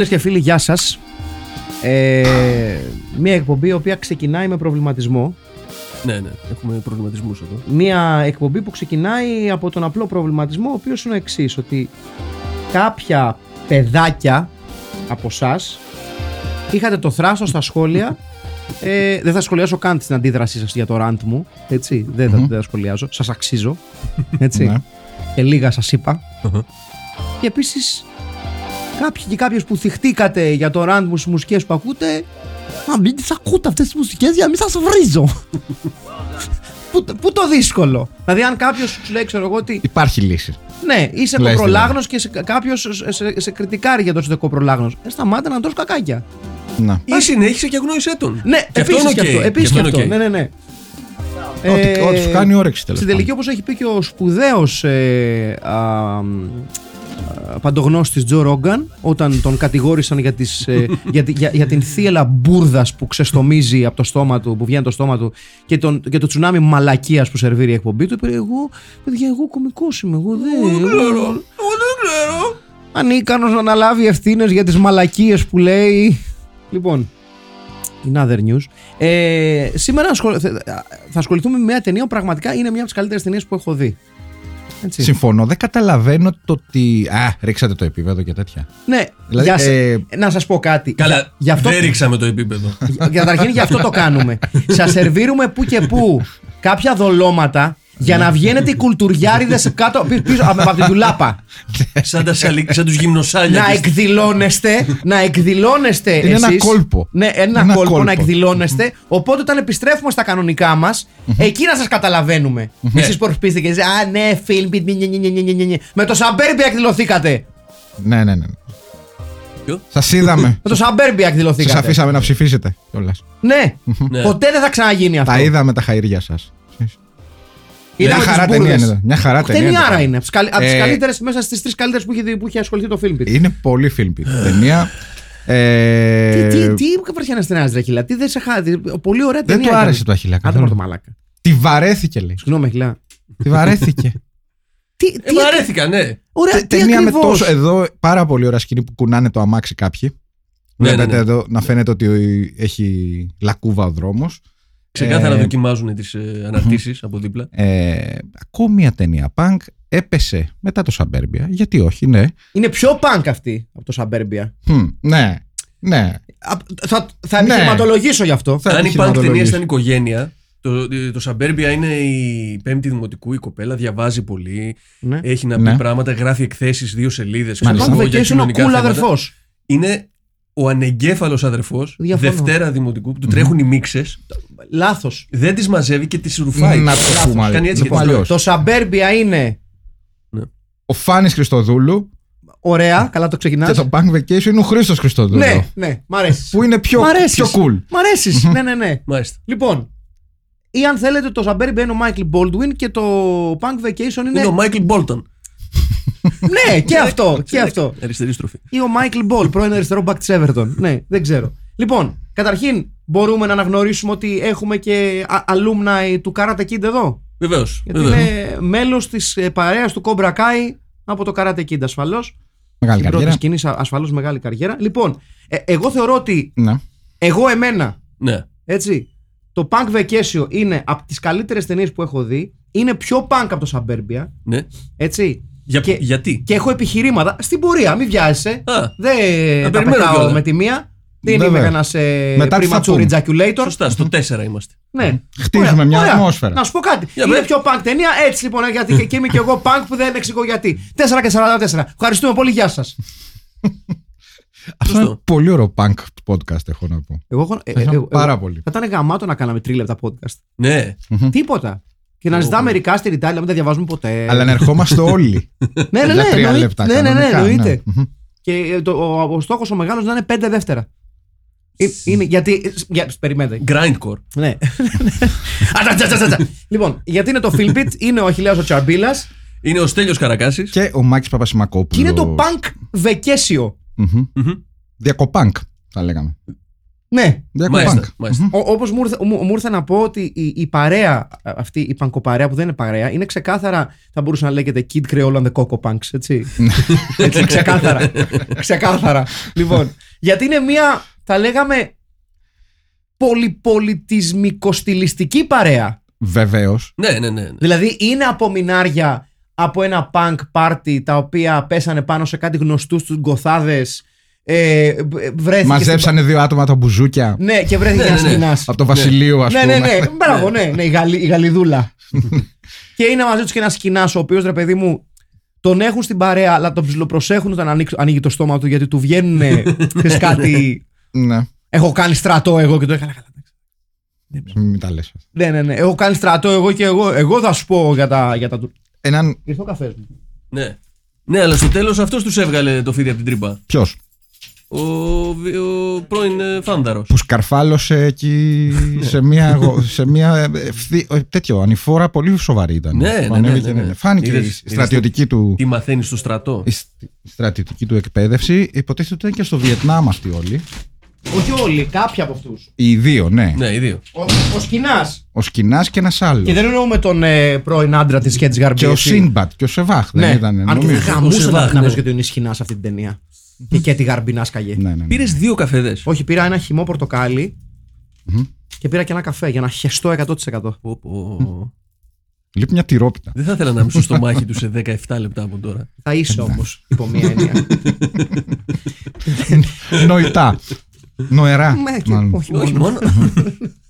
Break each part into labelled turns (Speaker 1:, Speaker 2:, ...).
Speaker 1: Φίλες και φίλοι, γεια σας. Ε, μια εκπομπή η οποία ξεκινάει με προβληματισμό.
Speaker 2: Ναι, ναι, έχουμε προβληματισμούς εδώ.
Speaker 1: Μια εκπομπή που ξεκινάει από τον απλό προβληματισμό, ο οποίος είναι ο εξής: Ότι κάποια παιδάκια από εσά είχατε το θράσος στα σχόλια. Ε, δεν θα σχολιάσω καν την αντίδρασή σας για το rant μου. Έτσι, δεν, θα, δεν θα σχολιάζω. Σας αξίζω. Έτσι.
Speaker 3: Ναι.
Speaker 1: Και λίγα σας είπα. Και επίσης, κάποιοι και κάποιες που θιχτήκατε για το rant μου στις μουσικές που ακούτε, να μην τις ακούτε αυτές τις μουσικές για να μην σας βρίζω. πού, πού το δύσκολο. Δηλαδή, αν κάποιος σου λέει, ξέρω εγώ, ότι
Speaker 3: Υπάρχει λύση.
Speaker 1: ναι, είσαι
Speaker 3: Λες
Speaker 1: κοπρολάγνος και κάποιος σε, σε, σε κριτικάρει για το ότι είσαι κοπρολάγνος. Ε, σταμάτα να τρως κακάκια.
Speaker 3: Να.
Speaker 2: Ή συνέχισε και αγνόησέ τον.
Speaker 1: Ναι,
Speaker 2: και αυτό
Speaker 1: επίσης
Speaker 2: είναι
Speaker 1: και
Speaker 2: οκ.
Speaker 1: αυτό. Επίσης
Speaker 2: Και
Speaker 1: και
Speaker 2: αυτό
Speaker 1: αυτό.
Speaker 2: είναι
Speaker 1: Ναι,
Speaker 2: οκ.
Speaker 1: ναι, ναι.
Speaker 3: Ό,τι,
Speaker 1: Ε,
Speaker 3: ό,τι σου κάνει όρεξη τέλος
Speaker 1: Στην τελική, όπως έχει πει και ο σπουδαίος ε, α, α, παντογνώστης Τζο Ρόγκαν όταν τον κατηγόρησαν για, τις, ε, για, τη- για, για την θύελα μπουρδας που ξεστομίζει από το στόμα του, που βγαίνει από το στόμα του και, τον, και το τσουνάμι μαλακίας που σερβίρει η εκπομπή του, είπε εγώ, παιδιά, εγώ κωμικός είμαι, εγώ δεν,
Speaker 2: Εγώ δεν ξέρω. Εγώ δεν ξέρω.
Speaker 1: ανίκανος να αναλάβει ευθύνες για τις μαλακίες που λέει. Λοιπόν, in other news. Ε, σήμερα ασχολ- θε- θα ασχοληθούμε με μια ταινία που πραγματικά είναι μια από τις καλύτερες ταινίες που έχω δει. Έτσι.
Speaker 3: Συμφωνώ. Δεν καταλαβαίνω το ότι. Α, ρίξατε το επίπεδο και τέτοια.
Speaker 1: Ναι,
Speaker 3: Δηλαδή,
Speaker 1: για σε-
Speaker 3: ε,
Speaker 1: να σας πω κάτι.
Speaker 2: Καλά,
Speaker 1: Για- γι' αυτό,
Speaker 2: δεν ρίξαμε το επίπεδο.
Speaker 1: για- Καταρχήν γι' αυτό το κάνουμε. Σας σερβίρουμε που και που κάποια δολώματα για να βγαίνετε οι κουλτουριάριδες κάτω πίσω, πίσω από από την τουλάπα.
Speaker 2: σαν, τα σαλί, σαν τους γυμνοσάλια.
Speaker 1: να
Speaker 2: της-
Speaker 1: εκδηλώνεστε, να εκδηλώνεστε
Speaker 3: Είναι ένα
Speaker 1: εσείς.
Speaker 3: κόλπο.
Speaker 1: Ναι, ένα,
Speaker 3: Ένα
Speaker 1: κόλπο,
Speaker 3: κόλπο.
Speaker 1: να εκδηλώνεστε. Οπότε όταν επιστρέφουμε στα κανονικά μας, εκεί να σας καταλαβαίνουμε. Εσείς που ορπίστε και λέτε, Α, ναι, φιλμ, πι, νι, νι, νι, νι, νι, νι, νι». Με το Σαμπέρμπια εκδηλωθήκατε.
Speaker 3: Ναι, ναι, ναι.
Speaker 2: Ποιο;
Speaker 3: Σας είδαμε.
Speaker 1: Με το Σαμπέρμπια
Speaker 3: Σας
Speaker 1: εκδηλωθήκατε.
Speaker 3: αφήσαμε να ψηφίσετε κιόλας.
Speaker 1: Ναι.
Speaker 2: Ναι.
Speaker 1: Ποτέ δεν θα ξαναγίνει αυτό.
Speaker 3: Τα είδαμε τα χαΐρια σας.
Speaker 1: Είδαμε
Speaker 3: Μια
Speaker 1: τις
Speaker 3: χαρά
Speaker 1: μπουρδες.
Speaker 3: ταινία είναι. Μια χαρά ταινία.
Speaker 1: Ταινιάρα
Speaker 3: είναι.
Speaker 1: είναι. Από τις καλ- Από τις
Speaker 3: Ε,
Speaker 1: καλύτερες, μέσα στις τρεις καλύτερες που, έχει- που έχει ασχοληθεί το film.
Speaker 3: Είναι πολύ φιλμπι. Ταινία. Ε,
Speaker 1: Τι, τι, τι βαριά στενάζει, ρε Χιλά; Τι δεν σε χάσει. Πολύ ωραία
Speaker 3: Δεν
Speaker 1: ταινία.
Speaker 3: του
Speaker 1: ήταν.
Speaker 3: άρεσε το Αχιλά
Speaker 1: Άντε
Speaker 3: καθόλου.
Speaker 1: πάρ' το μαλάκα.
Speaker 3: Τη βαρέθηκε, λέει.
Speaker 1: Συγγνώμη, Χιλά.
Speaker 3: Τη βαρέθηκε.
Speaker 1: Τι,
Speaker 2: Ε,
Speaker 1: τι,
Speaker 2: βαρέθηκα, ναι.
Speaker 1: ωραία,
Speaker 3: Τε-
Speaker 1: τι
Speaker 3: Ταινία με
Speaker 1: ακριβώς;
Speaker 3: τόσο. Εδώ πάρα πολύ ωραία σκηνή που κουνάνε το αμάξι κάποιοι.
Speaker 2: Ναι, ναι,
Speaker 3: Βλέπετε
Speaker 2: ναι.
Speaker 3: εδώ να φαίνεται ότι έχει λακκούβα ο δρόμος.
Speaker 2: Ξεκάθαρα
Speaker 3: Ε,
Speaker 2: δοκιμάζουν τις ε, αναρτήσεις από δίπλα.
Speaker 3: Ε, ακόμη μια ταινία punk έπεσε μετά το Σαμπέρμπια. Γιατί όχι, ναι.
Speaker 1: Είναι πιο punk αυτή από το Σαμπέρμπια.
Speaker 3: Χμ, ναι, ναι.
Speaker 1: Α, Θα, θα
Speaker 3: Ναι.
Speaker 1: επιχειρηματολογήσω γι' αυτό.
Speaker 3: Θα
Speaker 2: Αν η punk ταινία
Speaker 3: επιχειρηματολογήσω.
Speaker 2: ήταν οικογένεια, το, το Σαμπέρμπια είναι η πέμπτη δημοτικού, η κοπέλα διαβάζει πολύ,
Speaker 1: Ναι.
Speaker 2: έχει να
Speaker 3: Ναι.
Speaker 2: πει πράγματα, γράφει εκθέσεις, δύο σελίδες.
Speaker 3: Μάλιστα.
Speaker 1: Punk
Speaker 2: ξέρω εγώ, για
Speaker 1: Vacation είναι ο
Speaker 2: κοινωνικά
Speaker 1: cool
Speaker 2: θέματα.
Speaker 1: αδερφός.
Speaker 2: Είναι ο ανεγκέφαλος αδερφός,
Speaker 1: Διαφωνώ.
Speaker 2: Δευτέρα δημοτικού, που του τρέχουν οι μίξες,
Speaker 1: Λάθος.
Speaker 2: δεν τις μαζεύει και τις ρουφάει.
Speaker 3: Να το
Speaker 2: Λάθος.
Speaker 3: πούμε
Speaker 2: Κάνει έτσι και
Speaker 3: λοιπόν,
Speaker 2: τις
Speaker 3: αλλιώς.
Speaker 1: Το Σαμπέρμπια είναι
Speaker 3: Ο Φάνης Χριστοδούλου
Speaker 1: ωραία, καλά το ξεκινάς.
Speaker 3: και το Punk Vacation είναι ο Χρήστος Χριστοδούλου.
Speaker 1: Ναι, ναι, μ' αρέσεις.
Speaker 3: Που είναι πιο,
Speaker 1: Μ' αρέσεις.
Speaker 3: πιο cool.
Speaker 1: Μ' αρέσεις. ναι, ναι, ναι.
Speaker 2: Μάλιστα.
Speaker 1: Λοιπόν, ή αν θέλετε, το Suburbia είναι ο Μάικλ Μπόλτον και το Punk Vacation είναι.
Speaker 2: Είναι ο Μάικλ Μπόλτον.
Speaker 1: Ναι, και αυτό. και αυτό.
Speaker 2: Αριστερή στροφή.
Speaker 1: Ή ο Μάικλ Μπολ, πρώην αριστερό back της Everton. ναι, δεν ξέρω. Λοιπόν, καταρχήν μπορούμε να αναγνωρίσουμε ότι έχουμε και α- alumni του Karate Kid εδώ;
Speaker 2: Βεβαίως.
Speaker 1: Γιατί είναι μέλος της παρέας του Cobra Kai από το Karate Kid ασφαλώς.
Speaker 3: Μεγάλη
Speaker 1: Στην πρώτη
Speaker 3: καριέρα.
Speaker 1: σκηνή ασφαλώς μεγάλη καριέρα. Λοιπόν, ε, εγώ θεωρώ ότι
Speaker 3: Ναι.
Speaker 1: εγώ εμένα,
Speaker 2: Ναι.
Speaker 1: έτσι, το Punk Vacation είναι από τις καλύτερες ταινίες που έχω δει. Είναι πιο punk από το Suburbia.
Speaker 2: ναι.
Speaker 1: Έτσι.
Speaker 2: Για,
Speaker 1: Και-
Speaker 2: Γιατί;
Speaker 1: Και έχω επιχειρήματα στην πορεία, μην βιάζεσαι.
Speaker 2: Α,
Speaker 1: Δεν τα
Speaker 2: περιμένω
Speaker 1: πετάω
Speaker 2: κιόλας.
Speaker 1: με τη μία. Δεν είμαι
Speaker 3: Βέβαια.
Speaker 1: κανένας ε,
Speaker 3: Μετά τι θα
Speaker 1: premature
Speaker 3: πούμε.
Speaker 1: ejaculator.
Speaker 2: Σωστά, στο 4 είμαστε.
Speaker 1: Ναι.
Speaker 3: Χτίζουμε
Speaker 1: Ωραία,
Speaker 3: μια
Speaker 1: ωραία.
Speaker 3: ατμόσφαιρα.
Speaker 1: Να σου πω κάτι.
Speaker 2: Για
Speaker 1: είναι
Speaker 2: πες.
Speaker 1: πιο punk ταινία έτσι λοιπόν, ε, γιατί και, και είμαι και εγώ punk που δεν εξηγώ γιατί. 4 και 44. Ευχαριστούμε πολύ, γεια σας.
Speaker 3: Αυτό
Speaker 2: Σωστό.
Speaker 3: είναι πολύ ωραίο punk podcast, έχω να πω.
Speaker 1: Εγώ, έχω- ε,
Speaker 3: Θα
Speaker 1: ε,
Speaker 3: ήθελα
Speaker 1: εγώ-
Speaker 3: πάρα
Speaker 1: εγώ-
Speaker 3: πολύ.
Speaker 1: Θα ήταν γαμάτο να κάναμε τρίλεπτα podcast.
Speaker 2: Ναι.
Speaker 1: Τίποτα. Και να ζητάμε μερικά στη ρητάλια, να μην τα διαβάζουμε ποτέ.
Speaker 3: Αλλά να ερχόμαστε όλοι.
Speaker 1: ναι, ναι, ναι,
Speaker 3: για τρία
Speaker 1: εννοεί-
Speaker 3: λεπτά.
Speaker 1: ναι, ναι, ναι,
Speaker 3: κανονικά,
Speaker 1: εννοείται.
Speaker 3: Μμμ.
Speaker 1: Και ε, το, ο, ο στόχος ο μεγάλος να είναι 5 δεύτερα. Ε, Είναι, γιατί. ε, Για, περιμένετε.
Speaker 2: Grindcore.
Speaker 1: Ναι. Ατσα, τσα, τσα, τσα. λοιπόν, γιατί είναι το Philpit, είναι ο Αχιλέας ο Τσαρμπίλας
Speaker 2: Είναι ο Στέλιος Καρακάσης.
Speaker 3: Και ο Μάκης Παπασημακόπουλος.
Speaker 1: και είναι το punk βεκέσιο.
Speaker 3: Μμμ.
Speaker 2: Μμμ.
Speaker 3: Διακοπάνκ, θα λέγαμε.
Speaker 1: Ναι.
Speaker 3: Διακοπάνκ.
Speaker 2: Μάλιστα, μάλιστα.
Speaker 1: Όπως μου, ήρθε- μου, μου ήρθε να πω ότι η, η παρέα, αυτή η πανκοπαρέα που δεν είναι παρέα, είναι ξεκάθαρα, θα μπορούσε να λέγεται Kid Creole and the Coco Punks, έτσι. έτσι ξεκάθαρα. ξεκάθαρα. λοιπόν, γιατί είναι μια, θα λέγαμε, πολυπολιτισμικοστιλιστική παρέα.
Speaker 3: Βεβαίως.
Speaker 2: Ναι, ναι, ναι. ναι.
Speaker 1: Δηλαδή είναι απομεινάρια από ένα punk party τα οποία πέσανε πάνω σε κάτι γνωστούς τους γκοθάδες ε, βρέθηκε
Speaker 3: Μαζέψανε δύο άτομα τα μπουζούκια
Speaker 1: στην... Ναι, και βρέθηκε
Speaker 2: Ναι,
Speaker 1: ένας
Speaker 2: ναι, ναι.
Speaker 1: σκηνάς.
Speaker 3: από το Βασιλείο, ας
Speaker 1: Ναι,
Speaker 3: πούμε.
Speaker 1: ναι, ναι. Μπράβο, ναι, ναι, η, Γαλλι, η Γαλλιδούλα. και είναι μαζί τους και ένας σκηνάς ο οποίος ρε παιδί μου τον έχουν στην παρέα, αλλά τον ψιλοπροσέχουν όταν ανοίξει- ανοίγει το στόμα του γιατί του βγαίνουν ξέρεις κάτι.
Speaker 3: ναι.
Speaker 1: Έχω κάνει στρατό εγώ και το έκανα καλά.
Speaker 3: Μην τα λες.
Speaker 1: Ναι, ναι, ναι. Έχω κάνει στρατό εγώ και εγώ. Εγώ θα σου πω για τα. Για τα... του-
Speaker 3: Έναν.
Speaker 1: Ήρθε ο καφές μου.
Speaker 2: Ναι. Ναι, αλλά στο τέλος αυτός τους έβγαλε το φίδι από την τρύπα.
Speaker 3: Ποιος;
Speaker 2: Ο, βι- ο πρώην ε, Φάνδαρος.
Speaker 3: Που σκαρφάλωσε εκεί σε μια, αγο- σε μια ευθύ- ε, τέτοιο, ανηφόρα πολύ σοβαρή ήταν.
Speaker 2: Ναι, ναι,
Speaker 3: Που
Speaker 2: ναι,
Speaker 3: ανέβηκε,
Speaker 2: ναι, ναι.
Speaker 3: Φάνηκε
Speaker 2: Είδες-
Speaker 3: η
Speaker 2: είδες
Speaker 3: στρατιωτική του,
Speaker 2: Τι μαθαίνεις στο στρατό;
Speaker 3: η σ- η στρατιωτική του εκπαίδευση. Υποτίθεται ότι ήταν και στο Βιετνάμ αυτοί όλοι.
Speaker 1: Όχι όλοι, κάποιοι από αυτούς.
Speaker 3: Οι δύο, ναι.
Speaker 2: Ναι, οι δύο.
Speaker 1: Ο, ο Σκινά.
Speaker 3: Ο Σκινά και ένας άλλος.
Speaker 1: Και δεν εννοούμε τον ε, πρώην άντρα της Χέτζ Γαρμπή.
Speaker 3: Και ο Σίνμπατ και ο Σεβάχ δεν
Speaker 1: Ναι,
Speaker 3: ήταν.
Speaker 1: αν και δεν
Speaker 3: νομίζω.
Speaker 1: γαμούσε
Speaker 2: Σεβάχ,
Speaker 1: να, να
Speaker 2: ναι.
Speaker 1: παίζει και τον Ισχυνά σε αυτή την ταινία. Και και τη Γαρμπινά σκαγέ.
Speaker 3: Ναι, ναι, ναι.
Speaker 2: Πήρες δύο καφέδες.
Speaker 1: Όχι, πήρα ένα χυμό πορτοκάλι και πήρα και ένα καφέ για να χεστώ 100%.
Speaker 2: Πω, πω.
Speaker 3: Λείπει μια τυρόπιτα.
Speaker 2: Δεν θα ήθελα να είμαι στο στομάχι τους σε 17 λεπτά από τώρα.
Speaker 1: Θα είσαι όμως, υπό μία έννοια.
Speaker 3: Νοητά. Νοερά.
Speaker 1: Ναι, και-
Speaker 3: μάλλον.
Speaker 1: όχι
Speaker 2: Όχι
Speaker 1: μόνο.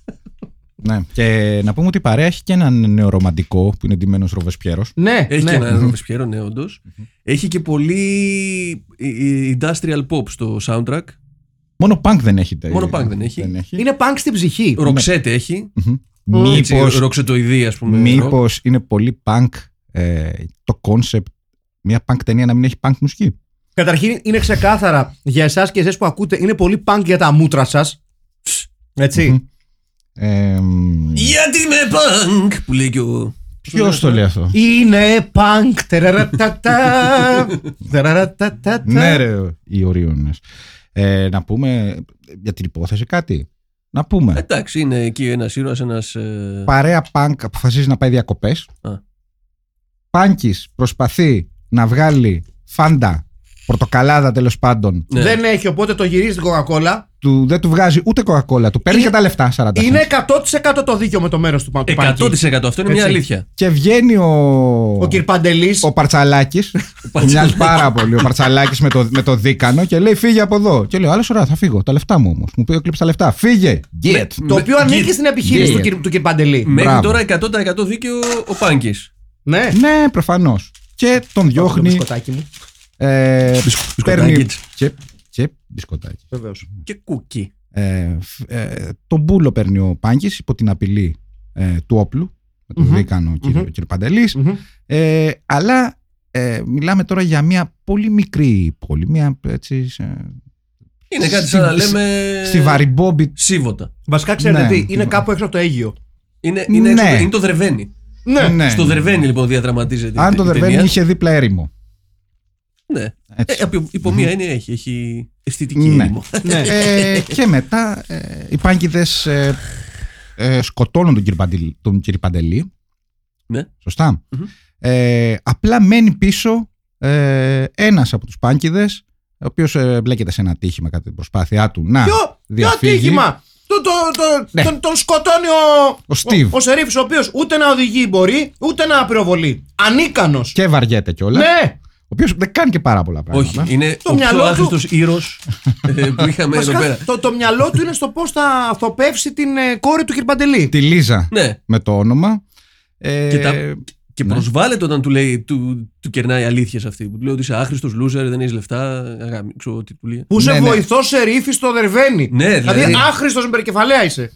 Speaker 2: μόνο.
Speaker 3: Ναι. Και να πούμε ότι η παρέα έχει και έναν νεορομαντικό που είναι ντυμένος Ροβεσπιέρος.
Speaker 1: Ναι,
Speaker 2: Έχει
Speaker 1: ναι.
Speaker 2: και ένα Ροβεσπιέρο, ναι, όντως. Έχει και πολύ ε, industrial pop στο soundtrack.
Speaker 3: Μόνο punk δεν έχει. τε-
Speaker 2: Μόνο punk δεν έχει.
Speaker 1: Είναι punk στην ψυχή.
Speaker 2: Ροξέτε έχει.
Speaker 3: Μήπω
Speaker 2: Έτσι, ροξετοειδή, ας πούμε. rock.
Speaker 3: μήπως είναι πολύ punk ε, το concept μια punk ταινία να μην έχει punk μουσική;
Speaker 1: Καταρχήν είναι ξεκάθαρα για εσάς και εσές που ακούτε, είναι πολύ punk για τα μούτρα σας. Έτσι.
Speaker 3: Ε,
Speaker 2: Γιατί είμαι punk! Που λέει και ο.
Speaker 3: Ποιος το λέει αυτό;
Speaker 1: Είναι punk. τεραρατατά, τεραρατατά.
Speaker 3: ναι, ρε, οι Ορίωνες. Ε, να πούμε για την υπόθεση κάτι; Να πούμε.
Speaker 2: Εντάξει, είναι εκεί ένας ήρωας, ένας.
Speaker 3: Παρέα punk αποφασίζει να πάει διακοπές.
Speaker 2: Α.
Speaker 3: Πάνκι προσπαθεί να βγάλει φάντα, πορτοκαλάδα τέλος πάντων.
Speaker 2: Ναι.
Speaker 1: Δεν έχει, οπότε το γυρίζει στην Coca-Cola.
Speaker 3: Του, δεν του βγάζει ούτε κοκακόλα, του παίρνει
Speaker 1: Είναι-
Speaker 3: και τα λεφτά 40 cents.
Speaker 1: Είναι 100% το δίκιο με το μέρος του, του Πάνκι.
Speaker 2: 100% αυτό είναι μια
Speaker 1: Έτσι.
Speaker 2: αλήθεια.
Speaker 3: Και βγαίνει ο.
Speaker 1: Ο κ. Παντελής.
Speaker 3: ο Παρτσαλάκης. που μοιάζει πάρα πολύ. Ο Παρτσαλάκης με το, με το δίκανο και λέει: Φύγε από εδώ. Και λέω: Άλλος ώρα θα φύγω. Τα λεφτά μου όμως. Μου πει: Κλείψε τα λεφτά. Φύγε. Get.
Speaker 1: Το οποίο
Speaker 2: Με-
Speaker 1: ανήκει στην επιχείρηση
Speaker 3: Yeah.
Speaker 1: του, κ. του κ. Παντελή.
Speaker 2: Μέχρι
Speaker 3: Μπράβο.
Speaker 2: τώρα 100% δίκαιο ο Πάνκης.
Speaker 1: Ναι.
Speaker 3: Ναι, προφανώς. Και τον
Speaker 1: Το
Speaker 3: διώχνει.
Speaker 1: μπισκοτάκι μου.
Speaker 3: Ε,
Speaker 2: μπισκοτάκι.
Speaker 3: παίρνει. Και, και μπισκοτάκι.
Speaker 1: Βεβαίως.
Speaker 2: Και κούκι.
Speaker 3: Ε, φ- ε, τον μπούλο παίρνει ο Πάγκη υπό την απειλή ε, του όπλου. Με τον
Speaker 1: Μμμ.
Speaker 3: δίκανο κύριο,
Speaker 1: Μμμ.
Speaker 3: κύριο Παντελής. Ε, αλλά ε, μιλάμε τώρα για μια πολύ μικρή πόλη. Μια έτσι. σε-
Speaker 2: Είναι κάτι
Speaker 3: Στη-
Speaker 2: σαν να λέμε.
Speaker 3: Στη Βαριμπόμπη.
Speaker 2: Σίβοτα.
Speaker 1: Βασικά ξέρετε
Speaker 3: Ναι.
Speaker 1: τι, είναι κάπου έξω από το Αίγυο.
Speaker 2: Είναι, είναι,
Speaker 3: Ναι.
Speaker 2: έξω- είναι το Δρεβένι.
Speaker 1: Ναι.
Speaker 3: Ναι.
Speaker 2: Στο Δρεβένι λοιπόν διαδραματίζεται.
Speaker 3: Αν
Speaker 2: η-
Speaker 3: το
Speaker 2: η
Speaker 3: Δερβένι
Speaker 2: ταινία.
Speaker 3: είχε δίπλα έρημο.
Speaker 2: Ναι.
Speaker 3: Έτσι.
Speaker 2: Ε, από- υπό μία έννοια έχει. Έχει αισθητική
Speaker 3: Ναι.
Speaker 2: ήρεμο.
Speaker 1: ναι.
Speaker 3: ε, και μετά ε, οι πάγκηδες ε, ε, σκοτώνουν τον κύριο, Παντελή, τον κύριο Παντελή.
Speaker 2: Ναι.
Speaker 3: Σωστά.
Speaker 2: Μμμ.
Speaker 3: Ε, απλά μένει πίσω ε, ένας από τους πάγκηδες ο οποίος ε, μπλέκεται σε ένα τύχημα κατά την προσπάθειά του να
Speaker 1: Ποιο, ποιο
Speaker 3: διαφύγει.
Speaker 1: ατύχημα! Το, το, το,
Speaker 3: Ναι.
Speaker 1: τον, τον σκοτώνει ο,
Speaker 3: Ο Steve.
Speaker 1: ο, ο Σερίφης, ο οποίος ούτε να οδηγεί μπορεί, ούτε να πυροβολεί. Ανίκανος.
Speaker 3: Και βαριέται κιόλας.
Speaker 1: Ναι,
Speaker 3: οποίος δεν κάνει και πάρα πολλά πράγματα.
Speaker 2: Όχι, είναι
Speaker 1: Το
Speaker 2: ο
Speaker 1: μυαλό
Speaker 2: πιο
Speaker 1: του-
Speaker 2: άχρηστο ήρωας που είχαμε εδώ
Speaker 1: Βασικά,
Speaker 2: πέρα.
Speaker 1: το, το μυαλό του είναι στο πώς θα αυτοπεύσει την ε, κόρη του κ. Παντελή.
Speaker 3: Τη Λίζα
Speaker 2: Ναι,
Speaker 3: με το όνομα. Ε,
Speaker 2: και, τα, και
Speaker 3: ναι.
Speaker 2: προσβάλλεται όταν του λέει, του, του κερνάει αλήθειες αυτή. Που του λέει ότι είσαι άχρηστος, loser, δεν έχεις λεφτά. Αγάμι, ξέρω τι του λέει.
Speaker 1: Που σε
Speaker 3: Ναι, ναι.
Speaker 1: βοηθό σε ρήφη στο δερβένι.
Speaker 2: Ναι,
Speaker 1: δηλαδή,
Speaker 2: δηλαδή-
Speaker 1: άχρηστος με περικεφαλαία είσαι.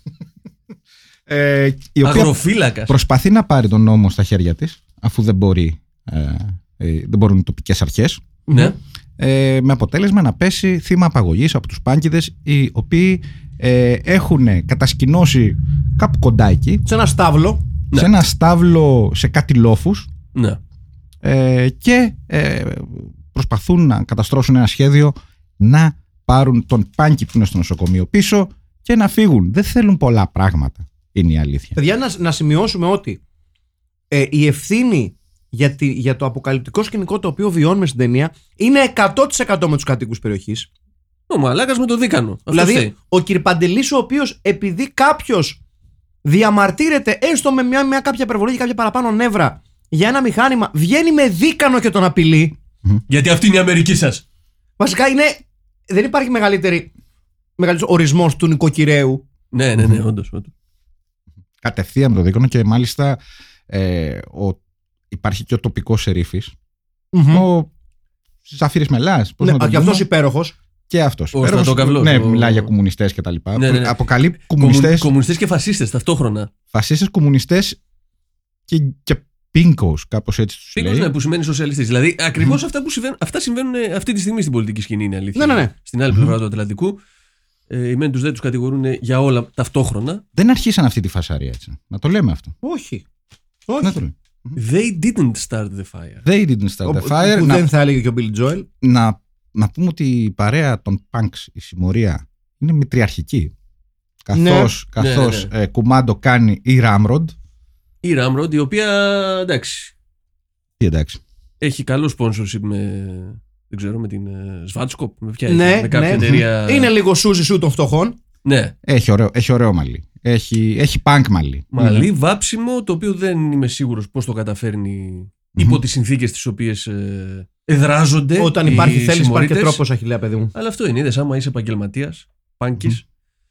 Speaker 3: ε, η οποία
Speaker 2: Αγροφύλακας.
Speaker 3: προσπαθεί να πάρει τον νόμο στα χέρια της αφού δεν μπορεί ε, ε, δεν μπορούν οι τοπικές αρχές
Speaker 2: Ναι.
Speaker 3: ε, με αποτέλεσμα να πέσει θύμα απαγωγής από τους πάνκιδες οι οποίοι ε, έχουν κατασκηνώσει κάπου κοντά εκεί
Speaker 1: Σε ένα στάβλο.
Speaker 2: Ναι.
Speaker 3: σε ένα στάβλο σε κάτι λόφους
Speaker 2: ναι.
Speaker 3: ε, και ε, προσπαθούν να καταστρώσουν ένα σχέδιο να πάρουν τον πάνκι που είναι στο νοσοκομείο πίσω και να φύγουν. Δεν θέλουν πολλά πράγματα, είναι η αλήθεια.
Speaker 1: Παιδιά, να, να σημειώσουμε ότι ε, η ευθύνη για, τη, για το αποκαλυπτικό σκηνικό το οποίο βιώνουμε στην ταινία είναι 100% με τους κατοίκους περιοχής.
Speaker 2: Ο μαλάκας με το δίκανο. Αυτό
Speaker 1: Δηλαδή,
Speaker 2: φταίει.
Speaker 1: ο Κυρπαντελή, ο οποίος επειδή κάποιος διαμαρτύρεται έστω με μια, μια κάποια υπερβολή και κάποια παραπάνω νεύρα για ένα μηχάνημα, βγαίνει με δίκανο και τον απειλεί.
Speaker 2: Γιατί αυτή είναι η Αμερική σας.
Speaker 1: Βασικά είναι. Δεν υπάρχει μεγαλύτερη. Μεγαλύτερος ορισμός του νοικοκυρέου.
Speaker 2: Ναι, ναι, ναι, όντως.
Speaker 3: Κατευθείαν με το δίκονο και μάλιστα ε, ο, υπάρχει και ο τοπικός σερίφης, ο Ζαφύρης Μελάς. πώς
Speaker 1: Ναι,
Speaker 3: να τον
Speaker 1: και αυτός
Speaker 3: πούμε.
Speaker 1: υπέροχος.
Speaker 3: Και αυτός.
Speaker 2: Ο
Speaker 3: Υπέροχος,
Speaker 2: Στρατοκαυλός,
Speaker 3: Ναι,
Speaker 2: ο-
Speaker 3: μιλάει για κομμουνιστές και τα λοιπά.
Speaker 2: Ναι, ναι, ναι.
Speaker 3: Αποκαλεί κομμουνιστές,
Speaker 2: Κομμουνιστές και φασίστες ταυτόχρονα.
Speaker 3: φασίστες, κομμουνιστές και, και πίνκος, κάπως έτσι τους
Speaker 2: Πήκος,
Speaker 3: λέει.
Speaker 2: ναι, που σημαίνει σοσιαλιστής. Δηλαδή, ακριβώς αυτά που συμβαίνουν, αυτά συμβαίνουν ε, αυτή τη στιγμή στην πολιτική σκηνή, είναι αλήθεια.
Speaker 1: Ναι, ναι, ναι.
Speaker 2: Στην άλλη πλευρά του Ατλαντικού. Ε, οι μεν τους δεν τους κατηγορούν για όλα ταυτόχρονα.
Speaker 3: Δεν αρχίσαν αυτή τη φασαρία έτσι. Να το λέμε αυτό.
Speaker 1: Όχι.
Speaker 3: Να
Speaker 1: Όχι.
Speaker 3: το λέμε.
Speaker 2: They didn't start the fire.
Speaker 3: They didn't start the
Speaker 1: Ο-
Speaker 3: fire.
Speaker 1: Που
Speaker 3: Να,
Speaker 1: δεν θα έλεγε και ο Bill Joel.
Speaker 3: να, να πούμε ότι η παρέα των punks, η συμμορία, είναι μητριαρχική. Καθώς,
Speaker 2: Ναι,
Speaker 3: καθώς
Speaker 2: ναι,
Speaker 3: ε, κουμάντο κάνει η Ramrod.
Speaker 2: Η Ramrod, η οποία εντάξει,
Speaker 3: Τι εντάξει.
Speaker 2: έχει καλό sponsorship με. Δεν ξέρω, με την ε, Svatskop, με ποια
Speaker 1: Ναι,
Speaker 2: έχει, με κάποια
Speaker 1: ναι.
Speaker 2: εταιρεία.
Speaker 1: Είναι λίγο σούζι σου των φτωχών.
Speaker 2: Ναι,
Speaker 3: Έχει ωραίο, έχει ωραίο μαλλί. Έχει, έχει punk μαλλί.
Speaker 2: μαλλί, βάψιμο, το οποίο δεν είμαι σίγουρος πώς το καταφέρνει υπό τις συνθήκες τις οποίες ε, εδράζονται.
Speaker 1: Όταν
Speaker 2: οι
Speaker 1: υπάρχει θέληση, υπάρχει και
Speaker 2: συμμορίτες.
Speaker 1: τρόπος, αχιλέα, παιδί μου.
Speaker 2: Αλλά αυτό είναι. Είδες άμα είσαι επαγγελματίας, πάνκι,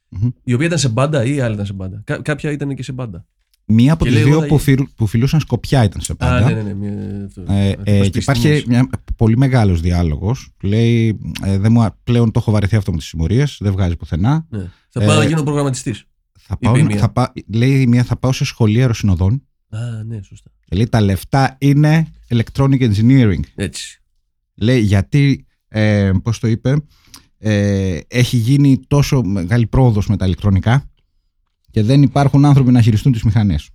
Speaker 3: Μμμ.
Speaker 2: η οποία ήταν σε μπάντα ή άλλη ήταν σε μπάντα. Κα- κάποια ήταν και σε μπάντα.
Speaker 3: Μία από
Speaker 2: Και
Speaker 3: τις
Speaker 2: λέει,
Speaker 3: δύο
Speaker 2: εγώ θα
Speaker 3: που,
Speaker 2: γίνει.
Speaker 3: φιλ- που φιλούσαν σκοπιά ήταν σε πάντα.
Speaker 2: Α, ναι, ναι, ναι. Μια, αυτό,
Speaker 3: Ε,
Speaker 2: αυτό
Speaker 3: ε,
Speaker 2: πας
Speaker 3: και
Speaker 2: πεις
Speaker 3: υπάρχει
Speaker 2: τιμές.
Speaker 3: μια πολύ μεγάλος διάλογος. Λέει, ε, δεν μου, α- πλέον το έχω βαρεθεί αυτό με τις συμμορίες, δεν βγάζει πουθενά.
Speaker 2: Ναι. Θα πάω
Speaker 3: Ε,
Speaker 2: να γίνω προγραμματιστής.
Speaker 3: Θα
Speaker 2: Είπε
Speaker 3: πάω,
Speaker 2: η μία.
Speaker 3: θα πά- λέει η μία θα πάω σε σχολεία αεροσυνοδών
Speaker 2: Α, ναι, σωστά.
Speaker 3: και λέει τα λεφτά είναι electronic engineering.
Speaker 2: Έτσι.
Speaker 3: Λέει γιατί, ε, πώς το είπε, ε, έχει γίνει τόσο μεγάλη πρόοδος με τα ηλεκτρονικά και δεν υπάρχουν άνθρωποι να χειριστούν τις μηχανές.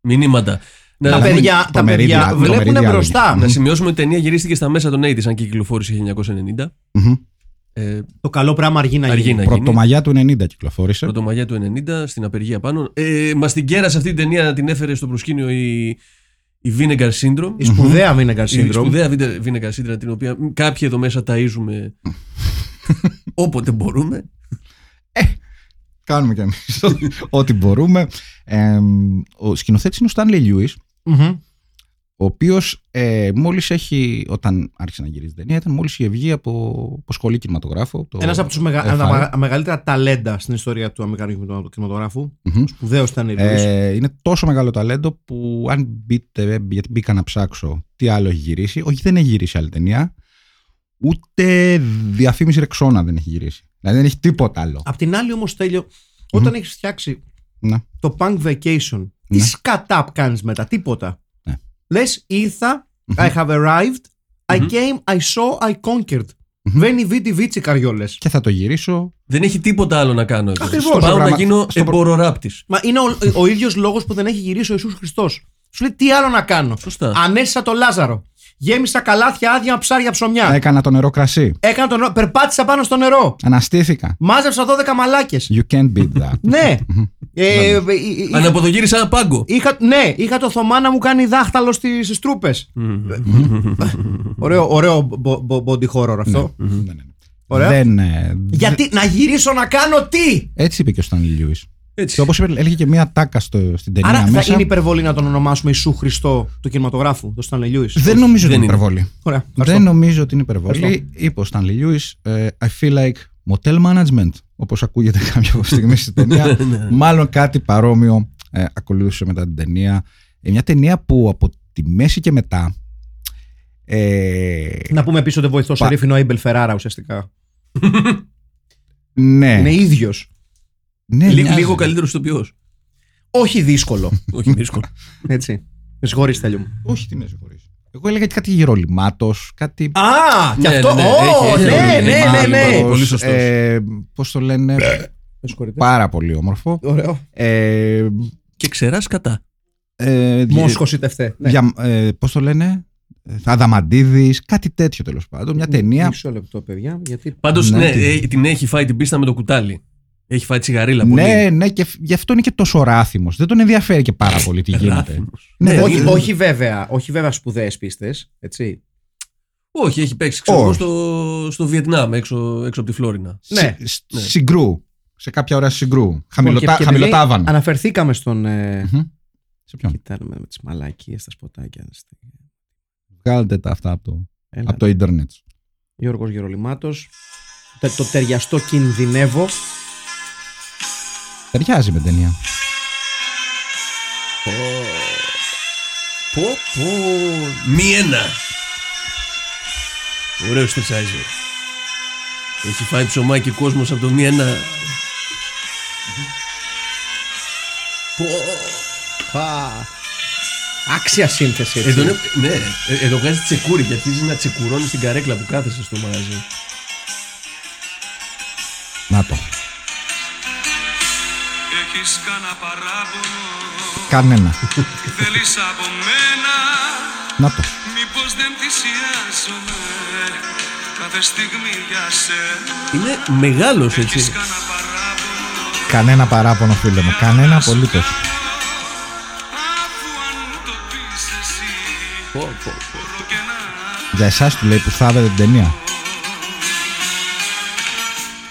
Speaker 2: Μηνύματα. Να,
Speaker 1: Τα
Speaker 3: ναι,
Speaker 1: παιδιά,
Speaker 3: το
Speaker 1: τα
Speaker 3: μερίδιο,
Speaker 1: παιδιά
Speaker 3: το
Speaker 1: βλέπουν
Speaker 3: μερίδιο
Speaker 1: μπροστά.
Speaker 3: άλλαγε.
Speaker 2: να σημειώσουμε ότι η ταινία γυρίστηκε στα μέσα των 80s, αν και κυκλοφόρησε 1990.
Speaker 3: Μμμ.
Speaker 2: Ε,
Speaker 1: Το καλό πράγμα αργεί να
Speaker 2: Αργεί
Speaker 1: γίνει.
Speaker 2: να γίνει.
Speaker 3: Πρωτομαγιά του 90 κυκλοφόρησε.
Speaker 2: Πρωτομαγιά του 90, στην απεργία πάνω. Ε, Μας την κέρασε αυτή την ταινία, την έφερε στο προσκήνιο η, η Vinegar Syndrome.
Speaker 1: Η σπουδαία Vinegar
Speaker 2: Η
Speaker 1: Syndrome.
Speaker 2: σπουδαία Vine- Vinegar Syndrome, την οποία κάποιοι εδώ μέσα ταΐζουμε όποτε μπορούμε.
Speaker 3: Κάνουμε κι εμείς ό,τι μπορούμε. Ε, ο σκηνοθέτης είναι ο Stanley Lewis,
Speaker 1: Μμμ.
Speaker 3: Ο οποίος ε, μόλις έχει, όταν άρχισε να γυρίζει την ταινία, ήταν μόλις η ευγή από, από σχολή κινηματογράφου. το
Speaker 1: Ένας από τους μεγα...
Speaker 3: FI.
Speaker 1: τα μεγα- μεγαλύτερα ταλέντα στην ιστορία του Αμερικανικού κινηματογράφου.
Speaker 3: Μμμ.
Speaker 1: Σπουδαίος ήταν η
Speaker 3: Ε, είναι τόσο μεγάλο ταλέντο που αν μπείτε, γιατί μπήκα να ψάξω τι άλλο έχει γυρίσει, όχι δεν έχει γυρίσει άλλη ταινία, ούτε διαφήμιση Ρεξόνα δεν έχει γυρίσει. Δηλαδή δεν έχει τίποτα άλλο.
Speaker 1: Απ' την άλλη όμως τέλειο, όταν έχεις φτιάξει
Speaker 3: Να.
Speaker 1: το Punk Vacation, τι
Speaker 3: Ναι.
Speaker 1: σκατά κάνεις μετά, τίποτα.
Speaker 3: Ναι.
Speaker 1: Λες, ήρθα, I have arrived, I came, I saw, I conquered. Βαίνει βίτι βίτσι καριόλε.
Speaker 3: Και θα το γυρίσω.
Speaker 2: Δεν έχει τίποτα άλλο να κάνω. εδώ.
Speaker 1: Ακριβώς.
Speaker 2: Πάω
Speaker 3: Στο
Speaker 2: να
Speaker 3: πρόγραμμα-
Speaker 2: γίνω
Speaker 3: στο προ-
Speaker 2: εμποροράπτης.
Speaker 1: Μα είναι ο, ο ίδιος λόγος που δεν έχει γυρίσει ο Ιησούς Χριστός. Σου λέει τι άλλο να κάνω;
Speaker 2: Σωστά.
Speaker 1: Ανέστησα το Λάζαρο. Γέμισα καλάθια άδεια με ψάρια ψωμιά.
Speaker 3: Έκανα το νερό κρασί.
Speaker 1: Έκανα το νερό, περπάτησα πάνω στο νερό.
Speaker 3: Αναστήθηκα.
Speaker 1: Μάζεψα 12 μαλάκες.
Speaker 3: You can't beat that.
Speaker 1: ναι. Ε, ε, ε, είχα-
Speaker 2: Αναποδογύρισα ένα πάγκο.
Speaker 1: Είχα, ναι, είχα το Θωμά να μου κάνει δάχταλο στις στις τρούπες. ωραίο, ωραίο μπο- μπο- body horror αυτό.
Speaker 3: Ναι, ναι, ναι.
Speaker 1: Ωραία.
Speaker 3: Δεν, ε,
Speaker 1: Γιατί να γυρίσω να κάνω τι!
Speaker 3: Έτσι είπε και ο Stanley Lewis.
Speaker 2: Έτσι.
Speaker 3: Και όπως έλεγε και μία τάκα στο, στην ταινία
Speaker 1: Άρα θα
Speaker 3: μέσα.
Speaker 1: είναι υπερβολή να τον ονομάσουμε Ιησού Χριστό του κινηματογράφου, το Stanley Lewis.
Speaker 3: Δεν νομίζω ότι
Speaker 2: Δεν
Speaker 3: είναι
Speaker 2: είναι.
Speaker 3: υπερβολή.
Speaker 1: Ωραία.
Speaker 3: Δεν
Speaker 1: ευχαριστώ.
Speaker 3: νομίζω ότι είναι υπερβολή.
Speaker 1: Ευχαριστώ.
Speaker 3: Είπε ο Stanley Lewis, ε, I feel like motel management, όπως ακούγεται κάποια στιγμή στην ταινία.
Speaker 2: Ναι.
Speaker 3: Μάλλον κάτι παρόμοιο ε, ακολούθησε μετά την ταινία. Ε, μια ταινία που από τη μέση και μετά. Ε,
Speaker 1: Να πούμε επίση ότι βοηθός
Speaker 3: Πα-
Speaker 1: σερίφ είναι ο Έιμπελ Φεράρα ουσιαστικά.
Speaker 3: ναι,
Speaker 1: Είναι ίδιος.
Speaker 3: ναι,
Speaker 2: Λί-
Speaker 3: μοιάζει.
Speaker 2: Λίγο καλύτερος ηθοποιός.
Speaker 1: Όχι δύσκολο.
Speaker 2: Όχι δύσκολο.
Speaker 1: Έτσι. Με συγχωρείς Τέλειο μου.
Speaker 3: Όχι, τι με συγχωρείς. Εγώ έλεγα και κάτι γερολιμάτος, κάτι.
Speaker 1: Α, και
Speaker 2: Ναι,
Speaker 1: αυτό.
Speaker 2: ναι, ναι,
Speaker 1: Ω,
Speaker 2: έχει- έχει
Speaker 1: ναι,
Speaker 2: ένα
Speaker 1: ναι, ναι, ναι.
Speaker 2: γερολιμάτος. Πολύ σωστός.
Speaker 3: Ε, Πώς το λένε.
Speaker 1: Με συγχωρείτε.
Speaker 3: πάρα πολύ όμορφο.
Speaker 1: Ωραίο.
Speaker 3: Ε,
Speaker 2: Και ξεράς κατά.
Speaker 3: ε,
Speaker 1: Μόσχο ή τευτέ. Ναι.
Speaker 3: Για, ε, πώς το λένε, ε, Αδαμαντίδης, κάτι τέτοιο τέλος πάντων. Μια ταινία.
Speaker 1: Μισό λεπτό, παιδιά. Γιατί.
Speaker 2: Πάντως,
Speaker 3: Ναι,
Speaker 2: ναι,
Speaker 3: τι-
Speaker 2: ε, την έχει φάει την πίστα με το κουτάλι. Έχει φάει τσιγαρίλα πολύ.
Speaker 3: Ναι, ναι, και φ- γι' αυτό είναι και τόσο ράθιμος. Δεν τον ενδιαφέρει και πάρα πολύ τι γίνεται.
Speaker 2: Ράθιμος.
Speaker 3: Ναι,
Speaker 2: Ναι,
Speaker 1: όχι,
Speaker 2: είναι-
Speaker 1: όχι βέβαια, όχι βέβαια σπουδαίες πίστες. Έτσι.
Speaker 2: Όχι, έχει παίξει ξέρω, εγώ,
Speaker 3: Όχι.
Speaker 2: στο, στο Βιετνάμ, έξω, έξω από τη Φλόρινα.
Speaker 1: Ναι.
Speaker 3: Συ- σ-
Speaker 2: Ναι.
Speaker 3: Συγκρού. Σε κάποια ώρα συγκρού.
Speaker 1: Λοιπόν,
Speaker 3: Χαμηλοτά,
Speaker 1: και- και
Speaker 3: χαμηλοτάβανα.
Speaker 1: επειδή Αναφερθήκαμε στον. Ε,
Speaker 3: Μμμ. Σε ποιον;
Speaker 1: Κοιτάμε με τις μαλακίες στα σποτάκια.
Speaker 3: Βγάλτε τα αυτά από το,
Speaker 1: Έλα,
Speaker 3: από το ίντερνετ.
Speaker 1: Γιώργος Γερολιμάτος. Το, το ταιριαστό κινδυνεύω.
Speaker 3: Ταιριάζει με ταινία.
Speaker 2: Πω, πω, πω. Μη ένα. Ωραίο τρισάιζερ. Έχει φάει ψωμάκι κόσμος από το μη ένα. Πω.
Speaker 1: Α, άξια σύνθεση. Έτσι.
Speaker 2: Εδώ, είναι- ναι, ε, εδώ βγάζει τσεκούρι και αρχίζει να τσεκουρώνεις στην καρέκλα που κάθεσαι στο μαγαζί.
Speaker 3: Να το.
Speaker 4: Έχεις κάνα παράπονο;
Speaker 3: Κανένα.
Speaker 4: Θέλεις από μένα;
Speaker 3: Να το.
Speaker 4: Μήπως δεν θυσιάζομαι Κάθε στιγμή για σένα;
Speaker 2: Είναι μεγάλος έτσι.
Speaker 4: Έχεις κάνα παράπονο;
Speaker 3: Κανένα παράπονο, φίλε μου. Κανένα απολύτως.
Speaker 4: Αφού αν μου το πεις εσύ
Speaker 2: Πω, πω, πω.
Speaker 4: Μπορώ και να
Speaker 3: Για εσάς του λέει που θα δείτε την ταινία.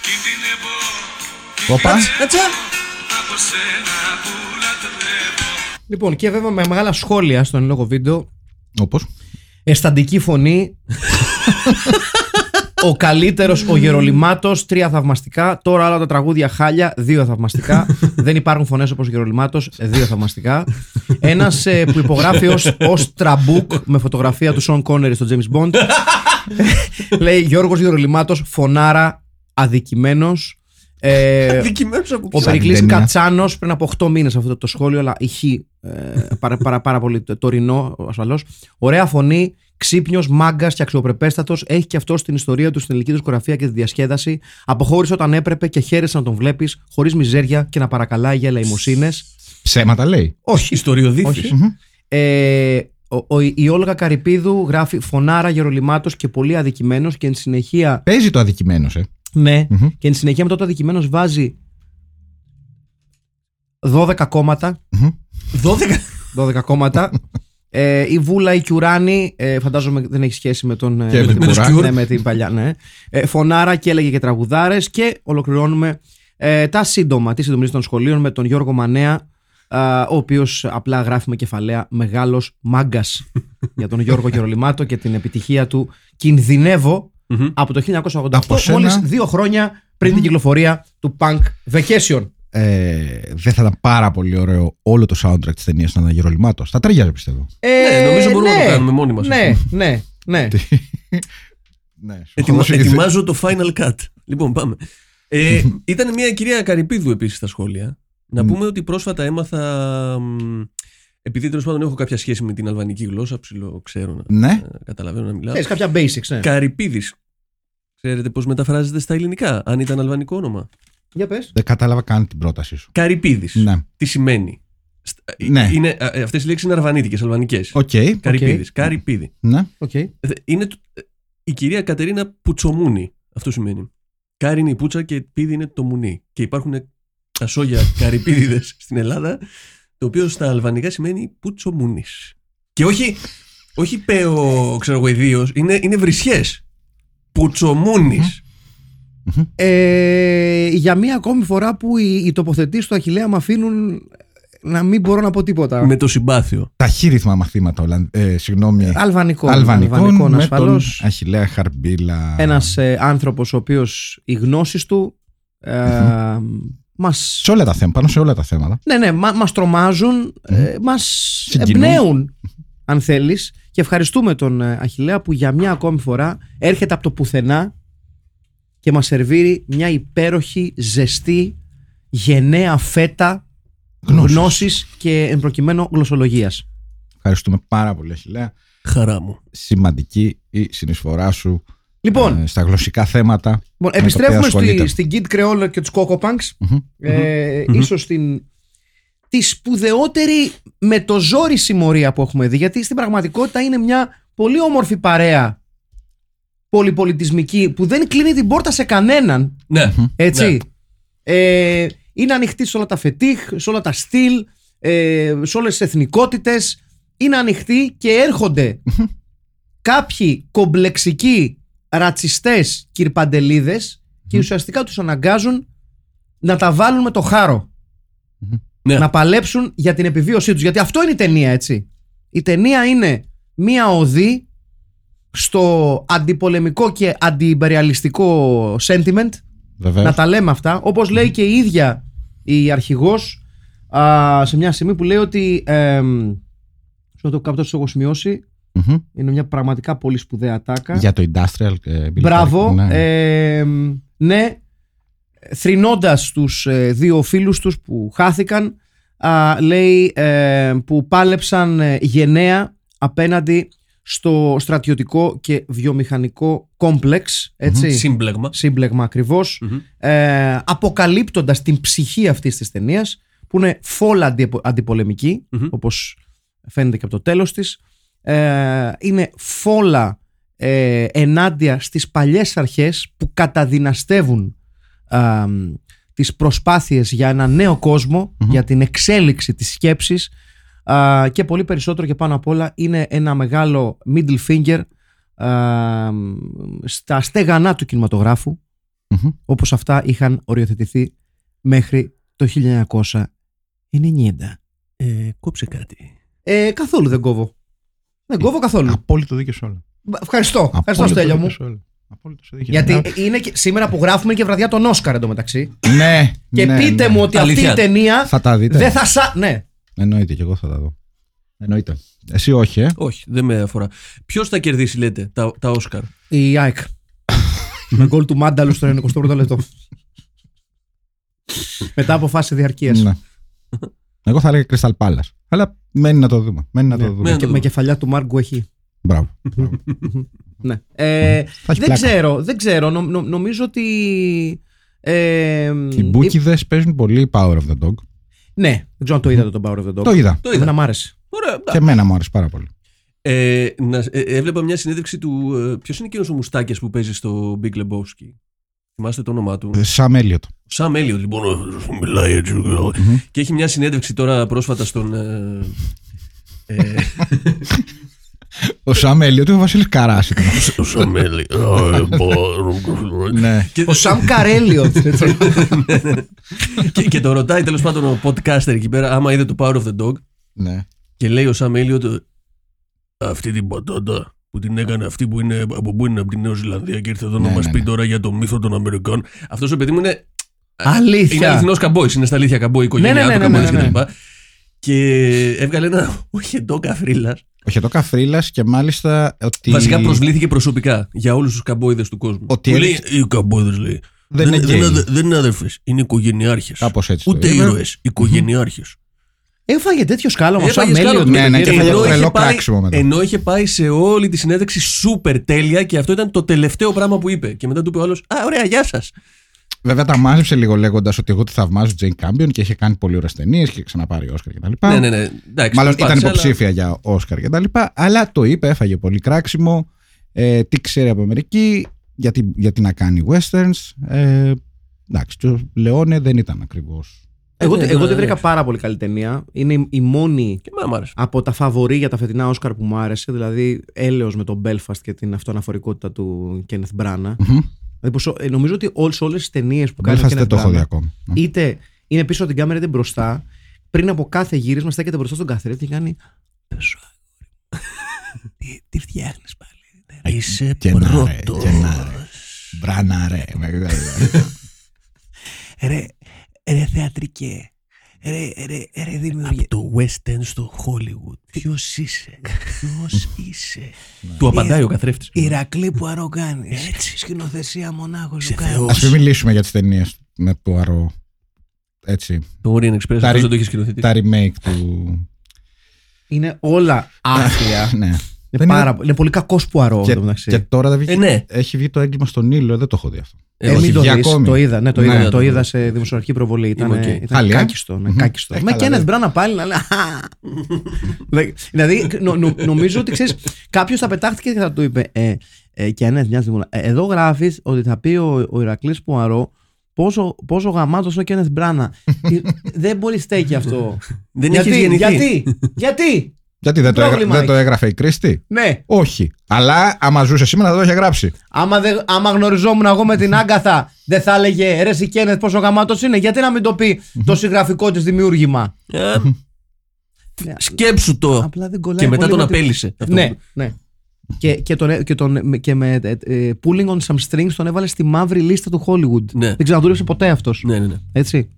Speaker 4: κινδυνεύω
Speaker 3: Όπα.
Speaker 2: Κάτσε.
Speaker 4: Από σένα που λατρεύω
Speaker 1: Λοιπόν, και βέβαια με μεγάλα σχόλια στον εν λόγω βίντεο.
Speaker 3: Όπως.
Speaker 1: Αισθαντική φωνή. ο καλύτερος, ο Γερολιμάτος, τρία θαυμαστικά. Τώρα άλλα τα τραγούδια χάλια, δύο θαυμαστικά. Δεν υπάρχουν φωνές όπως ο Γερολιμάτος, δύο θαυμαστικά. Ένας που υπογράφει ως τραμπούκος με φωτογραφία του Σον Κόνερι στο James Bond. Λέει Γιώργος Γερολιμάτος, φωνάρα, αδικημένος. Ε,
Speaker 2: Δικημένος από
Speaker 1: ο
Speaker 2: ποιο.
Speaker 3: Σαν
Speaker 1: Περικλής
Speaker 3: την ταινία.
Speaker 1: Κατσάνος πριν από 8 μήνες αυτό το σχόλιο, αλλά ηχεί ε, πάρα, πάρα, πάρα πολύ το- τωρινό ασφαλώς. Ωραία φωνή, ξύπνιος, μάγκας και αξιοπρεπέστατος. Έχει και αυτό στην ιστορία του στην ελληνική δισκογραφία και τη διασκέδαση. Αποχώρησε όταν έπρεπε και χαίρεσε να τον βλέπεις χωρίς μιζέρια και να παρακαλάει για ελεημοσύνες.
Speaker 3: Ψέματα λέει.
Speaker 1: Όχι.
Speaker 2: Ιστοριοδίθης.
Speaker 1: Όχι. Ε, ο, ο- η Όλγα Καρυπίδου γράφει φωνάρα γερολιμάτος και πολύ αδικημένος και εν συνεχεία
Speaker 3: Παίζει το αδικημένος, ε.
Speaker 1: Ναι,
Speaker 3: Μμμ.
Speaker 1: και εν συνεχεία μετά το αδικημένος βάζει 12 κόμματα
Speaker 2: 12.
Speaker 1: 12 κόμματα. Ε, η Βούλα, η Κιουράνη, ε, φαντάζομαι δεν έχει σχέση με τον. ε,
Speaker 3: Και με
Speaker 1: την
Speaker 3: την
Speaker 1: Κουράνη,
Speaker 3: Κιουρ.
Speaker 1: ναι, με την παλιά, ναι. Ε, φωνάρα και έλεγε και τραγουδάρες. Και ολοκληρώνουμε ε, τα σύντομα, τη συντομή των σχολείων με τον Γιώργο Μανέα, α, ο οποίος απλά γράφει με κεφαλαία Μεγάλος μάγκας για τον Γιώργο Γερολιμάτο και την επιτυχία του Κινδυνεύω
Speaker 2: Μμμ.
Speaker 1: από το 1988,
Speaker 3: Από σένα;
Speaker 1: μόλις δύο χρόνια πριν την κυκλοφορία του Punk Vacation.
Speaker 3: ε, δεν θα ήταν πάρα πολύ ωραίο όλο το soundtrack της ταινίας να ήταν γερολιμάτο. Θα ταιριάζει πιστεύω.
Speaker 1: Ε,
Speaker 2: Ναι, νομίζω μπορούμε να το κάνουμε μόνοι μας.
Speaker 1: Ναι, ναι, ναι.
Speaker 3: Ναι, σου έχω
Speaker 2: Ετοιμα-
Speaker 3: δώσει και
Speaker 2: ετοιμάζω το final cut. Λοιπόν, πάμε. Ε, ήταν μια κυρία Καρυπίδου επίσης στα σχόλια. Να
Speaker 3: Μμ.
Speaker 2: πούμε ότι πρόσφατα έμαθα. Μ, Επειδή τέλος πάντων έχω κάποια σχέση με την αλβανική γλώσσα, ψιλοξέρω να
Speaker 3: Ναι.
Speaker 2: ε, καταλαβαίνω να μιλάω.
Speaker 1: Ξέρεις, κάποια basics, ναι.
Speaker 2: Καρυπίδης. Ξέρετε πώς μεταφράζεται στα ελληνικά, αν ήταν αλβανικό όνομα;
Speaker 1: Για πες.
Speaker 3: Δεν κατάλαβα καν την πρότασή σου.
Speaker 2: Καρυπίδης.
Speaker 3: Ναι.
Speaker 2: Τι σημαίνει; Στα-
Speaker 3: Ναι.
Speaker 2: Είναι, αυτές οι λέξεις είναι αρβανίτικες, αλβανικές.
Speaker 3: Οκ.
Speaker 2: Καρυπίδης. Καρυπίδη.
Speaker 3: Ναι.
Speaker 1: Οκ.
Speaker 2: Είναι το- η κυρία Κατερίνα Πουτσομούνη. Αυτό σημαίνει. Κάρι είναι η πουτσα και πίδι είναι το μουνί. Και υπάρχουν τα σόγια καρυπίδιδες στην Ελλάδα, το οποίο στα αλβανικά σημαίνει πουτσομούνης. Και όχι, όχι πέο, ξέρω εγώ, ιδίως, είναι, είναι βρισιές. Πουτσομούνης.
Speaker 1: Ε, για μία ακόμη φορά που οι, οι τοποθετήσεις του Αχιλλέα με αφήνουν να μην μπορώ να πω τίποτα.
Speaker 2: Με το συμπάθειο.
Speaker 3: Ταχύρυθμα μαθήματα, Ολλαν- ε, συγγνώμη,
Speaker 1: Αλβανικών,
Speaker 3: αλβανικών,
Speaker 1: αλβανικών
Speaker 3: με
Speaker 1: ασφαλώς.
Speaker 3: τον Αχιλέα Χαρμπίλα.
Speaker 1: Ένας ε, άνθρωπος ο οποίος οι γνώσεις του ε, μας,
Speaker 3: Σε όλα τα θέματα, πάνω σε όλα τα θέματα.
Speaker 1: ναι, ναι, μα, μας τρομάζουν, ε, μας
Speaker 3: Συγκινούν.
Speaker 1: εμπνέουν αν θέλεις και ευχαριστούμε τον ε, Αχιλέα που για μια ακόμη φορά έρχεται από το πουθενά και μας σερβίρει μια υπέροχη, ζεστή, γενναία φέτα
Speaker 3: Γνώσης.
Speaker 1: γνώσης και εν προκειμένου γλωσσολογίας.
Speaker 3: Ευχαριστούμε πάρα πολύ, Αχιλέα.
Speaker 2: Χαρά μου.
Speaker 3: Σημαντική η συνεισφορά σου
Speaker 1: Λοιπόν,
Speaker 3: ε, στα γλωσσικά θέματα.
Speaker 1: Λοιπόν,
Speaker 3: με το
Speaker 1: επιστρέφουμε
Speaker 3: οποίο ασχολείται.
Speaker 1: στη, στην Kid Creole και τους Coco Punks.
Speaker 3: Μμμ.
Speaker 1: Ε, Ίσως την, τη σπουδαιότερη με το ζόρι συμμορία που έχουμε δει. Γιατί στην πραγματικότητα είναι μια πολύ όμορφη παρέα πολυπολιτισμική που δεν κλείνει την πόρτα σε κανέναν.
Speaker 2: Ναι.
Speaker 1: Έτσι. Ε, είναι ανοιχτή σε όλα τα φετίχ, σε όλα τα στυλ, ε, σε όλες τις εθνικότητες. Είναι ανοιχτή και έρχονται κάποιοι κομπλεξικοί ρατσιστές κυρπαντελίδες και ουσιαστικά τους αναγκάζουν να τα βάλουν με το χάρο.
Speaker 2: Ναι.
Speaker 1: Να παλέψουν για την επιβίωσή τους. Γιατί αυτό είναι η ταινία, έτσι. Η ταινία είναι μία οδή στο αντιπολεμικό και αντιυμπεριαλιστικό sentiment
Speaker 3: Βεβαίως.
Speaker 1: να τα λέμε αυτά. Όπως λέει και η ίδια η αρχηγός σε μια στιγμή που λέει ότι. Ε, στο το κάπου το έχω σημειώσει.
Speaker 3: Μμμ.
Speaker 1: Είναι μια πραγματικά πολύ σπουδαία τάκα.
Speaker 3: Για το industrial. ε,
Speaker 1: Μπράβο.
Speaker 3: military, ναι.
Speaker 1: Ε, ναι. Θρηνώντας τους ε, δύο φίλους τους που χάθηκαν α, λέει ε, που πάλεψαν ε, γενναία απέναντι στο στρατιωτικό και βιομηχανικό κόμπλεξ έτσι,
Speaker 2: Σύμπλεγμα.
Speaker 1: σύμπλεγμα ακριβώς
Speaker 2: Μμμ.
Speaker 1: ε, αποκαλύπτοντας την ψυχή αυτής της ταινίας, που είναι φόλα αντι- αντιπολεμική
Speaker 2: Μμμ.
Speaker 1: όπως φαίνεται και από το τέλος της ε, είναι φόλα ε, ενάντια στις παλιές αρχές που καταδυναστεύουν α, τις προσπάθειες για ένα νέο κόσμο, για την εξέλιξη της σκέψης α, και πολύ περισσότερο και πάνω απ' όλα είναι ένα μεγάλο middle finger α, στα στεγανά του κινηματογράφου
Speaker 3: Μμμ.
Speaker 1: όπως αυτά είχαν οριοθετηθεί μέχρι το 1990.
Speaker 2: Ε, κόψε κάτι.
Speaker 1: Ε, καθόλου δεν κόβω. Δεν κόβω καθόλου.
Speaker 3: Απόλυτο δίκιο σε όλα.
Speaker 1: Ευχαριστώ. Ευχαριστώ,
Speaker 3: Απόλυτο
Speaker 1: Στέλιο
Speaker 3: δίκιο
Speaker 1: μου.
Speaker 3: σε όλα. Απόλυτο δίκιο.
Speaker 1: Γιατί είναι και, σήμερα που γράφουμε και βραδιά τον Όσκαρ εντωμεταξύ.
Speaker 3: Ναι.
Speaker 1: Και
Speaker 3: ναι,
Speaker 1: πείτε
Speaker 3: ναι.
Speaker 1: μου ότι
Speaker 2: Αλήθεια.
Speaker 1: αυτή η ταινία
Speaker 3: Θα τα δείτε.
Speaker 1: δεν θα σα. Ναι.
Speaker 3: Εννοείται και εγώ θα τα δω. Εννοείται. Εσύ όχι, ε;
Speaker 2: Όχι, δεν με αφορά. Ποιος θα κερδίσει, λέτε, τα, τα Όσκαρ;
Speaker 1: Η ΑΕΚ. Με γκολ του Μάνταλου στο 21ο λεπτό. Μετά από φάση διαρκείας.
Speaker 3: Ναι. Εγώ θα έλεγα Crystal Palace. Αλλά μένει να το δούμε. Μένει να το
Speaker 1: Ναι.
Speaker 3: δούμε.
Speaker 2: Μένει να
Speaker 1: Και
Speaker 2: το
Speaker 1: με
Speaker 2: δούμε.
Speaker 1: κεφαλιά του Μάρκ έχει.
Speaker 3: Μπράβο. Μπράβο.
Speaker 1: Ναι. Ε,
Speaker 3: Θα έχει
Speaker 1: δεν
Speaker 3: πλάκα.
Speaker 1: ξέρω, δεν ξέρω. Νο- νο- νομίζω ότι. Ε,
Speaker 3: Οι μπούκιδε παίζουν πολύ Power of the Dog.
Speaker 1: Ναι, δεν ξέρω αν το είδατε τον Power of the Dog.
Speaker 3: Το είδα.
Speaker 2: Το είδα.
Speaker 1: Εμένα μ' άρεσε.
Speaker 2: Ωραία,
Speaker 3: Και εμένα μου άρεσε πάρα πολύ.
Speaker 2: Ε, να, ε, έβλεπα μια συνέντευξη του. Ε, Ποιος είναι εκείνος ο Μουστάκια που παίζει στο Big Lebowski; Θυμάστε το όνομά του.
Speaker 3: Σαμ Έλιοτ.
Speaker 2: Σαμ Έλιοτ, λοιπόν. ο- Μιλάει έτσι. Και έχει μια συνέντευξη τώρα πρόσφατα στον. Ε, ε,
Speaker 3: Ο Σαμ Έλιοτ είναι ο Βασίλης Καράσης.
Speaker 2: ο Σαμ Έλιοτ.
Speaker 3: ναι.
Speaker 2: Και-
Speaker 1: Ο Σαμ Καρέλιοτ. έτσι.
Speaker 2: και, και το ρωτάει τέλος πάντων ο podcaster εκεί πέρα, άμα είδε το Power of the Dog.
Speaker 3: ναι.
Speaker 2: Και λέει ο Σαμ Έλιοτ, αυτή την πατάτα που την έκανε αυτή που είναι από πού είναι από τη Νέα Ζηλανδία και ήρθε εδώ να
Speaker 3: Ναι,
Speaker 2: μας
Speaker 3: ναι,
Speaker 2: πει
Speaker 3: ναι.
Speaker 2: τώρα για το μύθο των Αμερικάνων. Αυτός ο παιδί μου είναι.
Speaker 1: Αλήθεια.
Speaker 2: Είναι αληθινός καμπόης, είναι στα αλήθεια καμπόη, οικογένειά
Speaker 1: Ναι, ναι,
Speaker 2: του
Speaker 1: ναι,
Speaker 2: καμπόης
Speaker 1: ναι, ναι.
Speaker 2: κτλ. Και έβγαλε ένα οχεντό καφρίλας.
Speaker 3: Όχι, το καφρίλας και μάλιστα ότι.
Speaker 2: Βασικά προσβλήθηκε προσωπικά για όλους τους καμπόιδες του κόσμου.
Speaker 3: Ότι
Speaker 2: Που
Speaker 3: έλεγε-
Speaker 2: λέει, οι καμπόιδες λέει.
Speaker 3: Δεν είναι
Speaker 2: δεν,
Speaker 3: γκέι.
Speaker 2: αδε- δεν είναι αδερφές, είναι οικογενειάρχες.
Speaker 3: Κάπως έτσι. το
Speaker 2: Ούτε
Speaker 3: είπε.
Speaker 2: ήρωες, οικογενειάρχες.
Speaker 1: Έφαγε τέτοιο σκάλωμα ο
Speaker 2: Έφαγε
Speaker 1: Σαμ
Speaker 2: σκάλωμα.
Speaker 1: Έλιοτ.
Speaker 3: Ναι, ναι, και
Speaker 1: Ενώ-
Speaker 3: έφαγε
Speaker 2: ενώ,
Speaker 3: τρελό
Speaker 2: είχε πάει,
Speaker 3: κράξιμο μετά.
Speaker 2: ενώ είχε πάει σε όλη τη συνέντευξη σούπερ τέλεια και αυτό ήταν το τελευταίο πράγμα που είπε. Και μετά του είπε ο άλλος: Α, ωραία, γεια σας.
Speaker 3: Βέβαια τα μάζεψε λίγο λέγοντας ότι εγώ τη θαυμάζω Τζέιν Κάμπιον και είχε κάνει πολύ ωραίες ταινίες και ξαναπάρει Όσκαρ κτλ.
Speaker 2: Ναι, ναι, ναι. Εντάξει,
Speaker 3: Μάλλον ήταν
Speaker 2: προσπάθησε,
Speaker 3: υποψήφια για Όσκαρ κτλ. Αλλά το είπε, έφαγε πολύ κράξιμο. Ε, τι ξέρει από Αμερική, γιατί, γιατί να κάνει westerns. Ε, εντάξει, και ο Λεόνε δεν ήταν ακριβώς.
Speaker 1: Εγώ,
Speaker 2: Ναι,
Speaker 1: εγώ
Speaker 2: ναι,
Speaker 1: τη
Speaker 2: ναι.
Speaker 1: βρήκα πάρα πολύ καλή ταινία. Είναι η- η μόνη
Speaker 2: Και εμένα μου άρεσε.
Speaker 1: από τα φαβορή για τα φετινά Όσκαρ που μου άρεσε. Δηλαδή, έλεος με τον Belfast και την αυτοαναφορικότητα του Kenneth Branagh. Δηλαδή, πως, ε, νομίζω ότι όλε όλες τις ταινίες που κάνει ο
Speaker 3: Belfast δεν
Speaker 1: Kenneth
Speaker 3: το έχω δει
Speaker 1: Branagh,
Speaker 3: ακόμα.
Speaker 1: είτε είναι πίσω από την κάμερα είτε μπροστά, πριν από κάθε γύρισμα στέκεται μπροστά στον καθρέφτη και κάνει. «Πες, αγόρι μου, Τι, τι φτιάχνεις πάλι. Είσαι
Speaker 3: Και να ρε,
Speaker 1: πρώτο.
Speaker 3: και να ρε. Μπράνα ρε.
Speaker 1: Ρε, ρε θεατρικέ. Ρε, ρε, ρε δημιουργία. Από το West End στο Hollywood. Ποιος είσαι; Ποιος είσαι;
Speaker 2: Του απαντάει ο καθρέφτης.
Speaker 1: Ηρακλή που αρώ κάνει. Έτσι. Σκηνοθεσία μονάχος σου κάνει.
Speaker 3: Α μην μιλήσουμε για τις ταινίες με το αρώ. Έτσι.
Speaker 2: Το Orient Express
Speaker 3: Τα
Speaker 2: αυτός
Speaker 3: ρι-
Speaker 2: δεν το έχει σκηνοθετήσει.
Speaker 3: Τα remake του.
Speaker 1: Είναι όλα άθλια.
Speaker 3: Ναι.
Speaker 1: Είναι,
Speaker 3: Δεν
Speaker 1: πάρα, είναι πολύ κακός που αρώ.
Speaker 3: Και,
Speaker 1: εδώ μεταξύ.
Speaker 3: και τώρα δεν βγήκε.
Speaker 2: Ε, ναι.
Speaker 3: Έχει βγει το έγκλημα στον ήλιο, δεν το έχω δει αυτό.
Speaker 2: Ε,
Speaker 1: Ε,
Speaker 2: όχι.
Speaker 1: μην το
Speaker 3: βγει
Speaker 1: δεις,
Speaker 3: ακόμη.
Speaker 1: το είδα, ναι, το
Speaker 3: Ναι,
Speaker 1: είδα,
Speaker 2: το
Speaker 1: το
Speaker 2: είδα.
Speaker 1: είδα σε δημοσιογραφική προβολή. Ήταν,
Speaker 2: Είμαι οκ.
Speaker 1: ήταν
Speaker 3: Χάλια.
Speaker 1: κάκιστο. Ναι,
Speaker 3: Μμμ.
Speaker 1: κάκιστο.
Speaker 3: Ε,
Speaker 1: Με
Speaker 3: καλά,
Speaker 1: Kenneth
Speaker 3: δεν-
Speaker 1: Branagh πάλι να λέει. «Χα». δηλαδή, νο- νο- νομίζω ότι ξέρεις, κάποιος θα πετάχτηκε και θα του είπε ε, ε, Kenneth, μια στιγμή. ε, Εδώ γράφεις ότι θα πει ο, ο Ηρακλής Πουαρό πόσο, πόσο γαμάτος είναι ο Kenneth Branagh. Ε, Δεν μπορεί στέκει αυτό.
Speaker 2: Δεν
Speaker 1: γιατί,
Speaker 2: έχει γεννηθεί.
Speaker 1: γιατί, γιατί,
Speaker 3: Γιατί δεν το, έγρα-
Speaker 1: Πρόβλημα
Speaker 3: δεν το
Speaker 1: έχει.
Speaker 3: έγραφε η Κρίστη;
Speaker 1: ναι.
Speaker 3: Όχι. Αλλά άμα ζούσε σήμερα θα το είχε γράψει.
Speaker 1: Άμα, δεν, άμα γνωριζόμουν εγώ με την Άγκαθα, δεν θα έλεγε ρε εσύ Kenneth πόσο γαμάτος είναι. Γιατί να μην το πει το συγγραφικό της δημιούργημα;
Speaker 2: Ε, Σκέψου το.
Speaker 1: Απλά δεν κολλάει
Speaker 2: Και μετά
Speaker 1: πολύ
Speaker 2: τον
Speaker 1: με τη-
Speaker 2: απέλησε. Αυτό
Speaker 1: Ναι,
Speaker 2: που-
Speaker 1: ναι. Και, και, τον, και, τον, και με ε, ε, pulling on some strings τον έβαλε στη μαύρη λίστα του Hollywood.
Speaker 2: Ναι.
Speaker 1: Δεν ξαναδούλεψε ποτέ αυτός.
Speaker 2: Ναι, ναι, ναι.
Speaker 1: Έτσι.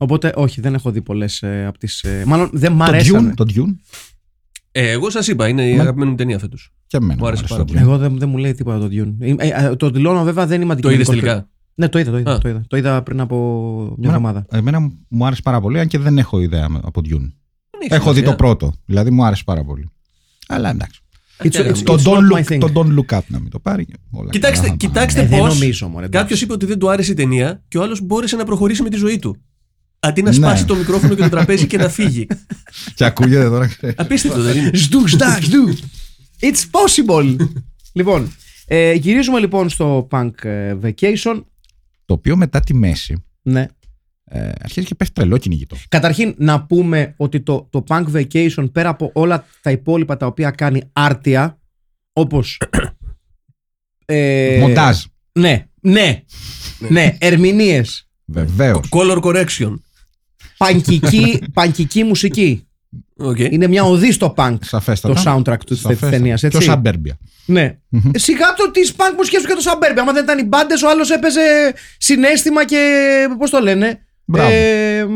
Speaker 1: Ναι. Οπότε, όχι, δεν έχω δει πολλές ε, από τις. μάλλον δεν μ'
Speaker 3: Το
Speaker 1: αρέσανε.
Speaker 3: Dune, το Dune
Speaker 2: Ε, εγώ σας είπα, είναι η
Speaker 3: Μα-
Speaker 2: αγαπημένη μου ταινία φέτος.
Speaker 3: και εμένα.
Speaker 2: Μου άρεσε
Speaker 3: άρεσε
Speaker 2: πάρα
Speaker 3: το
Speaker 2: πολύ.
Speaker 3: Dune.
Speaker 1: Εγώ δεν, δεν μου λέει τίποτα το Dune. Ε, ε, ε, το δηλώνω βέβαια δεν είμαι
Speaker 2: Το είδες
Speaker 1: αντικειμενικός.
Speaker 2: τελικά;
Speaker 1: Ναι, το είδα, το είδα,
Speaker 2: Α.
Speaker 1: το είδα. Το είδα πριν από μια
Speaker 3: Εμένα-
Speaker 1: εβδομάδα.
Speaker 3: Εμένα μου άρεσε πάρα πολύ, αν και δεν έχω ιδέα με- από Dune.
Speaker 2: Δεν έχεις
Speaker 3: Έχω δει
Speaker 2: σημασία.
Speaker 3: το πρώτο. Δηλαδή μου άρεσε πάρα πολύ. Αλλά εντάξει.
Speaker 1: It's,
Speaker 2: Ε,
Speaker 1: it's,
Speaker 3: Το
Speaker 1: it's
Speaker 3: don't,
Speaker 1: not my
Speaker 3: look,
Speaker 1: thing.
Speaker 3: το don't look up να μην το πάρει. και όλα
Speaker 2: Κοιτάξτε,
Speaker 3: καλά θα
Speaker 2: κοιτάξτε
Speaker 1: Ε, δεν
Speaker 2: πώς.
Speaker 1: νομίζω, μωρέ. εντάξει.
Speaker 2: Κάποιος είπε ότι δεν του άρεσε η ταινία και ο άλλος μπόρεσε να προχωρήσει με τη ζωή του. Αντί να
Speaker 3: Ναι.
Speaker 2: σπάσει το μικρόφωνο και το τραπέζι και να φύγει.
Speaker 3: πάνε. Και ακούγεται τώρα.
Speaker 2: Απίστευτο δεν είναι.
Speaker 1: Σδου, σδα, σδου. It's possible. λοιπόν, ε, γυρίζουμε λοιπόν στο Punk ε, Vacation.
Speaker 3: το οποίο μετά τη μέση
Speaker 1: Ναι.
Speaker 3: ε, αρχίζει και πέφτει τρελό κυνηγητό.
Speaker 1: Καταρχήν να πούμε ότι το, το Punk Vacation πέρα από όλα τα υπόλοιπα τα οποία κάνει άρτια όπως ε,
Speaker 3: Μοντάζ.
Speaker 1: Ναι, ναι, ναι, ερμηνείες,
Speaker 3: Βεβαίως.
Speaker 2: Color correction.
Speaker 1: Πανκική, πανκική μουσική.
Speaker 2: Οκ.
Speaker 1: Είναι μια οδή στο punk
Speaker 3: Σαφέστατα.
Speaker 1: το soundtrack του της
Speaker 3: Σαφέστατα.
Speaker 1: ταινίας, έτσι.
Speaker 3: Πιο Suburbia.
Speaker 1: Ναι. Ε, Σιγά το τη punk μουσική σου και το Suburbia. Άμα δεν ήταν οι μπάντες, ο άλλος έπαιζε συνέστημα και. Πώς το λένε.
Speaker 3: Μπράβο.
Speaker 1: Ε,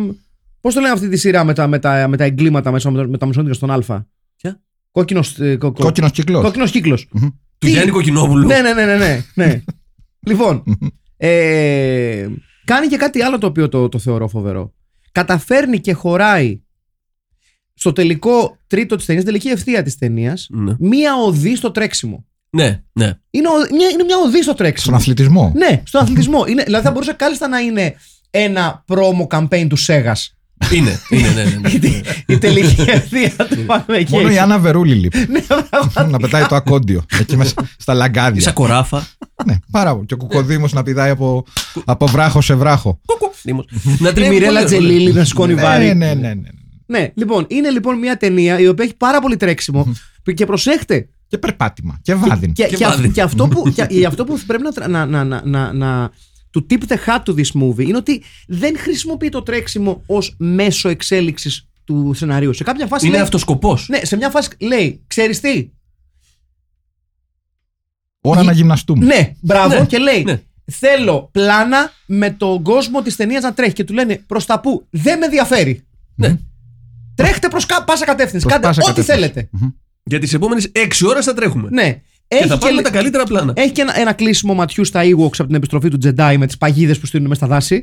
Speaker 1: Πώς το λένε αυτή τη σειρά με τα, με τα, με τα εγκλήματα μέσα με, τα- με τα μεσόνυχτα στον Α.
Speaker 2: Ποια;
Speaker 1: Κόκκινος ε, κο, κο,
Speaker 3: Κόκκινος κύκλος.
Speaker 1: κόκκινος κύκλος.
Speaker 2: Του
Speaker 1: Τι;
Speaker 2: Γιάννη Κοκκινόπουλου.
Speaker 1: Ναι, ναι, ναι, ναι. ναι, ναι. λοιπόν. Ε, κάνει και κάτι άλλο το οποίο το, το θεωρώ φοβερό. Καταφέρνει και χωράει στο τελικό τρίτο της ταινίας, τελική ευθεία της ταινίας,
Speaker 2: Ναι.
Speaker 1: μία οδή στο τρέξιμο.
Speaker 2: Ναι, ναι.
Speaker 1: Είναι, ο- μια, είναι μια οδή στο
Speaker 3: Στον
Speaker 1: τρέξιμο.
Speaker 3: αθλητισμό.
Speaker 1: Ναι, στον αθλητισμό. Είναι, δηλαδή θα μπορούσε κάλλιστα να είναι ένα promo campaign του Sega.
Speaker 2: Είναι, είναι, ναι, ναι, ναι.
Speaker 1: η τελική ευθεία του Πάμε εκεί.
Speaker 3: Μόνο η Άννα Βερούλη λείπει.
Speaker 1: Ναι, πραγματικά.
Speaker 3: να πετάει το ακόντιο. Εκεί μέσα στα
Speaker 2: Σαν
Speaker 3: λαγκάδια.
Speaker 2: κοράφα.
Speaker 3: ναι, πάρα πολύ. Και ο κουκοδήμος να πηδάει από, από βράχο σε βράχο.
Speaker 2: Δήμος. Να
Speaker 1: Τη
Speaker 2: τρέχει
Speaker 1: Μιρέλα
Speaker 2: πολύ,
Speaker 1: Τζελίλη να σηκώνει βάρη.
Speaker 3: Ναι, ναι, ναι, ναι.
Speaker 1: Ναι, λοιπόν, είναι λοιπόν μια ταινία η οποία έχει πάρα πολύ τρέξιμο. και προσέχτε.
Speaker 3: Και περπάτημα. Και βάδιν.
Speaker 1: Και,
Speaker 2: Και
Speaker 1: και, αυ-
Speaker 2: βάδιν.
Speaker 1: και αυτό που, και, και αυτό που πρέπει να, τρα- να, να, να, να, να του tip the hat to this movie είναι ότι δεν χρησιμοποιεί το τρέξιμο ως μέσο εξέλιξης του σενάριου. Σε κάποια φάση
Speaker 2: Είναι
Speaker 1: λέει,
Speaker 2: αυτοσκοπός.
Speaker 1: ναι, σε μια φάση λέει, ξέρεις τι,
Speaker 3: Ώρα να γυμναστούμε.
Speaker 1: ναι, μπράβο,
Speaker 2: Ναι,
Speaker 1: και λέει,
Speaker 2: ναι.
Speaker 1: θέλω πλάνα με τον κόσμο της ταινίας να τρέχει και του λένε προς τα που, δεν με ενδιαφέρει.
Speaker 2: Ναι.
Speaker 1: Τρέχτε προς κα, πάσα κατεύθυνση,
Speaker 3: Προς
Speaker 1: κάντε
Speaker 3: πάσα
Speaker 1: ό,τι
Speaker 3: κατεύθυνση.
Speaker 1: θέλετε.
Speaker 2: Για τις επόμενες 6 ώρες θα τρέχουμε.
Speaker 1: Ναι.
Speaker 2: Και
Speaker 1: Έχει
Speaker 2: θα
Speaker 1: και,
Speaker 2: πάρουμε τα καλύτερα πλάνα.
Speaker 1: έχει και ένα, ένα κλείσιμο ματιού στα Ewoks από την επιστροφή του Jedi με τις παγίδες που στείλουν μέσα στα δάση.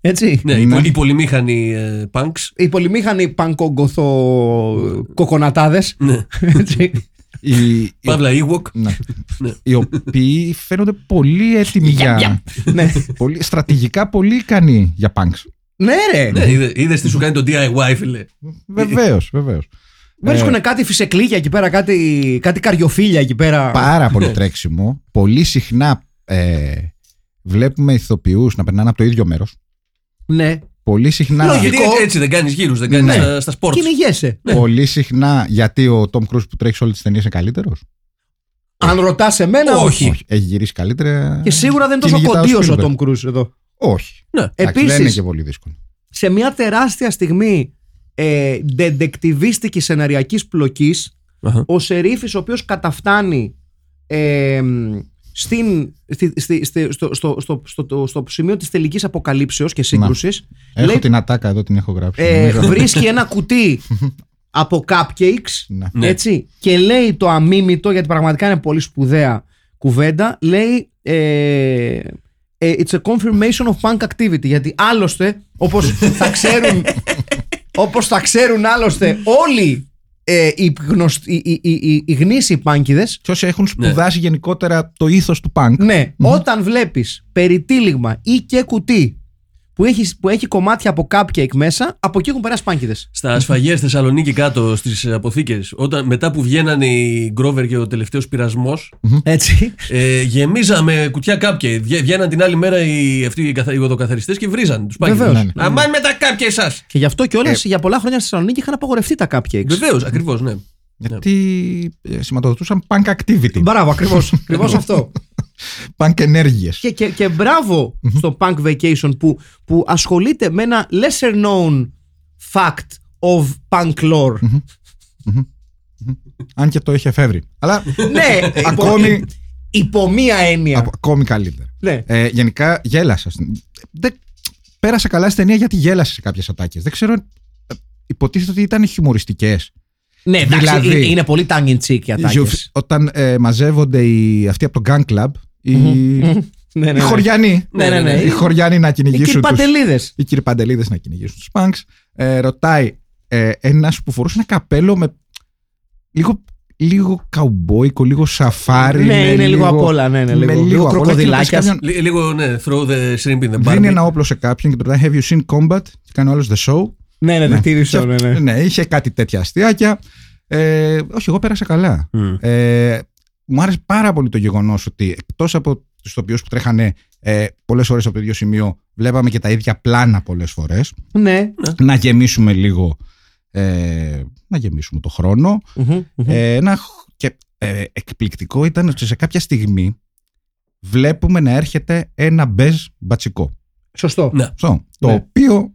Speaker 1: Έτσι.
Speaker 2: Ναι, οι
Speaker 3: Ναι.
Speaker 2: πο- οι πολυμήχανοι ε, punks.
Speaker 1: Οι πολυμήχανοι πανκογκοθο κοκονατάδες.
Speaker 2: Ναι.
Speaker 1: Έτσι.
Speaker 3: Οι, οι,
Speaker 2: Παύλα Ewok.
Speaker 3: ναι.
Speaker 2: Ναι.
Speaker 3: οι οποίοι φαίνονται πολύ έτοιμοι για.
Speaker 1: ναι.
Speaker 3: πολύ, στρατηγικά πολύ ικανοί για punks.
Speaker 1: ναι, ρε.
Speaker 2: Ναι, είδε- είδες τι σου κάνει το DIY, φίλε.
Speaker 3: Βεβαίως, βεβαίως.
Speaker 1: Βρίσκουν κάτι φυσεκλίκια εκεί πέρα, κάτι, κάτι καριοφίλια εκεί πέρα.
Speaker 3: Πάρα πολύ τρέξιμο. Πολύ συχνά ε, βλέπουμε ηθοποιούς να περνάνε από το ίδιο μέρος.
Speaker 1: Ναι.
Speaker 3: Πολύ συχνά.
Speaker 1: Λογικό.
Speaker 2: Γιατί έτσι, έτσι δεν κάνεις γύρους, δεν κάνεις
Speaker 1: Ναι.
Speaker 2: στα, στα sports.
Speaker 1: Κυνηγέσαι.
Speaker 3: Πολύ συχνά γιατί ο Τόμ Κρούζ που τρέχει σε όλες τις ταινίες είναι καλύτερος;
Speaker 1: Αν ρωτάς εμένα, όχι.
Speaker 3: Όχι. Έχει γυρίσει καλύτερα.
Speaker 1: Και σίγουρα δεν είναι τόσο
Speaker 3: Κυνηγητά
Speaker 1: κοντίος ο
Speaker 3: Spielberg.
Speaker 1: Τόμ Κρούζ εδώ.
Speaker 3: Όχι.
Speaker 2: Ναι.
Speaker 3: Εντάξει, δεν είναι
Speaker 1: Επίση,
Speaker 3: και πολύ δύσκολο.
Speaker 1: σε μια τεράστια στιγμή ε, ντεντεκτιβίστικης σεναριακής πλοκής
Speaker 2: Αχα.
Speaker 1: ο Σερίφης ο οποίος καταφτάνει ε, στην, στη, στη, στη- στο, στο, στο, στο, στο, στο σημείο της τελικής αποκαλύψεως και σύγκρουσης
Speaker 3: Έχω
Speaker 1: λέει,
Speaker 3: την ατάκα εδώ, την έχω γράψει.
Speaker 1: ε,
Speaker 3: νομίζω.
Speaker 1: βρίσκει ένα κουτί από cupcakes
Speaker 3: Ναι.
Speaker 2: Ναι.
Speaker 1: έτσι, και λέει το αμίμητο γιατί πραγματικά είναι πολύ σπουδαία κουβέντα λέει ε, ε, it's a confirmation of punk activity γιατί άλλωστε όπως θα ξέρουν όπως θα ξέρουν άλλωστε όλοι ε, οι, γνωστοί, οι, οι, οι, οι γνήσιοι πάνκιδες.
Speaker 3: Και όσοι έχουν σπουδάσει γενικότερα το ήθος του punk.
Speaker 1: ναι, όταν βλέπεις περιτύλιγμα ή και κουτί που έχει, που έχει κομμάτια από cupcake μέσα από εκεί έχουν περάσει πάνκιδες
Speaker 2: Στα ασφαγές Θεσσαλονίκη κάτω στις αποθήκες, μετά που βγαίνανε οι Γκρόβερ και ο τελευταίος πειρασμός,
Speaker 1: έτσι
Speaker 2: ε, γεμίζαμε κουτιά κάπια. Βγαίναν την άλλη μέρα οι, αυτοί οι, καθα, οι οδοκαθαριστές και βρίζαν τους
Speaker 1: Βεβαίως.
Speaker 2: πάγγελου.
Speaker 3: Ναι, ναι.
Speaker 2: Αμάν με τα κάπια εσά.
Speaker 1: και γι' αυτό κιόλας για πολλά χρόνια στη Θεσσαλονίκη είχαν απαγορευτεί τα cupcakes
Speaker 2: Βεβαίως, ακριβώς, ναι.
Speaker 3: Γιατί ε, σηματοδοτούσαν punk activity.
Speaker 1: Μπράβο, ακριβώς. ακριβώς αυτό.
Speaker 3: Punk ενέργειες.
Speaker 1: Και, και, και μπράβο στο Punk Vacation που, που ασχολείται με ένα lesser known fact of punk lore.
Speaker 3: Αν και το είχε εφεύρει. Αλλά
Speaker 1: ναι, υπό,
Speaker 3: Ακόμη-
Speaker 1: υπό μία έννοια.
Speaker 3: απο- ακόμη καλύτερα.
Speaker 1: Ναι.
Speaker 3: Ε, γενικά γέλασα. στην- Δεν... Πέρασα καλά στην ταινία γιατί γέλασε σε κάποιες ατάκες. Δεν ξέρω. ε, Υποτίθεται ότι ήταν χιουμοριστικές.
Speaker 1: Ναι, εντάξει,
Speaker 3: δηλαδή-
Speaker 1: είναι, είναι πολύ tongue in cheek οι ατάκες.
Speaker 3: Όταν ε, μαζεύονται οι, αυτοί από το Gun Club, οι,
Speaker 1: ναι, ναι,
Speaker 3: οι
Speaker 1: ναι.
Speaker 3: χωριανοί.
Speaker 1: Ναι, ναι, ναι.
Speaker 3: Οι χωριανοί να
Speaker 1: Οι κύριοι
Speaker 3: κυνηγήσουν τους,
Speaker 1: Παντελίδες.
Speaker 3: οι κύριοι Παντελίδες να κυνηγήσουν τους Punks. Ε, ρωτάει ε, ένας που φορούσε ένα καπέλο με λίγο, λίγο καουμπόικο, λίγο σαφάρι.
Speaker 1: Ναι,
Speaker 3: με
Speaker 1: είναι λίγο απ' όλα, ναι, ναι,
Speaker 3: με
Speaker 1: λίγο- λίγο
Speaker 3: απ' όλα.
Speaker 1: κροκοδιλάκιας.
Speaker 3: Και ρωτάει
Speaker 2: Λι- Λίγο, ναι, throw the shrimp in the
Speaker 3: κάποιον, Δίνει
Speaker 2: barbie.
Speaker 3: ένα όπλο σε κάποιον και του ρωτάει Have you seen combat? Και κάνει ο άλλος the show.
Speaker 1: Ναι, ναι,
Speaker 3: Ναι.
Speaker 1: ναι, τι ρίξω, ναι, ναι.
Speaker 3: ναι, είχε κάτι τέτοια αστείακια. Ε, όχι, εγώ πέρασα καλά.
Speaker 2: Μμ.
Speaker 3: Ε, μου άρεσε πάρα πολύ το γεγονός ότι εκτός από τους τοπιούς που τρέχανε ε, πολλές ώρες από το ίδιο σημείο, βλέπαμε και τα ίδια πλάνα πολλές φορές.
Speaker 1: Ναι.
Speaker 3: Να γεμίσουμε λίγο. Ε, να γεμίσουμε το χρόνο.
Speaker 1: Μμμ, μμμ.
Speaker 3: Ε, ένα, χ- και ε, εκπληκτικό ήταν ότι σε κάποια στιγμή βλέπουμε να έρχεται ένα μπεζ μπατσικό.
Speaker 1: Σωστό.
Speaker 2: Ναι.
Speaker 3: Αυτό, το
Speaker 1: Ναι.
Speaker 3: οποίο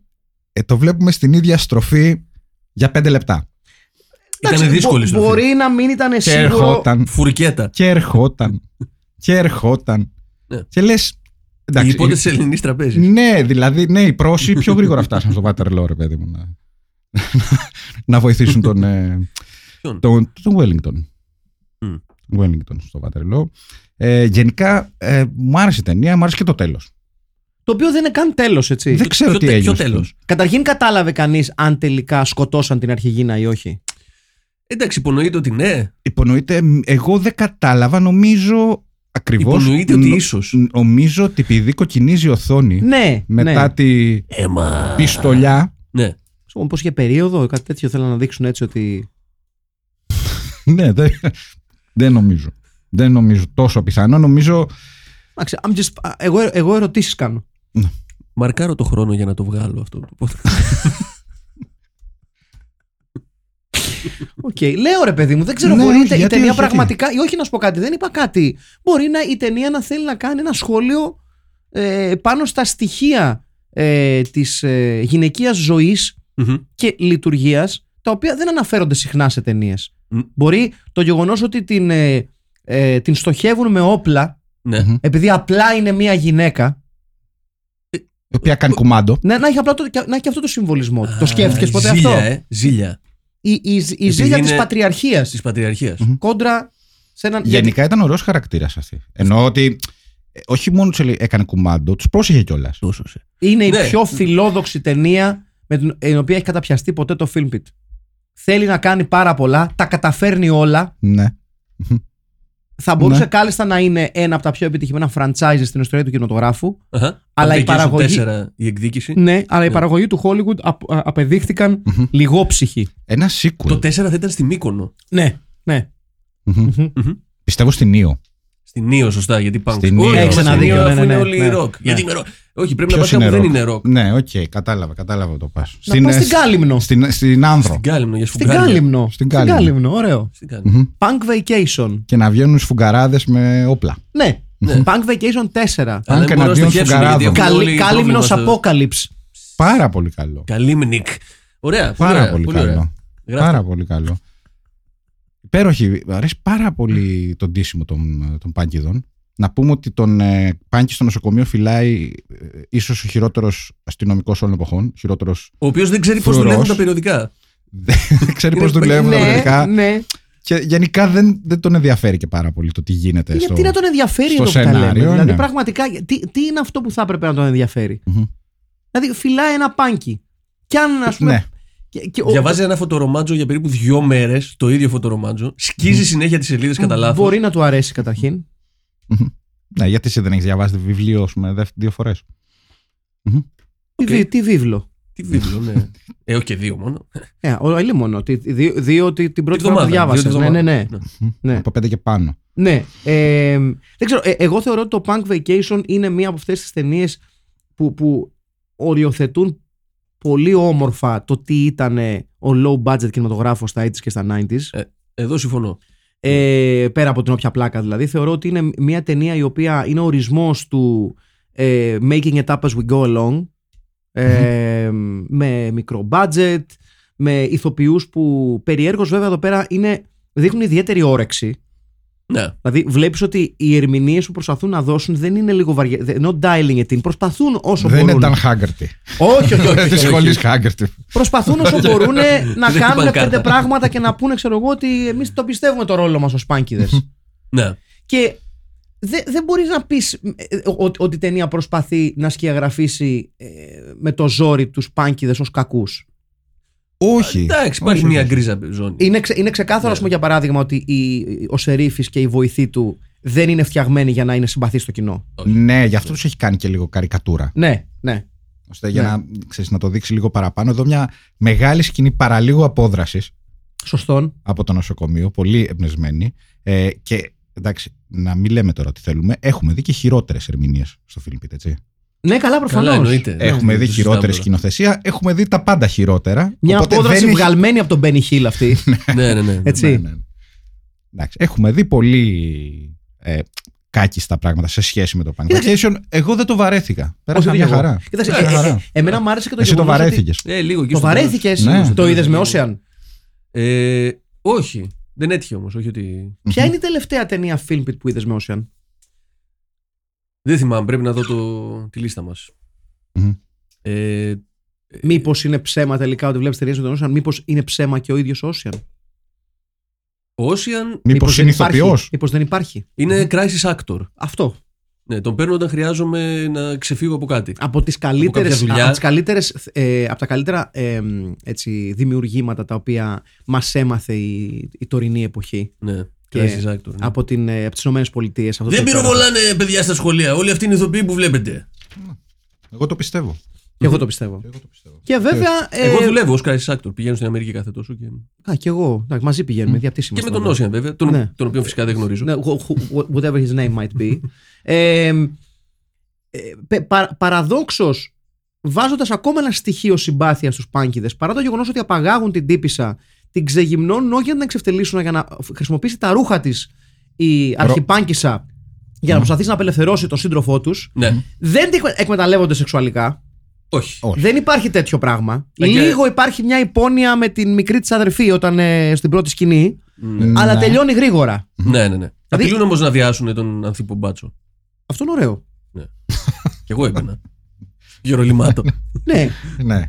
Speaker 3: ε, το βλέπουμε στην ίδια στροφή για πέντε λεπτά.
Speaker 2: Ήταν
Speaker 1: Εντάξει,
Speaker 2: δύσκολη
Speaker 1: μπο-
Speaker 2: στροφή.
Speaker 1: Μπορεί να μην ήταν
Speaker 3: Και
Speaker 1: σίγουρο.
Speaker 3: ερχόταν,
Speaker 2: Φουρκέτα.
Speaker 3: και ερχόταν, και ερχόταν.
Speaker 2: Ναι.
Speaker 3: Και λες,
Speaker 2: Οι
Speaker 3: εντάξει,
Speaker 2: υπότε τη ελληνικής τραπέζης.
Speaker 3: ναι, δηλαδή, ναι, οι πρόσοι πιο γρήγορα φτάσαν στο Waterloo, ρε παιδί μου, να, να βοηθήσουν τον, ε,
Speaker 2: Ποιον;
Speaker 3: τον, τον Wellington.
Speaker 2: Μμ.
Speaker 3: Τον Wellington στο Waterloo. Ε, γενικά, ε, μου άρεσε η ταινία, μου άρεσε και το τέλος.
Speaker 1: Το οποίο δεν είναι καν τέλος, έτσι.
Speaker 3: Δεν ξέρω
Speaker 2: ποιο
Speaker 3: τι
Speaker 2: τε-
Speaker 3: έγινε.
Speaker 2: ποιο
Speaker 3: στο
Speaker 2: τέλος;
Speaker 1: Καταρχήν κατάλαβε κανείς αν τελικά σκοτώσαν την αρχηγίνα ή όχι.
Speaker 2: Εντάξει, υπονοείται ότι ναι.
Speaker 3: Υπονοείται, μ, εγώ δεν κατάλαβα, νομίζω ακριβώς.
Speaker 2: Υπονοείται ότι
Speaker 3: νο-
Speaker 2: ίσως.
Speaker 3: Νομίζω ότι επειδή κοκκινίζει η οθόνη
Speaker 1: Ναι,
Speaker 3: μετά
Speaker 1: ναι.
Speaker 3: τη
Speaker 2: Έμα.
Speaker 3: πιστολιά,
Speaker 2: Ναι.
Speaker 1: Πώς είχε περίοδο, κάτι τέτοιο θέλουν να δείξουν έτσι ότι.
Speaker 3: ναι, δεν, δεν νομίζω. Δεν νομίζω τόσο πιθανό. Νομίζω
Speaker 1: Εντάξει, I'm just- α, εγώ, εγώ ερωτήσεις κάνω.
Speaker 2: Μαρκάρω το χρόνο για να το βγάλω αυτό το podcast.
Speaker 1: Οκ, λέω ρε παιδί μου, δεν ξέρω.
Speaker 3: Ναι,
Speaker 1: μπορεί
Speaker 3: όχι,
Speaker 1: η τε- η
Speaker 3: γιατί,
Speaker 1: ταινία
Speaker 3: όχι, γιατί.
Speaker 1: πραγματικά. Ή όχι να σου πω κάτι, δεν είπα κάτι. Μπορεί να, η ταινία να θέλει να κάνει ένα σχόλιο ε, πάνω στα στοιχεία ε, της ε, γυναικείας ζωής
Speaker 2: Μμμ.
Speaker 1: και λειτουργίας τα οποία δεν αναφέρονται συχνά σε ταινίες.
Speaker 2: Μ.
Speaker 1: Μπορεί το γεγονός ότι την, ε, ε, την στοχεύουν με όπλα
Speaker 2: Ναι.
Speaker 3: Μμμ.
Speaker 1: επειδή απλά είναι μια γυναίκα
Speaker 3: η οποία κάνει κουμάντο.
Speaker 1: να, να, έχει απλά το, να έχει αυτό το συμβολισμό. του. το σκέφτηκες
Speaker 2: Α,
Speaker 1: ποτέ
Speaker 2: ζήλια,
Speaker 1: αυτό.
Speaker 2: Ε, ζήλια
Speaker 1: Η, η, η
Speaker 2: Επειδή
Speaker 1: ζήλια της
Speaker 2: είναι-
Speaker 1: πατριαρχίας
Speaker 2: της πατριαρχίας.
Speaker 3: Μμμ.
Speaker 1: κόντρα σε έναν...
Speaker 3: Γενικά ήταν ωραίος χαρακτήρας αυτή. Εννοώ ότι ε, όχι μόνο του έκανε κουμάντο, τους πρόσεχε κιόλας.
Speaker 2: Τόσο σε.
Speaker 1: Είναι η
Speaker 2: Ναι.
Speaker 1: πιο φιλόδοξη ταινία με την την οποία έχει καταπιαστεί ποτέ το Filmpit. Θέλει να κάνει πάρα πολλά, τα καταφέρνει όλα.
Speaker 3: Ναι.
Speaker 1: Θα μπορούσε
Speaker 3: Ναι.
Speaker 1: κάλλιστα να είναι ένα από τα πιο επιτυχημένα franchises στην ιστορία του κινηματογράφου.
Speaker 2: Αχα.
Speaker 1: Αλλά η
Speaker 2: Φαντακίσου
Speaker 1: παραγωγή-
Speaker 2: τέσσερα η εκδίκηση.
Speaker 1: Ναι, αλλά οι
Speaker 2: Ναι.
Speaker 1: παραγωγοί του Hollywood απ- α- απεδείχθηκαν
Speaker 3: Μμμ.
Speaker 1: λιγόψυχοι.
Speaker 3: Ένα sequel.
Speaker 2: Το 4 θα ήταν στη Μύκονο.
Speaker 1: Ναι, ναι.
Speaker 3: Μμμ.
Speaker 1: Μμμ.
Speaker 2: Μμμ.
Speaker 3: Πιστεύω στην Ίο.
Speaker 2: Στην Νιο, σωστά, γιατί πάνε.
Speaker 3: Στην Νιο.
Speaker 2: Όχι,
Speaker 3: Έχεις
Speaker 2: στην
Speaker 1: ένα
Speaker 2: Νιο,
Speaker 1: δίκιο, ναι,
Speaker 2: αφού
Speaker 1: ναι,
Speaker 2: είναι
Speaker 1: ναι,
Speaker 2: όλοι
Speaker 1: ναι.
Speaker 2: ροκ. Γιατί είμαι ροκ. Όχι, πρέπει να
Speaker 3: Ποιος
Speaker 2: πας κάπου
Speaker 3: είναι
Speaker 2: δεν
Speaker 3: ροκ;
Speaker 2: είναι ροκ.
Speaker 3: Ναι, οκ, κατάλαβα, κατάλαβα το πας.
Speaker 1: Να πάω στην Κάλυμνο.
Speaker 3: Στην, στην Άνδρο.
Speaker 2: Στην Κάλυμνο, για
Speaker 1: Στην
Speaker 2: σφουγγάρια.
Speaker 1: Κάλυμνο.
Speaker 3: Στην
Speaker 1: Στην
Speaker 3: Κάλυμνο.
Speaker 1: Κάλυμνο, ωραίο.
Speaker 2: Στην Κάλυμνο.
Speaker 3: Μμμ.
Speaker 1: Punk Vacation.
Speaker 3: Και να βγαίνουν σφουγγαράδες με όπλα.
Speaker 1: Ναι. Punk Vacation 4.
Speaker 2: Αλλά δεν
Speaker 3: και
Speaker 2: μπορούν να
Speaker 3: εναντίον
Speaker 2: στοχεύσουν, γιατί
Speaker 3: σφουγγαράδων.
Speaker 2: έχουν όλοι
Speaker 1: Κάλυμνος
Speaker 2: πρόβλημα στο-
Speaker 1: Apocalypse.
Speaker 3: Πάρα πολύ καλό.
Speaker 2: Καλύμνικ. Ωραία.
Speaker 3: Πάρα
Speaker 2: ωραία,
Speaker 3: πολύ
Speaker 2: ωραία.
Speaker 3: καλό.
Speaker 2: Γράφτε.
Speaker 3: Πάρα πολύ καλό. Υπέροχη. Μου αρέσει πάρα πολύ το ντύσιμο των, των πάνκιδων. Να πούμε ότι τον ε, Πάνκι στο νοσοκομείο φυλάει ε, ίσως ο χειρότερος αστυνομικός όλων εποχών. Χειρότερος
Speaker 2: Ο οποίος δεν ξέρει πώς
Speaker 3: Φρουρός.
Speaker 2: δουλεύουν τα περιοδικά.
Speaker 3: δεν ξέρει πώς
Speaker 2: Είναι-
Speaker 3: δουλεύουν τα
Speaker 1: Ναι,
Speaker 3: περιοδικά.
Speaker 1: ναι.
Speaker 3: Και γενικά δεν, δεν τον ενδιαφέρει και πάρα πολύ το τι γίνεται στο...
Speaker 1: Γιατί να τον ενδιαφέρει
Speaker 3: στο
Speaker 1: εδώ που τα λέμε.
Speaker 3: σενάριο,
Speaker 1: Δηλαδή,
Speaker 3: ναι.
Speaker 1: πραγματικά, τι, τι είναι αυτό που θα έπρεπε να τον ενδιαφέρει;
Speaker 3: Μμμ.
Speaker 1: Δηλαδή, φυλάει ένα πάνκι. Κι αν, ας πούμε.
Speaker 3: Ναι.
Speaker 1: Και- και ο-
Speaker 2: Διαβάζει ένα φωτορομάτζο για περίπου δύο μέρες, το ίδιο φωτορομάτζο. Σκίζει συνέχεια τις σελίδες κατά λάθος.
Speaker 1: Μπορεί να του αρέσει καταρχήν.
Speaker 3: Ναι, γιατί εσύ δεν έχεις διαβάσει βιβλίο ας πούμε, δεύ- δύο φορές. Μμμ.
Speaker 1: Τι, βί- τι βίβλο;
Speaker 2: Τι βίβλο, ναι. Ε, όχι και δύο μόνο.
Speaker 1: Ε, ο μόνο. Τι- Δύο, δύο τη- την πρώτη
Speaker 2: Τη
Speaker 1: φορά που
Speaker 2: βδομάδα,
Speaker 1: διάβασες.
Speaker 2: δύο τη
Speaker 1: Ναι, ναι,
Speaker 2: βδομάδα.
Speaker 1: ναι. Ναι.
Speaker 3: Από πέντε και πάνω.
Speaker 1: Ναι. Ε, δεν ξέρω. ε, εγώ θεωρώ ότι το Punk Vacation είναι μία από αυτές τις ταινίες που, που οριοθετούν πολύ όμορφα το τι ήταν ο low budget κινηματογράφος στα 80s και στα 90s.
Speaker 2: Εδώ συμφωνώ.
Speaker 1: Ε, πέρα από την όποια πλάκα δηλαδή. Θεωρώ ότι είναι μια ταινία η οποία είναι ορισμός του ε, making it up as we go along. Ε, με μικρό budget, με ηθοποιούς που περιέργως βέβαια εδώ πέρα είναι, δείχνουν ιδιαίτερη όρεξη.
Speaker 2: Ναι.
Speaker 1: Δηλαδή, βλέπεις ότι οι ερμηνείες που προσπαθούν να δώσουν δεν είναι λίγο βαριέ. Not dialing it in. Προσπαθούν όσο
Speaker 3: δεν
Speaker 1: μπορούν.
Speaker 3: ήταν Χάγκερτη.
Speaker 1: Όχι, όχι, όχι.
Speaker 3: Της σχολής Χάγκερτη.
Speaker 1: Προσπαθούν όσο μπορούν να
Speaker 2: Δεν
Speaker 1: κάνουν
Speaker 2: χτυπάνε
Speaker 1: πέντε
Speaker 2: κάρτα.
Speaker 1: πράγματα και να πούνε, ξέρω εγώ, ότι εμείς το πιστεύουμε το ρόλο μας ως πάνκιδες.
Speaker 2: ναι.
Speaker 1: και δεν δεν μπορείς να πεις ότι η ταινία προσπαθεί να σκιαγραφίσει ε, με το ζόρι τους πάνκιδες ως κακούς.
Speaker 3: Όχι.
Speaker 2: Εντάξει, υπάρχει
Speaker 3: Όχι,
Speaker 2: μια
Speaker 3: όχι.
Speaker 2: γκρίζα ζώνη.
Speaker 1: Είναι, ξε, είναι ξεκάθαρο,
Speaker 2: Ναι.
Speaker 1: ας πούμε, για παράδειγμα, ότι η, ο Σερίφης και η βοηθή του δεν είναι φτιαγμένοι για να είναι συμπαθή στο κοινό.
Speaker 3: Ναι, γι' αυτό τους έχει κάνει και λίγο καρικατούρα.
Speaker 1: Ναι, ναι.
Speaker 3: ώστε για
Speaker 1: Ναι.
Speaker 3: να, ξέρεις, να το δείξει λίγο παραπάνω. Εδώ μια μεγάλη σκηνή παραλίγο απόδρασης
Speaker 1: Σωστόν.
Speaker 3: από το νοσοκομείο, πολύ εμπνευσμένη. Ε, και εντάξει, να μην λέμε τώρα τι θέλουμε. Έχουμε δει και χειρότερες ερμηνείες στο Φιλμπίτ, έτσι.
Speaker 1: Ναι, καλά, προφανώς.
Speaker 2: Καλά, εννοείται. Ναι,
Speaker 3: έχουμε
Speaker 2: το
Speaker 3: δει
Speaker 2: συζητάμε
Speaker 3: χειρότερη
Speaker 2: τώρα.
Speaker 3: σκηνοθεσία. Έχουμε δει τα πάντα χειρότερα.
Speaker 1: Μια
Speaker 3: οπότε
Speaker 1: απόδραση
Speaker 3: δεν έχει-
Speaker 1: βγαλμένη από τον Μπένι Χίλ αυτή.
Speaker 2: Ναι, ναι, ναι.
Speaker 1: Έτσι.
Speaker 3: Ναι, ναι, ναι. Εντάξει, έχουμε δει πολύ ε, κάκιστα πράγματα σε σχέση με το Punk
Speaker 1: Κοίταξε.
Speaker 3: Vacation. Εγώ δεν το βαρέθηκα. Πέρασα
Speaker 1: Όχι,
Speaker 3: μια
Speaker 1: εγώ.
Speaker 3: χαρά.
Speaker 1: Κοίταξε,
Speaker 3: Μια
Speaker 1: ε, ε,
Speaker 3: χαρά.
Speaker 1: ε, εμένα μου άρεσε και το
Speaker 3: Εσύ το
Speaker 1: γεγονός ότι-
Speaker 3: βαρέθηκες.
Speaker 2: Ε, λίγο εκεί
Speaker 1: Το
Speaker 2: στο
Speaker 1: βαρέθηκες.
Speaker 3: Ναι.
Speaker 1: Το είδες με
Speaker 2: Λίγο.
Speaker 1: Ocean.
Speaker 2: Ε, όχι. Δεν έτυχε όμως. Όχι ότι.
Speaker 1: Ποια είναι η τελευταία ταινία Filmpit που είδες με Ocean;
Speaker 2: Δεν θυμάμαι. Πρέπει να δω το, τη λίστα μας.
Speaker 3: Μμμ.
Speaker 2: Ε,
Speaker 1: Μήπως είναι ψέμα τελικά ότι βλέπεις ταινίες με τον Ocean, Μήπως είναι ψέμα και ο ίδιος Ocean;
Speaker 2: Ocean
Speaker 3: Μήπως είναι ηθοποιός;
Speaker 1: Μήπως δεν υπάρχει;
Speaker 2: είναι crisis actor.
Speaker 1: Αυτό.
Speaker 2: Ναι, τον παίρνω όταν χρειάζομαι να ξεφύγω από κάτι.
Speaker 1: Από, τις καλύτερες,
Speaker 2: κάποια δουλειά.
Speaker 1: από, τις καλύτερες, ε, από τα καλύτερα ε, έτσι, δημιουργήματα τα οποία μας έμαθε η, η τωρινή εποχή
Speaker 2: Ναι,
Speaker 1: Και
Speaker 2: crisis actor. ναι.
Speaker 1: από, την, ε, από τις Ηνωμένες Πολιτείες. αυτό
Speaker 2: Δεν
Speaker 1: το υπέροχο.
Speaker 2: πυροβολάνε παιδιά στα σχολεία. Όλοι αυτοί είναι ηθοποιοί που βλέπετε.
Speaker 3: Εγώ το πιστεύω.
Speaker 1: Και εγώ το πιστεύω.
Speaker 3: Εγώ το πιστεύω.
Speaker 1: Και βέβαια... ε,
Speaker 2: Εγώ δουλεύω ως crisis actor. Πηγαίνω στην Αμερική κάθε τόσο και,
Speaker 1: Α, και εγώ. Εντάξει, μαζί πηγαίνουμε. Mm.
Speaker 2: και με τον Ocean βέβαια. Τον,
Speaker 1: Ναι.
Speaker 2: τον οποίο φυσικά δεν γνωρίζω.
Speaker 1: Ναι, wh- wh- whatever his name might be. ε, ε, πε- πα, παραδόξως, βάζοντας ακόμα ένα στοιχείο συμπάθεια στους πάνκιδες, παρά το γεγονός ότι απαγάγουν την τύπησα, την ξεγυμνώνουν όχι για να την εξευτελίσουν, για να χρησιμοποιήσει τα ρούχα της η αρχιπάνκισα για να προσπαθήσει να απελευθερώσει τον σύντροφό τους,
Speaker 2: Ναι,
Speaker 1: δεν την εκμεταλλεύονται σεξουαλικά.
Speaker 2: όχι.
Speaker 3: Όχι.
Speaker 1: Δεν υπάρχει τέτοιο πράγμα.
Speaker 2: Ε, και-
Speaker 1: Λίγο υπάρχει μια υπόνοια με την μικρή της αδερφή όταν ε, στην πρώτη σκηνή,
Speaker 2: Ναι,
Speaker 1: αλλά
Speaker 3: Ναι.
Speaker 1: τελειώνει γρήγορα.
Speaker 2: ναι, ναι. ναι. Απειλούν όμως να διάσουν τον Ανθίπο Μπάτσο.
Speaker 1: Αυτό είναι ωραίο.
Speaker 2: Κι εγώ έμπαινα. Γερολιμάτο.
Speaker 1: ναι.
Speaker 3: Ναι.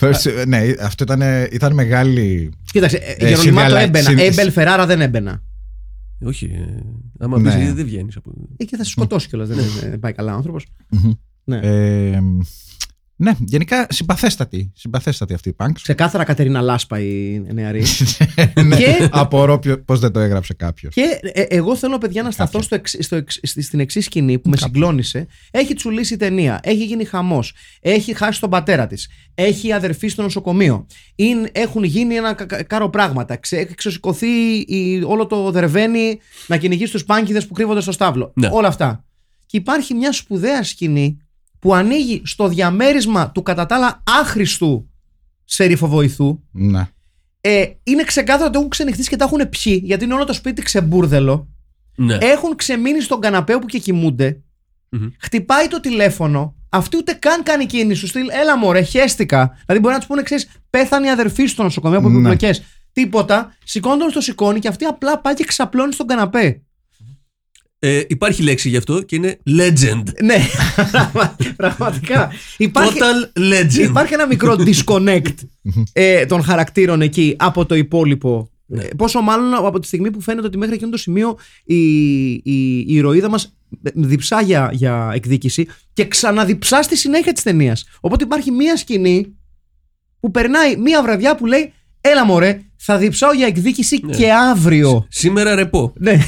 Speaker 3: First, ε, ναι, αυτό ήταν, ήταν μεγάλη.
Speaker 1: Κοίταξε, ε,
Speaker 3: Ε,
Speaker 1: Γερολιμάτο
Speaker 3: συνδιαλα-
Speaker 1: έμπαινα.
Speaker 3: συν-
Speaker 1: Έμπελ Φεράρα δεν έμπαινα.
Speaker 2: όχι. ε, άμα
Speaker 3: Ναι.
Speaker 2: πεις, δεν βγαίνεις από.
Speaker 1: Ε, και θα σε σκοτώσει κιόλας. δεν, είναι- δεν πάει καλά ο άνθρωπος.
Speaker 3: Μμμ.
Speaker 1: Ναι.
Speaker 3: Ε, Ναι, γενικά συμπαθέστατη. Συμπαθέστατη αυτή η Punks.
Speaker 1: Ξεκάθαρα Κατερίνα Λάσπα η νεαρή.
Speaker 3: ναι,
Speaker 1: Και-
Speaker 3: απορώ πώς δεν το έγραψε κάποιος.
Speaker 1: Και ε, εγώ θέλω, παιδιά, να σταθώ στο εξ- στο εξ- στη- στην εξή σκηνή που με συγκλώνησε. Έχει τσουλήσει η ταινία. Έχει γίνει χαμός. Έχει χάσει τον πατέρα της. Έχει η αδερφή στο νοσοκομείο. Είναι, έχουν γίνει ένα κα- κα- κάρο πράγματα. Ξε, έχει ξεσηκωθεί η- όλο το δερβένι να κυνηγήσει τους πάνκιδες που κρύβονται στο στάβλο.
Speaker 2: Ναι.
Speaker 1: Όλα αυτά. Και υπάρχει μια σπουδαία σκηνή που ανοίγει στο διαμέρισμα του κατά τα άλλα άχρηστου σεριφοβοηθού
Speaker 3: Ναι.
Speaker 1: ε, είναι ξεκάθαρο ότι έχουν ξενυχτήσει και τα έχουν πιει, γιατί είναι όλο το σπίτι ξεμπούρδελο.
Speaker 2: Ναι.
Speaker 1: Έχουν ξεμείνει στον καναπέ που και κοιμούνται.
Speaker 2: Μμμ.
Speaker 1: Χτυπάει το τηλέφωνο. Αυτή ούτε καν κάνει κίνηση. Σου στείλει, έλα μωρέ, χέστηκα. Δηλαδή μπορεί να τους πούνε, ξέρεις, πέθανε η αδερφή στο νοσοκομείο από
Speaker 3: Ναι.
Speaker 1: επιπλοκέ. Τίποτα. Σηκώνει τον στο σηκώνει και αυτή απλά πάει και ξαπλώνει στον καναπέ.
Speaker 2: Ε, υπάρχει λέξη γι' αυτό και είναι legend.
Speaker 1: ναι, πραγμα- πραγματικά. Υπάρχει,
Speaker 2: Total legend.
Speaker 1: Υπάρχει ένα μικρό disconnect ε, των χαρακτήρων εκεί από το υπόλοιπο.
Speaker 2: Ναι.
Speaker 1: Ε, πόσο μάλλον από τη στιγμή που φαίνεται ότι μέχρι εκείνο το σημείο η, η, η ηρωίδα μας διψά για, για εκδίκηση και ξαναδιψά στη συνέχεια της ταινίας. Οπότε υπάρχει μία σκηνή που περνάει μία βραδιά που λέει Έλα μωρέ, θα διψάω για εκδίκηση
Speaker 2: Ναι.
Speaker 1: και αύριο.
Speaker 2: Σήμερα ρεπό.
Speaker 1: Ναι,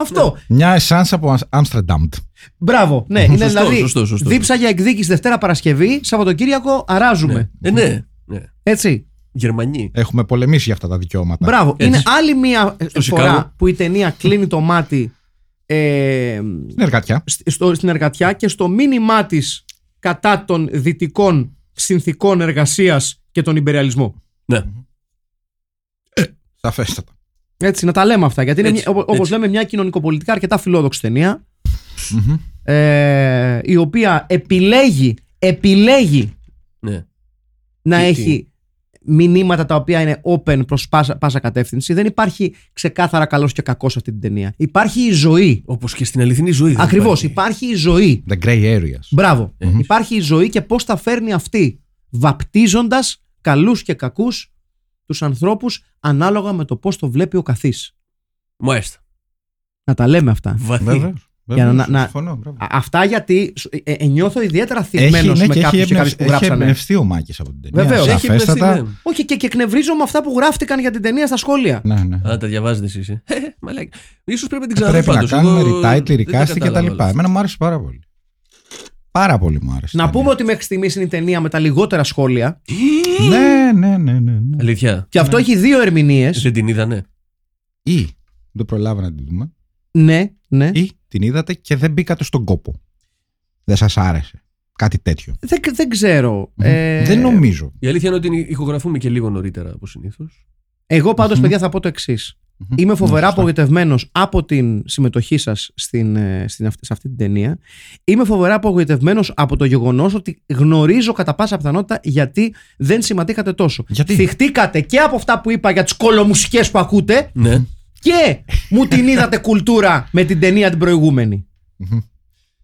Speaker 1: αυτό.
Speaker 3: Μια εσάνσα από Άμστερνταμ.
Speaker 1: Μπράβο. Ναι, είναι
Speaker 2: Σωστό,
Speaker 1: δηλαδή.
Speaker 2: σωστό, σωστό.
Speaker 1: Δίψα για εκδίκηση Δευτέρα Παρασκευή, Σαββατοκύριακο αράζουμε.
Speaker 2: Ναι. Ε, ναι. ναι.
Speaker 1: Έτσι.
Speaker 2: Γερμανοί.
Speaker 3: Έχουμε πολεμήσει για αυτά τα δικαιώματα.
Speaker 1: Μπράβο.
Speaker 2: Έτσι.
Speaker 1: Είναι άλλη μία
Speaker 2: Στο
Speaker 1: φορά
Speaker 2: Σικάγο.
Speaker 1: που η ταινία κλείνει το μάτι ε,
Speaker 3: Στην εργατιά.
Speaker 1: σ- στο, στην εργατιά και στο μήνυμά της κατά των δυτικών συνθήκων εργασίας και τον υπεριαλισμό.
Speaker 2: Ναι.
Speaker 3: Σαφέστατα.
Speaker 1: Έτσι, να τα λέμε αυτά. Γιατί είναι,
Speaker 2: Έτσι,
Speaker 1: μια- όπως
Speaker 2: έτσι.
Speaker 1: λέμε, μια κοινωνικοπολιτικά αρκετά φιλόδοξη ταινία.
Speaker 3: Μμμ.
Speaker 1: Ε, η οποία επιλέγει, επιλέγει
Speaker 2: ναι.
Speaker 1: να
Speaker 2: Τι-
Speaker 1: έχει μηνύματα τα οποία είναι open προς πάσα, πάσα κατεύθυνση. Δεν υπάρχει ξεκάθαρα καλός και κακός σε αυτή την ταινία. Υπάρχει η ζωή.
Speaker 2: Όπως και στην αληθινή ζωή. δεν
Speaker 1: Ακριβώς,
Speaker 2: υπάρχει.
Speaker 1: υπάρχει η ζωή.
Speaker 3: The grey areas.
Speaker 1: Μπράβο. Υπάρχει η ζωή και πώς τα φέρνει αυτή, βαπτίζοντας καλούς και κακούς τους ανθρώπους ανάλογα με το πώς το βλέπει ο καθής.
Speaker 2: Μάλιστα.
Speaker 1: Να τα λέμε αυτά.
Speaker 2: Βαθύ.
Speaker 3: Βέβαια.
Speaker 1: Για να- να-
Speaker 3: Συμφωνώ, μπράβο.
Speaker 1: Α- Αυτά γιατί ε, ε, νιώθω ιδιαίτερα
Speaker 3: Έχει,
Speaker 1: θυγμένος
Speaker 3: ναι,
Speaker 1: με
Speaker 3: και έχει,
Speaker 1: κάποιους και κάποιες
Speaker 3: εμπνευ-
Speaker 1: που
Speaker 3: έχει
Speaker 1: γράψανε.
Speaker 3: εμπνευστεί ο Μάκης από την ταινία.
Speaker 1: Βεβαίως.
Speaker 2: Έχει
Speaker 3: Σαφέστατα.
Speaker 2: εμπνευστεί, ναι.
Speaker 1: Όχι και, και εκνευρίζω με αυτά που γράφτηκαν για την ταινία στα σχόλια.
Speaker 3: Ναι, ναι.
Speaker 2: Α, τα διαβάζετε εσείς. Ε, μαλάκα. Ίσως πρέπει να την ξαναδώ
Speaker 3: Πρέπει να
Speaker 2: πάντως.
Speaker 3: κάνουμε
Speaker 2: Εγώ
Speaker 3: retitle,
Speaker 2: δεν τα
Speaker 3: recasting και τα
Speaker 2: κατάλαβα όλα
Speaker 3: λοιπά.
Speaker 2: αυτά.
Speaker 3: Εμένα μου άρεσε πάρα πολύ. Πάρα πολύ μου άρεσε. η
Speaker 1: Να
Speaker 3: ταινία.
Speaker 1: πούμε ότι μέχρι στιγμής είναι η ταινία με τα λιγότερα σχόλια.
Speaker 3: Ναι, ναι, ναι, ναι. ναι.
Speaker 2: Αλήθεια.
Speaker 1: Και αυτό έχει δύο ερμηνείες.
Speaker 2: Δεν την είδανε.
Speaker 3: Ή δεν προλάβα να την δούμε.
Speaker 1: Ναι, ναι.
Speaker 3: Ή την είδατε και δεν μπήκατε στον κόπο. Δεν σας άρεσε. Κάτι τέτοιο.
Speaker 1: Δεν, δεν ξέρω. Ε,
Speaker 3: Δεν νομίζω.
Speaker 2: Η αλήθεια είναι ότι ηχογραφούμε και λίγο νωρίτερα από συνήθως.
Speaker 1: Εγώ πάντως, παιδιά, θα πω το εξής. Είμαι φοβερά
Speaker 3: Ναι, σωστά.
Speaker 1: απογοητευμένος από την συμμετοχή σας στην, ε, στην, αυτή- σε αυτή την ταινία. Είμαι φοβερά απογοητευμένος από το γεγονός ότι γνωρίζω κατά πάσα πιθανότητα γιατί δεν συμμετείχατε τόσο.
Speaker 3: Γιατί;
Speaker 1: Θυχτήκατε και από αυτά που είπα για τις κολομουσικέ που ακούτε
Speaker 2: Ναι.
Speaker 1: και μου την είδατε κουλτούρα με την ταινία την προηγούμενη.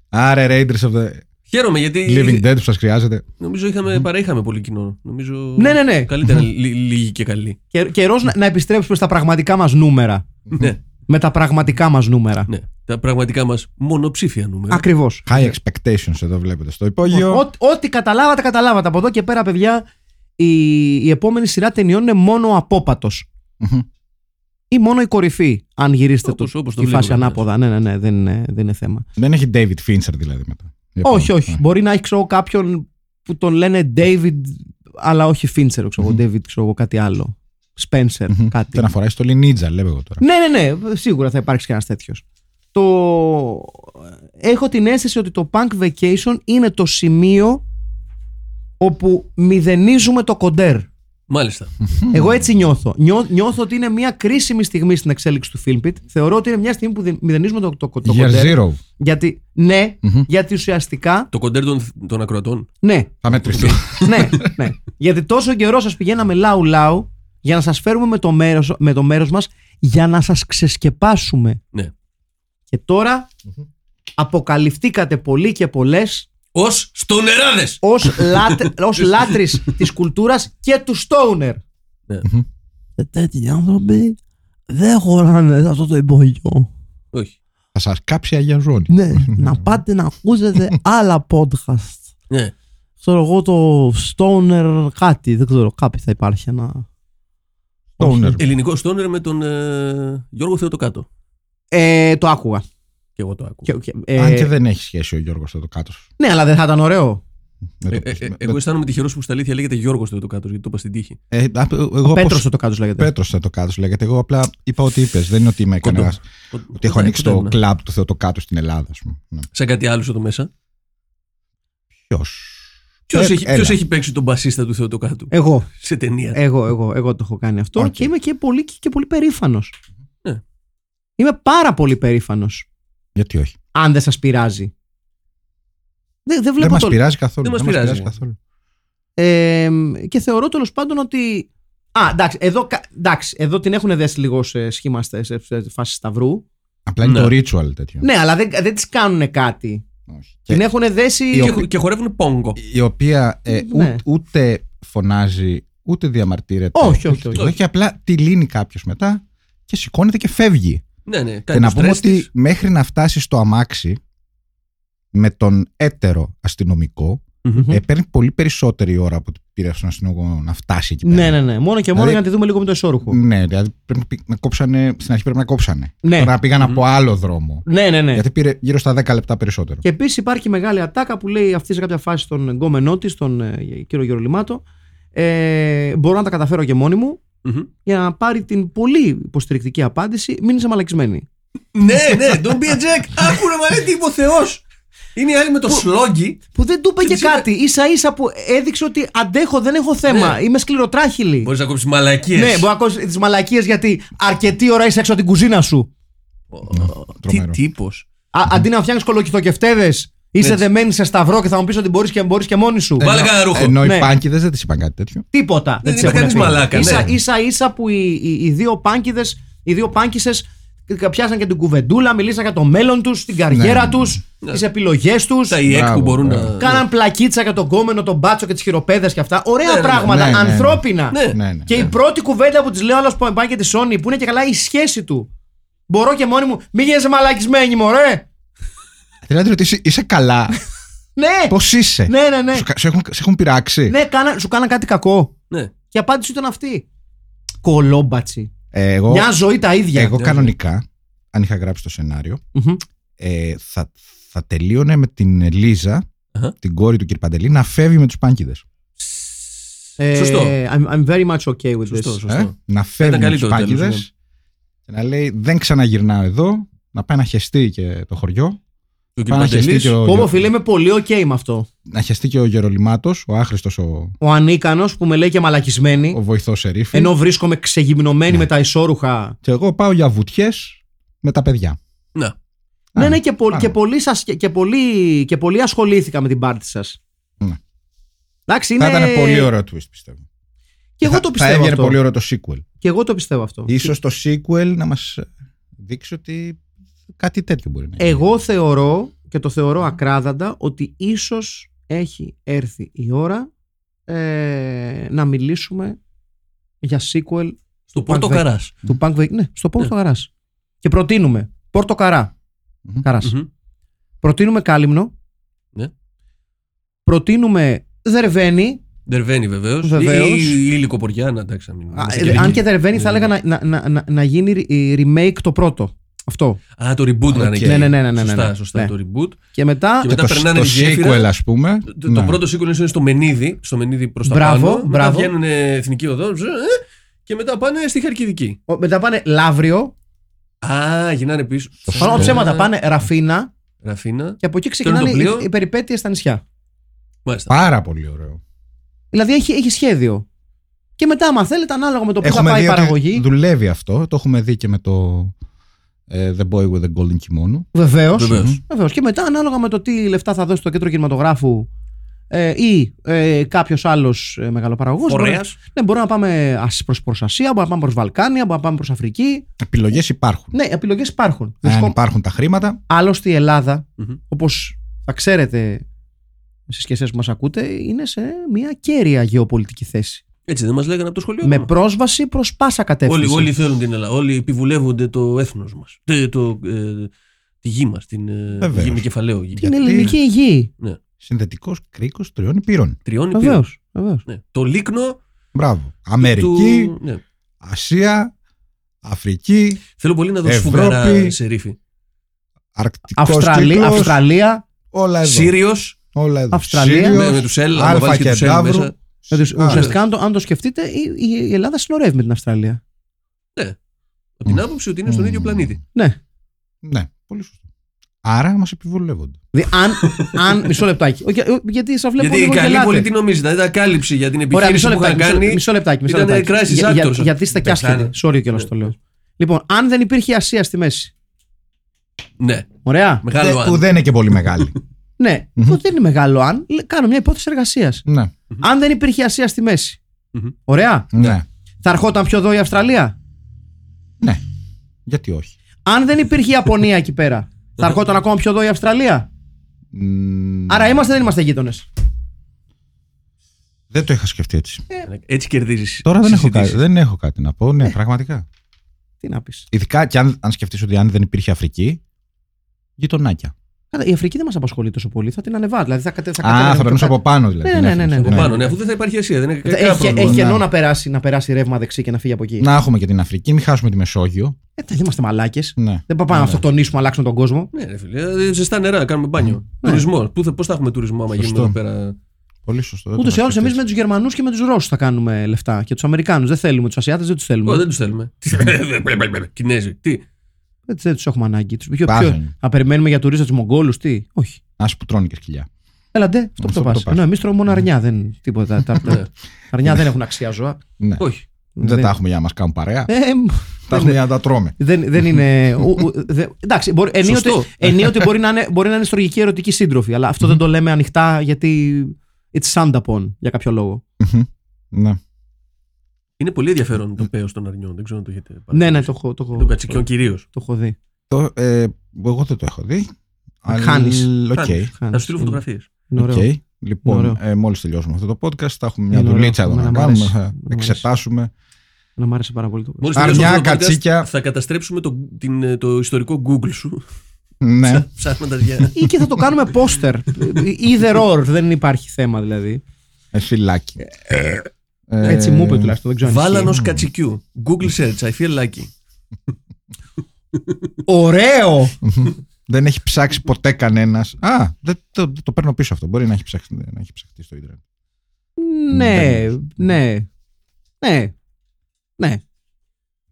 Speaker 3: Άρε, Raiders of the
Speaker 2: Χαίρομαι γιατί
Speaker 3: Living Dead που σας χρειάζεται.
Speaker 2: νομίζω είχαμε, παρά πολύ κοινό. Νομίζω
Speaker 1: Ναι, ναι, ναι.
Speaker 2: καλύτερα λι- λίγοι και καλοί.
Speaker 1: Και, καιρός να, να επιστρέψουμε στα πραγματικά μας νούμερα.
Speaker 2: ναι,
Speaker 1: Με τα πραγματικά μας νούμερα.
Speaker 2: ναι. Τα πραγματικά μας μονοψήφια νούμερα.
Speaker 1: Ακριβώς.
Speaker 3: High expectations εδώ βλέπετε στο υπόγειο.
Speaker 1: Ό- Ό,τι καταλάβατε, καταλάβατε. Από εδώ και πέρα, παιδιά, η, η επόμενη σειρά ταινιών είναι μόνο ο απόπατος.
Speaker 3: Μμμ.
Speaker 1: Ή μόνο η κορυφή, αν γυρίσετε
Speaker 2: Όπως-
Speaker 1: το,
Speaker 2: όπως το
Speaker 1: τη φάση
Speaker 2: βλέπουμε,
Speaker 1: ανάποδα. Ναι, ναι, ναι, δεν είναι, δεν είναι θέμα.
Speaker 3: Δεν έχει David Fincher δηλαδή μετά. Η
Speaker 1: όχι,
Speaker 3: επόμενη.
Speaker 1: όχι. Μπορεί να έχει ξέρω, εγώ, κάποιον που τον λένε David, αλλά όχι Fincher, ξέρω, εγώ, David, ξέρω, εγώ, κάτι άλλο. Spencer,
Speaker 3: Μμμ.
Speaker 1: κάτι.
Speaker 3: Τον αφορά στο Ninja, λέω εγώ τώρα.
Speaker 1: Ναι, ναι, ναι, σίγουρα θα υπάρξει και ένας τέτοιος. Το... Έχω την αίσθηση ότι το Punk Vacation είναι το σημείο όπου μηδενίζουμε το κοντέρ.
Speaker 2: Μάλιστα.
Speaker 1: Εγώ έτσι νιώθω. Νιώ, νιώθω ότι είναι μια κρίσιμη στιγμή στην εξέλιξη του Filmpit. Θεωρώ ότι είναι μια στιγμή που δι- μηδενίζουμε το, το, το
Speaker 3: Year
Speaker 1: κοντέρ.
Speaker 3: Zero.
Speaker 1: Γιατί, ναι,
Speaker 3: Μμμ.
Speaker 1: γιατί ουσιαστικά,
Speaker 2: Το κοντέρ των, των ακροατών.
Speaker 1: ναι,
Speaker 3: Θα μετρηθεί.
Speaker 1: ναι, ναι. Γιατί τόσο καιρό σας πηγαίναμε λαου λαου για να σας φέρουμε με το μέρος, με το μέρος μας για να σας ξεσκεπάσουμε.
Speaker 2: Ναι.
Speaker 1: Και τώρα αποκαλυφθήκατε πολλοί και πολλές
Speaker 2: Ω στονεράδες!
Speaker 1: ως, λάτρ, ως λάτρεις της κουλτούρας και του Stoner.
Speaker 2: Ναι.
Speaker 1: Και τέτοιοι άνθρωποι δεν χωράνε σε αυτό το υπόγειο.
Speaker 2: Όχι.
Speaker 3: Θα σας κάψει η Αγία Ζώνη.
Speaker 1: Ναι, να πάτε να ακούσετε άλλα podcast.
Speaker 2: Ναι.
Speaker 1: Ξέρω εγώ το Stoner κάτι, δεν ξέρω, κάποιο θα υπάρχει ένα.
Speaker 3: Stoner.
Speaker 2: Ελληνικό στόνερ με τον ε, Γιώργο Θεοτοκάτο.
Speaker 1: Ε, το άκουγα.
Speaker 2: Και εγώ το άκουγα.
Speaker 1: Και- και- ε,
Speaker 3: Αν και δεν έχει σχέση ο Γιώργος εδώ κάτω.
Speaker 1: Ναι, αλλά δεν θα ήταν ωραίο.
Speaker 3: Με το-
Speaker 2: Ε, ε, ε,
Speaker 3: με-
Speaker 2: εγώ αισθάνομαι τυχερός που στα αλήθεια λέγεται Γιώργος Θεοτοκάτο, γιατί το είπα στην τύχη.
Speaker 3: Ε, α, εγώ
Speaker 1: Ο Πέτρος
Speaker 3: πώς-
Speaker 1: το κάτω λέγεται.
Speaker 3: Πέτρος Θεοτοκάτο λέγεται. Εγώ απλά είπα ότι είπες. Δεν είναι ότι είμαι
Speaker 2: Κοντό.
Speaker 3: κανένα.
Speaker 2: Κοντό.
Speaker 3: Ότι έχω
Speaker 2: Κοντά,
Speaker 3: ανοίξει
Speaker 2: κοντά
Speaker 3: το
Speaker 2: ήμουνα.
Speaker 3: κλαμπ του Θεοτοκάτου στην Ελλάδα, ας πούμε. Ναι.
Speaker 2: Σαν κάτι άλλο εδώ μέσα.
Speaker 3: Ποιος;
Speaker 2: Ποιος
Speaker 3: Ε,
Speaker 2: έχει,
Speaker 3: έλα.
Speaker 2: ποιος έχει παίξει τον μπασίστα του Θεοτοκάτου
Speaker 1: Εγώ,
Speaker 2: σε ταινία.
Speaker 1: εγώ, εγώ, εγώ το έχω κάνει αυτό
Speaker 3: Οκ.
Speaker 1: και είμαι και πολύ, και πολύ περήφανος.
Speaker 2: Ναι.
Speaker 1: Είμαι πάρα πολύ περήφανος.
Speaker 3: Γιατί όχι;
Speaker 1: Αν δεν σας πειράζει. Δεν, δεν
Speaker 3: Δεν
Speaker 1: βλέπω
Speaker 3: μας
Speaker 1: το.
Speaker 3: πειράζει καθόλου.
Speaker 2: Δεν μας
Speaker 3: μας
Speaker 2: πειράζει.
Speaker 3: καθόλου.
Speaker 1: Ε, και θεωρώ τέλος πάντων ότι. Α, εντάξει, εδώ, κα- εντάξει, εδώ την έχουν δέσει λίγο σε σχήμα σε, σε, σε φάση σταυρού.
Speaker 3: Απλά είναι
Speaker 2: Ναι.
Speaker 3: το ritual τέτοιο.
Speaker 1: Ναι, αλλά δεν, δεν της κάνουν κάτι.
Speaker 3: Όχι.
Speaker 1: Την
Speaker 3: Και-
Speaker 1: έχουν δέσει.
Speaker 3: η
Speaker 2: Και,
Speaker 3: οποία-
Speaker 2: και χορεύουν πόγκο.
Speaker 3: η οποία ε, ού-
Speaker 1: Ναι.
Speaker 3: ούτε φωνάζει, ούτε διαμαρτύρεται.
Speaker 1: Όχι, όχι,
Speaker 3: ούτε-
Speaker 1: όχι.
Speaker 3: Και απλά τη λύνει κάποιος μετά και σηκώνεται και φεύγει.
Speaker 2: Ναι, ναι.
Speaker 3: Και
Speaker 2: Κάνει
Speaker 3: να
Speaker 2: το
Speaker 3: πούμε
Speaker 2: στρες
Speaker 3: ότι
Speaker 2: της.
Speaker 3: μέχρι να φτάσει στο αμάξι με τον έτερο αστυνομικό,
Speaker 2: Μμμ.
Speaker 3: ε, παίρνει πολύ περισσότερη ώρα από ό,τι πήρε στον αστυνομικό να φτάσει εκεί πέρα.
Speaker 1: Ναι, ναι, ναι. Μόνο και μόνο
Speaker 3: Δηλαδή-
Speaker 1: για να τη δούμε λίγο με το ισόρουχο.
Speaker 3: Ναι, δηλαδή πρέπει να, πει- να κόψανε, στην αρχή πρέπει να κόψανε.
Speaker 1: Ναι.
Speaker 3: Τώρα πήγαν από άλλο δρόμο.
Speaker 1: Ναι, ναι, ναι.
Speaker 3: Γιατί πήρε γύρω στα 10 λεπτά περισσότερο.
Speaker 1: Και επίσης υπάρχει μεγάλη ατάκα που λέει αυτή σε κάποια φάση τον εγκόμενό της, τον ε, κύριο Γερολιμάτο. Ε, μπορώ να τα καταφέρω και μόνη μου
Speaker 2: Μμμ.
Speaker 1: για να πάρει την πολύ υποστηρικτική απάντηση. Μην είσαι μαλακισμένη.
Speaker 2: Ναι, ναι, don't be a jack. Άκου ρε μαλέ, τι είπε ο Θεός. Είναι η άλλη με το σλόγγι.
Speaker 1: Που δεν του είπε
Speaker 2: Και
Speaker 1: και
Speaker 2: της είπε-
Speaker 1: κάτι. σα ίσα που έδειξε ότι αντέχω, δεν έχω θέμα.
Speaker 2: Ναι.
Speaker 1: Είμαι σκληροτράχυλη.
Speaker 2: Μπορείς να κόψεις μαλακίες.
Speaker 1: Ναι, μπορείς να ακούσει τις μαλακίες γιατί αρκετή ώρα είσαι έξω από την κουζίνα σου.
Speaker 2: Τι
Speaker 3: τρομερό.
Speaker 2: τύπος.
Speaker 1: Α, αντί να φτιάχνεις κολοκυθοκευτέδε, είσαι
Speaker 2: Έτσι.
Speaker 1: δεμένη σε σταυρό και θα μου πεις ότι μπορείς και, μπορείς και μόνη σου.
Speaker 2: Βάλε κανένα ρούχο.
Speaker 3: Ενώ
Speaker 1: Ναι.
Speaker 3: οι πάνκιδε δεν τη είπαν κάτι τέτοιο.
Speaker 1: Τίποτα.
Speaker 2: Δεν
Speaker 1: τις
Speaker 2: είπε
Speaker 1: έχουν
Speaker 2: κανείς
Speaker 1: πει.
Speaker 2: μαλάκα,
Speaker 1: Ίσα,
Speaker 2: ναι.
Speaker 1: ίσα ίσα που οι, οι, οι δύο πάνκιδες, οι δύο πάνκισες πιάσαν και την κουβεντούλα, μιλήσαν για το μέλλον τους, την καριέρα
Speaker 3: Ναι.
Speaker 1: τους, τις επιλογές τους.
Speaker 2: Τα ΙΕΚ
Speaker 3: Μπράβο,
Speaker 2: που μπορούν
Speaker 3: μπράβο.
Speaker 2: να.
Speaker 1: Κάναν πλακίτσα για τον κόμενο, τον μπάτσο και τις χειροπέδες και αυτά. Ωραία
Speaker 2: Ναι, ναι, ναι.
Speaker 1: πράγματα,
Speaker 3: Ναι, ναι, ναι.
Speaker 1: ανθρώπινα.
Speaker 2: Ναι.
Speaker 3: Ναι, ναι.
Speaker 1: Και η πρώτη κουβέντα που της λέω άλλος που πάει και τη Sony, που είναι και καλά η σχέση του. Μπορώ και μόνη μου, μην γίνεσαι μαλακισμένη, μωρέ.
Speaker 3: Δηλαδή ότι είσαι, είσαι καλά.
Speaker 1: Ναι,
Speaker 3: Πώς είσαι;
Speaker 1: ναι, ναι. ναι.
Speaker 3: Σου, κα- σε έχουν, σε έχουν πειράξει;
Speaker 1: ναι κάνα, σου κάνα κάτι κακό.
Speaker 2: Ναι.
Speaker 1: Και η απάντηση ήταν αυτή. Κολόμπατσι.
Speaker 3: Ε, εγώ
Speaker 1: Μια ζωή τα ίδια.
Speaker 3: εγώ κανονικά, αν είχα γράψει το σενάριο,
Speaker 1: Μμμ.
Speaker 3: ε, θα, θα τελείωνε με την Λίζα,
Speaker 2: Αχα.
Speaker 3: την κόρη του κ. Παντελή, να φεύγει με τους πάνκιδες.
Speaker 1: Ε,
Speaker 2: Σωστό.
Speaker 1: I'm, I'm very much okay with
Speaker 2: Σωστό,
Speaker 1: this.
Speaker 2: σωστό.
Speaker 3: Ε, να φεύγει με τους
Speaker 2: καλύτερο τέλος,
Speaker 3: πάνκιδες και να λέει δεν ξαναγυρνάω εδώ, να πάει να χεστεί και το χωριό.
Speaker 2: Το
Speaker 3: Πάει να χεστεί
Speaker 2: Κυρπαντελής,
Speaker 3: και ο,
Speaker 1: Πω, πω, φίλε, είμαι πολύ ok με αυτό.
Speaker 3: να χεστεί και ο Γερολιμάτος, ο άχρηστος ο,
Speaker 1: Ο ανίκανος που με λέει και μαλακισμένη,
Speaker 3: ο βοηθός σερίφη.
Speaker 1: ενώ βρίσκομαι ξεγυμνωμένη
Speaker 3: Ναι.
Speaker 1: με τα ισόρουχα.
Speaker 3: Και εγώ πάω για βουτιές με τα παιδιά.
Speaker 2: Να.
Speaker 1: ναι,
Speaker 3: Α,
Speaker 1: ναι, και, πο-
Speaker 3: α.
Speaker 1: και, πολύ σας, και, και, πολύ, και πολύ ασχολήθηκα με την πάρτι σας.
Speaker 3: Ναι.
Speaker 1: Εντάξει, είναι.
Speaker 3: Θα ήταν πολύ ωραίο twist πιστεύω.
Speaker 1: Και εγώ
Speaker 3: θα,
Speaker 1: το
Speaker 3: θα
Speaker 1: πιστεύω
Speaker 3: έβγαινε
Speaker 1: αυτό.
Speaker 3: πολύ ωραίο το sequel.
Speaker 1: Και εγώ το πιστεύω αυτό.
Speaker 3: Ίσως το sequel να μας δείξει ότι κάτι τέτοιο μπορεί να γίνει.
Speaker 1: Εγώ θεωρώ και το θεωρώ ακράδαντα ότι ίσως έχει έρθει η ώρα ε, να μιλήσουμε για sequel
Speaker 2: Στο
Speaker 1: Punk
Speaker 2: Πόρτο
Speaker 1: Ve-
Speaker 2: Καράς.
Speaker 1: του Punk Ve- Ναι, στο Πόρτο Καράς. Και προτείνουμε Πόρτο Καρά.
Speaker 3: Μμμ.
Speaker 1: Καράς. Προτείνουμε Κάλυμνο.
Speaker 2: Ναι.
Speaker 1: Προτείνουμε Δερβένι.
Speaker 2: Δερβένι βεβαίως.
Speaker 1: Βεβαίως.
Speaker 2: Ή, ή Λυκοποριά, να εντάξει. να μην-
Speaker 1: Α,
Speaker 2: είμαστε
Speaker 1: ε,
Speaker 2: και άδικοι.
Speaker 1: και Δερβένι θα
Speaker 2: Ναι.
Speaker 1: έλεγα να, να, να, να, να γίνει ε, remake το πρώτο. Αυτό.
Speaker 2: Α, το reboot να είναι
Speaker 3: Οκ.
Speaker 2: εκεί.
Speaker 1: Ναι, ναι, ναι, ναι, ναι,
Speaker 2: Σωστά,
Speaker 1: ναι.
Speaker 2: σωστά
Speaker 1: Ναι.
Speaker 2: το reboot.
Speaker 1: Και μετά.
Speaker 2: Και μετά
Speaker 3: το,
Speaker 2: περνάνε
Speaker 3: το
Speaker 2: τη γέφυρα.
Speaker 3: sequel ας πούμε.
Speaker 2: Το,
Speaker 3: ναι.
Speaker 2: το πρώτο sequel είναι στο Μενίδη, στο Μενίδη προς τα
Speaker 1: Μπράβο,
Speaker 2: πάνω. Μετά
Speaker 1: μπράβο.
Speaker 2: βγαίνουν εθνική οδό. ζ, ε, Και μετά πάνε στη Χαλκιδική.
Speaker 1: ο- μετά πάνε Λαύριο.
Speaker 2: Α, γυρνάνε πίσω.
Speaker 1: Πάνω
Speaker 2: Ε,
Speaker 1: ψέματα πάνε Ραφίνα.
Speaker 2: Ραφίνα.
Speaker 1: Και από εκεί
Speaker 2: Παίρνουν
Speaker 1: ξεκινάνε
Speaker 2: το πλοίο;
Speaker 1: οι, οι περιπέτειες στα νησιά.
Speaker 2: Μάλιστα.
Speaker 3: Πάρα πολύ ωραίο.
Speaker 1: Δηλαδή έχει, έχει σχέδιο. Και μετά, άμα θέλετε, ανάλογα με το πού θα
Speaker 3: Έχουμε
Speaker 1: πάει η
Speaker 3: δει ότι
Speaker 1: παραγωγή.
Speaker 3: δουλεύει αυτό. Το έχουμε δει και με το ε, The Boy with the Golden Kimono.
Speaker 1: Βεβαίως.
Speaker 2: Βεβαίως.
Speaker 1: Και μετά, ανάλογα με το τι λεφτά θα δώσει το κέντρο κινηματογράφου ε, ή ε, κάποιος άλλος ε, μεγαλοπαραγωγός.
Speaker 2: Φορέας.
Speaker 1: Ναι, μπορούμε να πάμε προς προς Ασία, μπορούμε να πάμε προς Βαλκάνια, μπορούμε να πάμε προς Αφρική.
Speaker 3: Επιλογές υπάρχουν.
Speaker 1: Ναι, επιλογές υπάρχουν.
Speaker 3: Αν
Speaker 1: Βρισκό-
Speaker 3: υπάρχουν τα χρήματα,
Speaker 1: Άλλωστε η Ελλάδα,
Speaker 2: Μμμ.
Speaker 1: όπως θα ξέρετε στι και εσείς που μας ακούτε, είναι σε μια κέρια γεωπολιτική θέση.
Speaker 2: Έτσι δεν μας λέγανε από το σχολείο.
Speaker 1: Με
Speaker 2: μας.
Speaker 1: πρόσβαση προς πάσα
Speaker 2: Όλοι,
Speaker 1: κατεύθυνση.
Speaker 2: όλοι θέλουν την Ελλάδα. Όλοι επιβουλεύονται το έθνος μας. Το, ε, τη γη μας. Την ε,
Speaker 3: Βεβαίως.
Speaker 2: γη με κεφαλαίο γη.
Speaker 1: Την
Speaker 3: Γιατί-
Speaker 1: ελληνική γη.
Speaker 2: Ναι.
Speaker 3: συνθετικό κρίκος τριών υπήρων.
Speaker 2: Τριών
Speaker 1: Βεβαίως.
Speaker 2: υπήρων.
Speaker 1: Βεβαίως.
Speaker 2: Ναι. Το λίκνο
Speaker 3: Μπράβο. Αμερική,
Speaker 2: του. Ναι.
Speaker 3: Ασία, Αφρική,
Speaker 2: Θέλω πολύ να δω
Speaker 3: Ευρώπη.
Speaker 2: σφουγγαρά σε ρήφη.
Speaker 3: Αρκτικός
Speaker 1: Αυστραλία,
Speaker 3: κύκλος,
Speaker 1: Αυστραλία.
Speaker 3: όλα εδώ.
Speaker 2: Σύριος.
Speaker 3: Όλα εδώ.
Speaker 1: Αυστραλία.
Speaker 3: Σύριος,
Speaker 2: Με, με τους L. Αν
Speaker 3: Αλφα
Speaker 2: βάλει και τους L
Speaker 3: Κεντάβρου.
Speaker 2: μέσα.
Speaker 1: Με τους-
Speaker 3: Α,
Speaker 1: Ουσιαστικά, αν το, αν το σκεφτείτε, η, η- η Ελλάδα συνορεύει με την Αυστραλία.
Speaker 2: Από την άποψη ότι είναι στον
Speaker 3: Μμμ.
Speaker 2: ίδιο πλανήτη.
Speaker 1: Ναι.
Speaker 3: Ναι, πολύ σωστό. Άρα μας επιβολεύονται.
Speaker 1: Δηλαδή, αν, αν, μισό λεπτάκι. Όχι, όχι, γιατί σας βλέπω
Speaker 2: Γιατί η
Speaker 1: λίγο
Speaker 2: καλή
Speaker 1: γελάτε.
Speaker 2: πολύ τι νομίζει, δηλαδή τα κάλυψη για την
Speaker 1: Ωραία,
Speaker 2: επιχείρηση
Speaker 1: μισό
Speaker 2: που είχα
Speaker 1: λεπτάκι. Μισό,
Speaker 2: κάνει.
Speaker 1: μισό λεπτάκι. Μισό
Speaker 2: ήταν
Speaker 1: λεπτάκι.
Speaker 2: crisis
Speaker 1: Για- για-
Speaker 2: actors.
Speaker 1: γιατί είστε κι
Speaker 2: Πεθάνε.
Speaker 1: άσχετοι. Sorry κιόλας
Speaker 2: Ναι.
Speaker 1: το λέω. Λοιπόν, αν δεν υπήρχε η Ασία στη μέση.
Speaker 2: Ναι,
Speaker 1: Ωραία.
Speaker 2: μεγάλο
Speaker 3: Δε- που
Speaker 2: αν.
Speaker 3: δεν είναι και πολύ μεγάλη.
Speaker 1: Ναι, αυτό δεν είναι μεγάλο αν. Λέ- Κάνω μια υπόθεση εργασίας.
Speaker 3: ναι.
Speaker 1: Αν δεν υπήρχε η Ασία στη μέση.
Speaker 2: Μμμ.
Speaker 1: Ωραία.
Speaker 3: ναι.
Speaker 1: Θα ερχόταν πιο εδώ η Αυστραλία;
Speaker 3: Ναι. Γιατί όχι;
Speaker 1: Αν δεν υπήρχε η Ιαπωνία εκεί πέρα. Θα ερχόταν ακόμα πιο εδώ η Αυστραλία;
Speaker 3: Μ,
Speaker 1: Άρα είμαστε ή δεν είμαστε γείτονες.
Speaker 3: Δεν το είχα σκεφτεί έτσι.
Speaker 2: Έτσι κερδίζεις.
Speaker 3: Τώρα δεν έχω, κάτι, δεν έχω κάτι να πω. Ναι, πραγματικά.
Speaker 1: Τι να πεις.
Speaker 3: Ειδικά και αν, αν σκεφτείς ότι αν δεν υπήρχε Αφρική, γειτονάκια.
Speaker 1: Η Αφρική δεν μας απασχολεί τόσο πολύ. Θα την ανεβά. Δηλαδή θα, κατε, θα
Speaker 3: Α,
Speaker 1: κατέβαινε
Speaker 3: θα περνούσε
Speaker 1: πιο
Speaker 3: από πάνω δηλαδή.
Speaker 1: Ναι, ναι, ναι, ναι,
Speaker 2: Από
Speaker 1: ναι.
Speaker 2: πάνω, ναι, αφού δεν θα υπάρχει Ασία. Δεν είναι
Speaker 1: κάτω.
Speaker 2: κανένα
Speaker 1: Έχει,
Speaker 2: πρόβλημα.
Speaker 1: έχει κενό
Speaker 3: ναι.
Speaker 1: να περάσει, να περάσει ρεύμα δεξί και να φύγει από εκεί.
Speaker 3: Να έχουμε και την Αφρική, μην χάσουμε τη Μεσόγειο.
Speaker 1: Ε, δεν είμαστε μαλάκες.
Speaker 3: Ναι.
Speaker 1: Δεν πάμε να
Speaker 3: Ναι.
Speaker 1: αυτοκτονήσουμε, να αλλάξουμε τον κόσμο.
Speaker 2: Ναι, ρε φίλε. ε, Ζεστά νερά, κάνουμε μπάνιο.
Speaker 1: Ναι.
Speaker 2: Τουρισμό. Πώς θα έχουμε τουρισμό άμα γίνουμε
Speaker 3: Σωστό.
Speaker 2: εδώ πέρα;
Speaker 3: Πολύ σωστό. δεν
Speaker 1: Ούτως
Speaker 3: το
Speaker 1: ή άλλως,
Speaker 3: είχα
Speaker 1: εμείς
Speaker 3: σκεφτεί
Speaker 1: με τους Γερμανούς και με τους Ρώσους θα κάνουμε λεφτά. Και τους Αμερικάνους. Δεν θέλουμε. Τους Ασιάτες δεν τους θέλουμε.
Speaker 2: Ω, δεν τους θέλουμε. Κινέζοι. Τι;
Speaker 1: Δεν, δεν τους έχουμε ανάγκη. Τους, ποιο,
Speaker 3: Πάθανε.
Speaker 1: ποιο, θα περιμένουμε για τουρίστες τους Μογγόλους, τι; Όχι.
Speaker 3: Άσοι που τρώνε και σκυλιά.
Speaker 1: Έλα ντε, αυτό που
Speaker 3: Αυτό
Speaker 1: το
Speaker 3: που
Speaker 1: πα.
Speaker 3: το πας.
Speaker 1: Ενώ εμείς τρώμε μόνο αρνιά, δεν τίποτα. Τα, τα,
Speaker 2: Ναι.
Speaker 1: τα αρνιά δεν έχουν αξία ζώα.
Speaker 3: Ναι.
Speaker 2: Όχι.
Speaker 3: Δεν τα έχουμε για να μας κάνουν παρέα.
Speaker 1: Ε,
Speaker 3: Τα έχουμε για να τα τρώμε.
Speaker 1: δεν, δεν είναι. ου- ου- δε- εντάξει, μπορεί, ενίοτε,
Speaker 2: Σωστό.
Speaker 1: ενίοτε μπορεί, να είναι, μπορεί να είναι στοργική ερωτική σύντροφη, αλλά αυτό δεν το λέμε ανοιχτά γιατί it's sound upon για κάποιο λόγο.
Speaker 3: Μμμ. Ναι.
Speaker 2: Είναι πολύ ενδιαφέρον το πέος των αρνιών. Δεν ξέρω αν το έχετε πάρει.
Speaker 1: Ναι, ναι, το έχω, το έχω,
Speaker 2: Των κατσικιών κυρίως.
Speaker 1: το έχω δει.
Speaker 3: Το, ε, εγώ δεν το έχω δει. αλλά-
Speaker 1: Χάνεις.
Speaker 3: Οκ.
Speaker 2: Χάνεις. Θα
Speaker 1: Χάνεις.
Speaker 2: σου στείλω φωτογραφίες.
Speaker 1: Είναι ωραίο.
Speaker 3: Οκ. Λοιπόν,
Speaker 1: ωραίο.
Speaker 3: ε, μόλις τελειώσουμε αυτό το podcast, θα έχουμε μια
Speaker 1: Είναι
Speaker 3: δουλίτσα εδώ
Speaker 1: ωραίο.
Speaker 3: να
Speaker 1: Εμένα μ'
Speaker 3: κάνουμε.
Speaker 1: αρέσει.
Speaker 3: Θα
Speaker 1: Εμένα μ' αρέσει.
Speaker 3: εξετάσουμε.
Speaker 1: Να μ' άρεσε πάρα πολύ το
Speaker 2: Μόλις
Speaker 3: Αρνιά,
Speaker 2: τελειώσουμε αυτό το podcast,
Speaker 3: κατσίκια.
Speaker 2: Θα καταστρέψουμε το, την, το ιστορικό Google σου.
Speaker 3: Ναι.
Speaker 2: Ψάχνοντας για.
Speaker 1: Ή και θα το κάνουμε poster. Either or, δεν υπάρχει θέμα δηλαδή.
Speaker 3: Ε, φυλάκι. Ε,
Speaker 1: Έτσι μου είπε τουλάχιστον, δεν ξέρω αν
Speaker 2: Βάλανο
Speaker 1: ισχύει.
Speaker 2: κατσικιού. Google search. I feel lucky.
Speaker 1: Ωραίο!
Speaker 3: Δεν έχει ψάξει ποτέ κανένας. Α, δεν το, το παίρνω πίσω αυτό. Μπορεί να έχει ψάξει, να έχει ψαχτεί στο Ιντερνετ.
Speaker 1: ναι, ναι. Ναι. Ναι.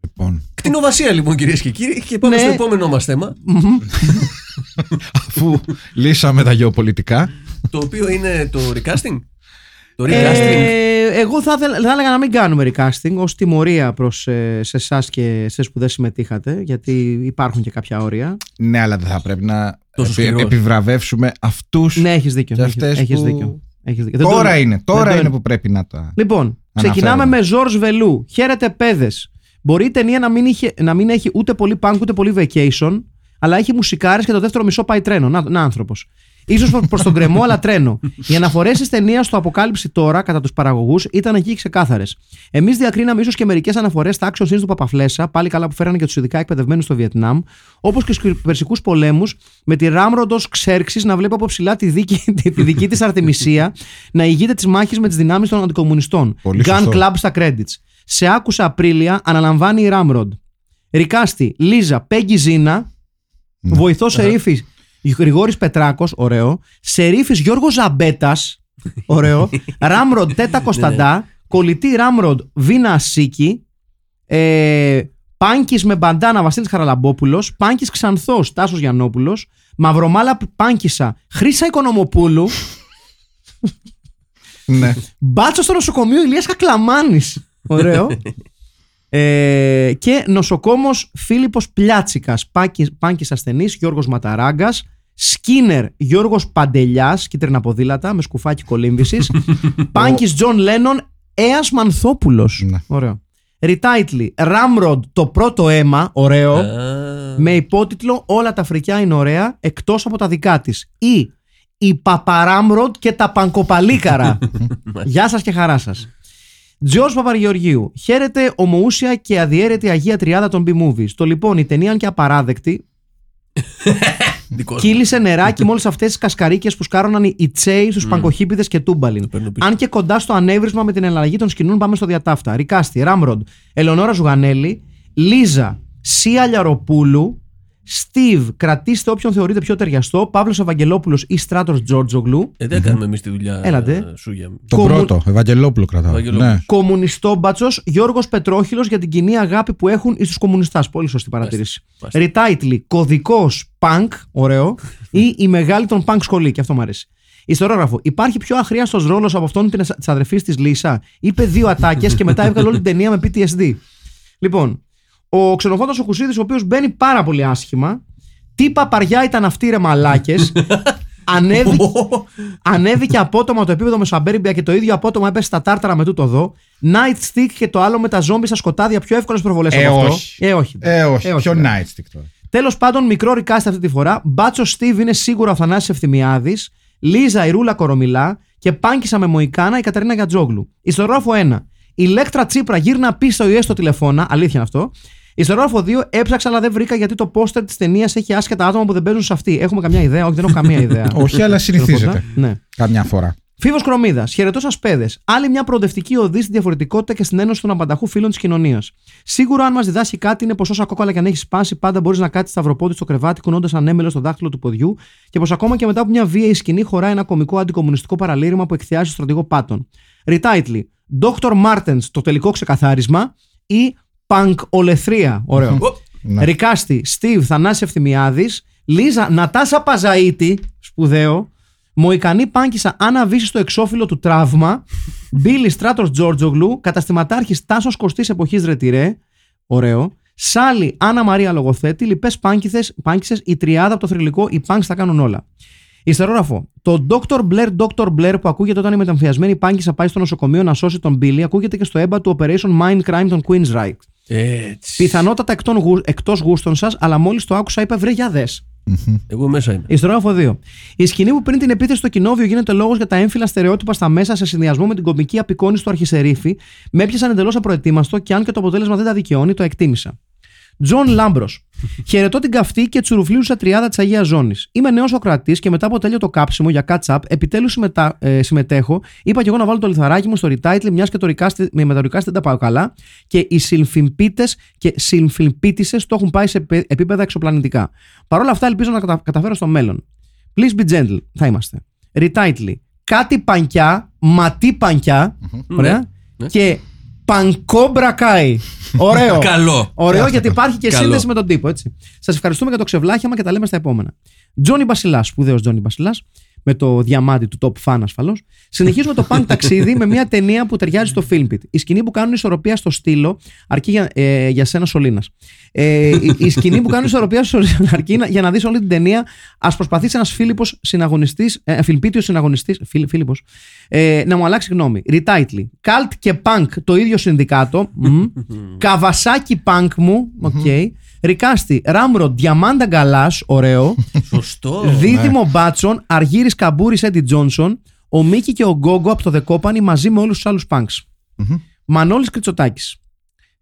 Speaker 3: Λοιπόν,
Speaker 2: Κτηνοβασία λοιπόν κυρίες και κύριοι. Και πάμε
Speaker 1: Ναι.
Speaker 2: στο επόμενό μας θέμα.
Speaker 3: αφού λύσαμε τα γεωπολιτικά.
Speaker 2: Το οποίο είναι το recasting. Το recasting.
Speaker 1: Ε, εγώ θα, ήθελα- θα έλεγα να μην κάνουμε recasting ως τιμωρία προς, ε, σε εσάς και σε που δεν συμμετείχατε, γιατί υπάρχουν και κάποια όρια.
Speaker 3: Ναι, αλλά δεν θα πρέπει να
Speaker 2: Τόσο
Speaker 3: επι-
Speaker 2: σκληρός.
Speaker 3: επιβραβεύσουμε αυτούς.
Speaker 1: Ναι, έχεις δίκιο.
Speaker 3: Και
Speaker 1: έχεις-
Speaker 3: αυτές
Speaker 1: έχεις
Speaker 3: που-
Speaker 1: δίκιο. Έχεις δίκιο. Δεν
Speaker 3: Τώρα
Speaker 1: το-
Speaker 3: είναι, τώρα
Speaker 1: δεν το-
Speaker 3: είναι που πρέπει να τα.
Speaker 1: Λοιπόν, ξεκινάμε με Ζορζ Βελού. Χαίρετε, παιδες. Μπορεί η ταινία να μην, είχε, να μην έχει ούτε πολύ punk ούτε πολύ vacation, αλλά έχει μουσικάρες και το δεύτερο μισό πάει τρένο. Να, να άνθρωπος. Σω προ τον κρεμό, αλλά τρένο. Οι αναφορές της ταινίας στο Αποκάλυψη τώρα, κατά τους παραγωγούς, ήταν εκεί ξεκάθαρες. Εμείς διακρίναμε ίσως και μερικές αναφορές στα action scenes του Παπαφλέσσα, πάλι καλά που φέρανε και τους ειδικά εκπαιδευμένους στο Βιετνάμ, όπως και στους περσικούς πολέμους, με τη Ράμροντος Ξέρξης να βλέπει από ψηλά τη, δίκη, τη, τη δική της Αρτεμισία να ηγείται της μάχης με τις δυνάμεις των αντικομουνιστών.
Speaker 3: Πολύ
Speaker 1: Gun
Speaker 3: σωστό.
Speaker 1: Club στα credits. Σε άκουσα Απρίλια, αναλαμβάνει η Ράμροντ. Ρικάστη, Λίζα, Πέγγι Ζήνα,
Speaker 3: Ναι.
Speaker 1: βοηθός Σερίφη Γρηγόρης Πετράκος, ωραίο. Σερίφης Γιώργος Ζαμπέτας, ωραίο. Ράμροντ Τέτα Κωνσταντά, κολλητή Ράμροντ Βίνα Ασίκη, ε, Πάνκης με μπαντάνα Βασίλης Χαραλαμπόπουλος, Πάνκης Ξανθός Τάσος Γιαννόπουλος, Μαυρομάλα Πάνκισα Χρύσα Οικονομοπούλου,
Speaker 3: ναι.
Speaker 1: Μπάτσος στο νοσοκομείο Ηλίας Κακλαμάνης. Ωραίο. ε, και νοσοκόμος Φίλιππος Πλιάτσικας, Πάνκης, Πάνκης ασθενής Γιώργος Ματαράγκας, Σκίνερ Γιώργος Παντελιάς, κίτρινα ποδήλατα με σκουφάκι κολύμβησης, Πάνκης Τζον Λένον, Έας Μανθόπουλος.
Speaker 3: Ναι.
Speaker 1: Ωραίο. Retitle, Ramrod το πρώτο αίμα, ωραίο,
Speaker 2: Α,
Speaker 1: με υπότιτλο Όλα τα φρικιά είναι ωραία εκτός από τα δικά της. Ή Η Παπαράμροντ και τα Πανκοπαλίκαρα. Γεια σας και χαρά σας. Τζορτζ Παπαργεωργίου. Χαίρετε ομοούσια και αδιέρετη Αγία Τριάδα των B-Movies. Το λοιπόν, η ταινία αν και απαράδεκτη.
Speaker 2: Δικό σου.
Speaker 1: Κύλησε νεράκι με όλες αυτές τις κασκαρίκες που σκάρωναν οι Τσέι στους παγκοχύπηδε και τούμπαλιν.
Speaker 2: παίρνω πίσω.
Speaker 1: Αν και κοντά στο ανέβρισμα με την εναλλαγή των σκηνών, πάμε στο διατάφτα. Ρικάστη, Ράμροντ, Ελεονόρα Ζουγανέλη, Λίζα, Σία Λιαροπούλου, Στίβ, κρατήστε όποιον θεωρείτε πιο ταιριαστό, Παύλος Ευαγγελόπουλος ή Στράτος Τζόρτζογλου,
Speaker 2: Ε, δεν κάνουμε εμείς τη δουλειά.
Speaker 1: Έλατε.
Speaker 2: ε, Σούγια.
Speaker 3: Το
Speaker 1: Κομμου-
Speaker 3: πρώτο, Ευαγγελόπουλο κρατάω.
Speaker 2: Ευαγγελόπουλο.
Speaker 3: Ναι.
Speaker 1: Κομμουνιστόμπατσο Γιώργος Πετρόχυλος για την κοινή αγάπη που έχουν εις τους κομμουνιστέ. Πολύ σωστή παρατήρηση.
Speaker 2: Μάλιστα.
Speaker 1: Ριτάιτλι, κωδικός punk, ωραίο, ή η μεγάλη των punk σχολή, και αυτό μου αρέσει. Ιστορόγραφο. Υπάρχει πιο αχρίαστος ρόλος από αυτόν της αδερφής της Λίσα; Είπε δύο ατάκες και μετά έβγαλε όλη την ταινία με PTSD. Λοιπόν, ο ξενοφόντας ο Χουσίδης, ο οποίος μπαίνει πάρα πολύ άσχημα. Τι παπαριά ήταν αυτή ρε μαλάκες. ανέβηκε, ανέβηκε απότομα το επίπεδο με Σαμπέριμπια και το ίδιο απότομα έπεσε στα τάρταρα με τούτο εδώ. Night Stick και το άλλο με τα ζόμπι στα σκοτάδια πιο εύκολες προβολές
Speaker 3: Ε,
Speaker 1: από αυτό.
Speaker 3: όχι.
Speaker 1: Ε, όχι.
Speaker 3: Ε, όχι.
Speaker 1: Ε, όχι,
Speaker 3: Ποιο
Speaker 1: ναι.
Speaker 3: Nightstick τώρα.
Speaker 1: Τέλος πάντων, μικρό ρικάστη αυτή τη φορά. Μπάτσο Στίβ είναι σίγουρα ο Θανάσης Ευθυμιάδης. Λίζα η Ρούλα Κορομιλά. Και πάνκισα με Μοϊκάνα η Καταρίνα Γιατζόγλου. Ιστορόγραφο 1. Η Λέκτρα Τσίπρα γύρνα πίσω στο ΙΕ στο τηλεφώνα. Αλήθεια είναι αυτό. Ιστορόγραφο 2. Έψαξα αλλά δεν βρήκα γιατί το πόστερ της ταινίας έχει άσχετα άτομα που δεν παίζουν σε αυτή. Έχουμε καμιά ιδέα; Όχι, δεν έχω καμία ιδέα.
Speaker 3: Όχι, αλλά συνηθίζεται.
Speaker 1: Ναι.
Speaker 3: Καμιά φορά.
Speaker 1: Φίβος Κρομίδας, χαιρετώ σας παιδες. Άλλη μια προοδευτική οδή στη διαφορετικότητα και στην ένωση των απανταχού φίλων της κοινωνίας. Σίγουρα, αν μας διδάσκει κάτι, είναι πως όσα κόκαλα και αν έχεις σπάσει, πάντα μπορείς να κάτσεις σταυροπόδι στο κρεβάτι, κουνώντας ανέμελο στο δάχτυλο του ποδιού και πως ακόμα και μετά από μια βίαιη σκηνή χωράει ένα κομικό αντικομουνιστικό παραλήρημα που εκθιάζει στο στρατηγό Πάτων. Ριτάιτλι. Dr. Martens, το τελικό ξεκαθάρισμα ή Πανκ Ολεθρία. Ωραίο.
Speaker 3: Ναι.
Speaker 1: Ρικάστη, Στίβ, Θανάση Ευθυμιάδης, Λίζα, Νατάσα Παζαίτη, σπουδαίο. Μοϊκανή Πάνκισα, Άννα Βύση στο εξώφυλλο του τραύμα. Μπίλι Στράτος Τζόρτζογλου, καταστηματάρχης Τάσος Κωστής εποχής Ρετυρέ. Ωραίο. Σάλι, Άννα Μαρία Λογοθέτη, λοιπέ πάνκισες, η τριάδα από το θρηλυκό, οι πάνκ τα κάνουν όλα. Ιστερόγραφο. Το Dr. Blair, Dr. Blair που ακούγεται όταν η μεταμφιασμένη πάνκισα πάει στο νοσοκομείο να σώσει τον Μπίλι, ακούγεται και στο έμπα του Operation Mind Crime των Queen's Right.
Speaker 2: Έτσι.
Speaker 1: Πιθανότατα εκτός, γου, εκτός γούστων σας, αλλά μόλις το άκουσα είπα βρε για δες.
Speaker 2: Εγώ μέσα είμαι.
Speaker 1: Υστερόγραφο 2. Η σκηνή που πριν την επίθεση στο κοινόβιο γίνεται λόγος για τα έμφυλα στερεότυπα στα μέσα σε συνδυασμό με την κομική απεικόνηση του αρχισερίφη, με έπιασαν εντελώς απροετοίμαστο και αν και το αποτέλεσμα δεν τα δικαιώνει, το εκτίμησα. Τζον Λάμπρος. Χαιρετώ την καυτή και τσουρουφλίουσα τριάδα της Αγίας Ζώνης. Είμαι νέος Οκρατής και μετά από τέλειο το κάψιμο για catch-up, επιτέλους ε, συμμετέχω. Είπα και εγώ να βάλω το λιθαράκι μου στο retitle, μιας και το recasting, με με τα recasting δεν τα πάω καλά. Και οι συμφιλπίτε και συμφιλπίτησε το έχουν πάει σε επέ- επίπεδα εξωπλανητικά. Παρ' όλα αυτά, ελπίζω να κατα- καταφέρω στο μέλλον. Please be gentle, θα είμαστε. Retitle. Κάτι πανκιά, ματί πανκιά. Ωραία.
Speaker 2: Ναι.
Speaker 1: Και πανκόμπρακάι. Ωραίο.
Speaker 2: Καλό.
Speaker 1: Ωραίο γιατί υπάρχει και
Speaker 2: Καλό.
Speaker 1: σύνδεση με τον τύπο, έτσι. Σας ευχαριστούμε για το ξεβλάχιαμα και τα λέμε στα επόμενα. Τζόνι Μπασιλάς, σπουδαίος Τζόνι Μπασιλάς, με το διαμάτι του top fan ασφαλώς. Συνεχίζουμε το punk ταξίδι με μια ταινία που ταιριάζει στο Filmpit. Η σκηνή που κάνουν ισορροπία στο στύλο αρκεί για, ε, για σένα Σολίνας. Ε, η, η σκηνή που κάνουν ισορροπία στο αρκεί να- για να δεις όλη την ταινία. Α προσπαθήσει ένας Φίλιππος συναγωνιστής, ε, Φιλπίτιο συναγωνιστής, Φίλιππος, ε, να μου αλλάξει γνώμη. Retitle. Καλτ και punk το ίδιο συνδικάτο. Μμ. Καβασάκι punk μου. Οκ. Recasting. Ramrod Διαμάντα Γκαλάς. Ωραίο.
Speaker 2: Σωστό.
Speaker 1: Δίδυμο Μπάτσον, Αργύρι Καμπούρης Έντι Τζόνσον, ο Μίκη και ο Γκόγκο από το Δεκόπανη μαζί με όλους τους άλλους punks. Μανώλης Κριτσοτάκη.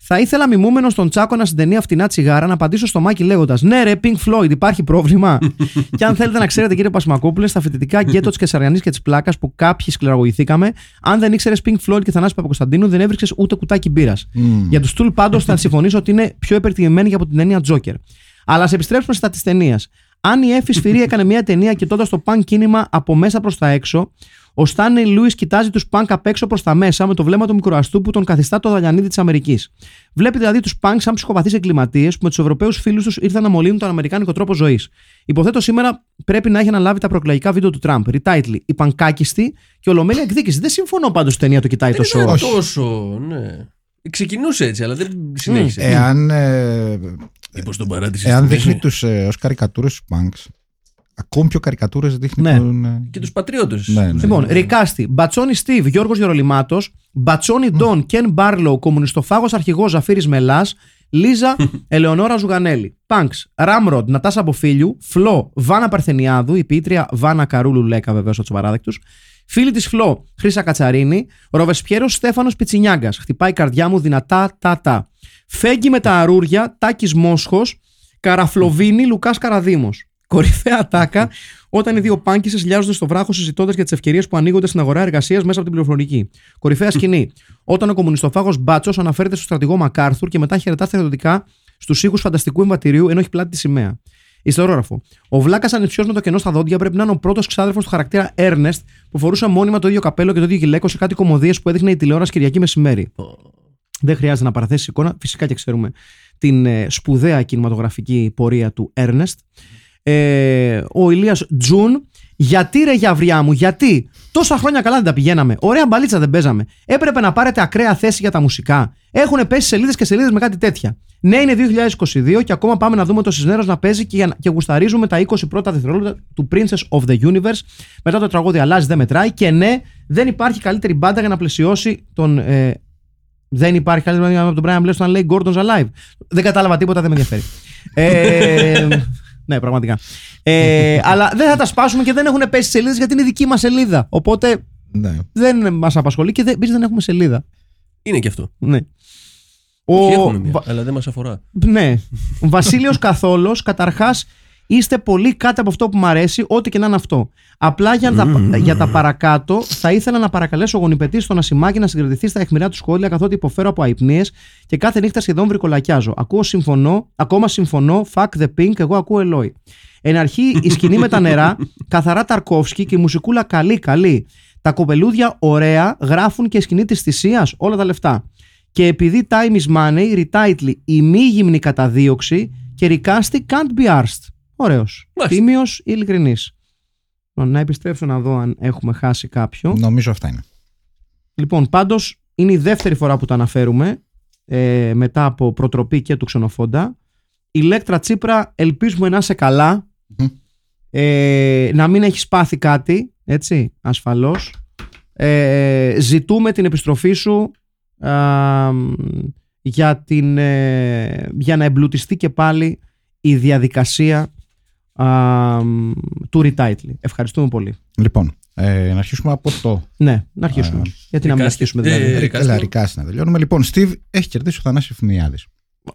Speaker 1: Θα ήθελα μιμούμενο στον Τσάκονα στην ταινία Φτηνά Τσιγάρα να απαντήσω στο Μάκη λέγοντας Ναι, ρε, Pink Floyd, υπάρχει πρόβλημα. και αν θέλετε να ξέρετε, κύριε Πασμακόπουλε, στα φοιτητικά γκέτο της Κεσαριανής και της Πλάκας που κάποιοι σκληραγωγηθήκαμε, αν δεν ήξερες Pink Floyd και Θανάση Παπακοσταντίνου, δεν έβριξες ούτε κουτάκι μπύρας. Για τους Τούλ πάντως θα συμφωνήσω ότι είναι πιο υπερτιμημένοι και από την ταινία Joker. Αλλά α επιστρέψουμε στα της ταινίας. Αν η Εφη Σφυρί έκανε μια ταινία κοιτώντας το punk κίνημα από μέσα προς τα έξω, ο Στάνεϊ Λούις κοιτάζει τους punk απ' έξω προς τα μέσα με το βλέμμα του μικροαστού που τον καθιστά το δαλιανίδι της Αμερικής. Βλέπει δηλαδή τους punk σαν ψυχοπαθείς εγκληματίες που με τους Ευρωπαίους φίλους τους ήρθαν να μολύνουν τον Αμερικάνικο τρόπο ζωής. Υποθέτω σήμερα πρέπει να έχει αναλάβει τα προεκλογικά βίντεο του Τραμπ. Retitle, η πανκάκιστη και ολομέλεια εκδίκηση. Δεν συμφωνώ πάντως στην ταινία το κοιτάει
Speaker 2: Δεν
Speaker 1: τόσο.
Speaker 2: ήταν
Speaker 3: Όχι.
Speaker 2: τόσο, ναι. Ξεκινούσε έτσι, αλλά δεν συνέχισε.
Speaker 3: Εάν, ε,
Speaker 2: Μήπως τον παράτησε
Speaker 3: εάν
Speaker 2: στη
Speaker 3: δείχνει
Speaker 2: μέση.
Speaker 3: τους ε, ως καρικατούρες τους punks, ακόμη πιο καρικατούρες δείχνει
Speaker 1: Ναι.
Speaker 3: τον... ε,
Speaker 2: Και τους πατριώτες.
Speaker 3: Ναι, ναι.
Speaker 1: Λοιπόν, Ρικάστη, Μπατσόνι Στίβ, Γιώργος Γερολιμάτος, Μπατσόνι Ντόν, Κεν Μπάρλο, Κομμουνιστοφάγος Αρχηγός Ζαφύρης Μελάς, Λίζα, Ελεονόρα Ζουγανέλη, Πανξ, Ράμροντ, Νατάσα Μποφίλιου, Φλό, Βάνα Παρθενιάδου, η ποιήτρια Βάνα Καρούλου Λέκα, βεβαίως από του παράδεκτου, Φίλη της Φλό, Χρήσα Κατσαρίνη, Ροβεσπιέρος Στέφανος Πιτσινιάγκας, χτυπάει η καρδιά μου δυνατά, τα τα. Φέγγι με τα αρούρια, Τάκης Μόσχος, Καραφλοβίνη, Λουκάς Καραδίμος. Κορυφαία ατάκα όταν οι δύο πάνκισε λιάζονται στο βράχο συζητώντας για τις ευκαιρίες που ανοίγονται στην αγορά εργασίας μέσα από την πληροφορική. Κορυφαία σκηνή. Όταν ο κομμουνιστοφάγος Μπάτσος αναφέρεται στο στρατηγό Μακάρθουρ και μετά χαιρετά θεωρητικά στους ήχου φανταστικού εμβατηρίου ενώ έχει πλάτη τη σημαία. Ιστορόγραφο. Ο Βλάκας ανεψιό με το κενό στα δόντια πρέπει να είναι ο πρώτος ξάδερφος του χαρακτήρα Ernest που φορούσε μόνιμα το ίδιο καπέλο και το ίδιο γυλαίκο σε κάτι κομμωδίες που έδειχνε η τηλεόραση Κυριακή μεσημέρι. Δεν χρειάζεται να παραθέσει εικόνα. Φυσικά και ξέρουμε την ε, σπουδαία κινηματογραφική πορεία του Ernest. Ε, ο Ηλίας Τζουν. Γιατί ρε Γιαβριά μου, γιατί. Τόσα χρόνια καλά δεν τα πηγαίναμε. Ωραία μπαλίτσα δεν παίζαμε. Έπρεπε να πάρετε ακραία θέση για τα μουσικά. Έχουν πέσει σελίδες και σελίδες με κάτι τέτοια. Ναι, είναι 2022 και ακόμα πάμε να δούμε το Σισνέρο να παίζει και, για να- και γουσταρίζουμε τα 20 πρώτα δευτερόλεπτα του Princess of the Universe. Μετά το τραγούδι Αλλάζεις δεν μετράει. Και ναι, δεν υπάρχει καλύτερη μπάντα για να πλαισιώσει τον. Ε, δεν υπάρχει καλύτερη μπάντα από τον Brian Bless όταν λέει Gordon's Alive. Δεν κατάλαβα τίποτα, δεν με ενδιαφέρει. ε, ναι, πραγματικά. Ε, αλλά δεν θα τα σπάσουμε και δεν έχουν πέσει σελίδες γιατί είναι δική μας σελίδα. Οπότε
Speaker 3: Ναι.
Speaker 1: δεν μας απασχολεί και δεν, εμείς δεν έχουμε σελίδα.
Speaker 2: Είναι και αυτό.
Speaker 1: Ναι.
Speaker 2: Όχι,
Speaker 1: Ο,
Speaker 2: έχουμε μια,
Speaker 1: Βα-
Speaker 2: αλλά δεν μας αφορά.
Speaker 1: ναι. Ο Βασίλειος Καθόλος, καταρχάς, είστε πολύ κάτω από αυτό που μου αρέσει, ό,τι και να είναι αυτό. Απλά για, τα, για τα παρακάτω, θα ήθελα να παρακαλέσω ο γονιπετή στον Ασημάκη να συγκρατηθεί στα αιχμηρά του σχόλια, καθότι υποφέρω από αϊπνίες και κάθε νύχτα σχεδόν βρικολακιάζω. Ακούω συμφωνώ, ακόμα συμφωνώ, fuck the pink, εγώ ακούω Ελόι. Εν αρχή η σκηνή με τα νερά, καθαρά Ταρκόφσκι και η μουσικούλα καλή, καλή. Τα κοπελούδια ωραία, γράφουν και η σκηνή της θυσίας όλα τα λεφτά. Και επειδή time is money, retitle η μη γυμνή καταδίωξη και ρικάστη can't be arsed. Ωραίος.
Speaker 2: Μάλιστα.
Speaker 1: Τίμιος ή ειλικρινή. Να επιστρέψω να δω αν έχουμε χάσει κάποιο.
Speaker 3: Νομίζω αυτά είναι.
Speaker 1: Λοιπόν, πάντως είναι η δεύτερη φορά που το αναφέρουμε ε, μετά από προτροπή και του ξενοφόντα. Ηλέκτρα Τσίπρα, ελπίζουμε να είσαι καλά.
Speaker 3: Μμμ.
Speaker 1: Ε, να μην έχεις πάθει κάτι, έτσι, ασφαλώς. Ε, ζητούμε την επιστροφή σου α, για, την, ε, για να εμπλουτιστεί και πάλι η διαδικασία α, του retitle. Ευχαριστούμε πολύ.
Speaker 3: Λοιπόν, ε, να αρχίσουμε από το.
Speaker 1: Ναι, να αρχίσουμε. Γιατί να μην
Speaker 2: Ρικάστη.
Speaker 1: αρχίσουμε
Speaker 2: Ε,
Speaker 1: δηλαδή.
Speaker 2: Ρικάστη.
Speaker 3: Ρικα, έλα, ρικάστη να τελειώνουμε. Λοιπόν, Steve έχει κερδίσει ο Θανάσης Φημιάδης.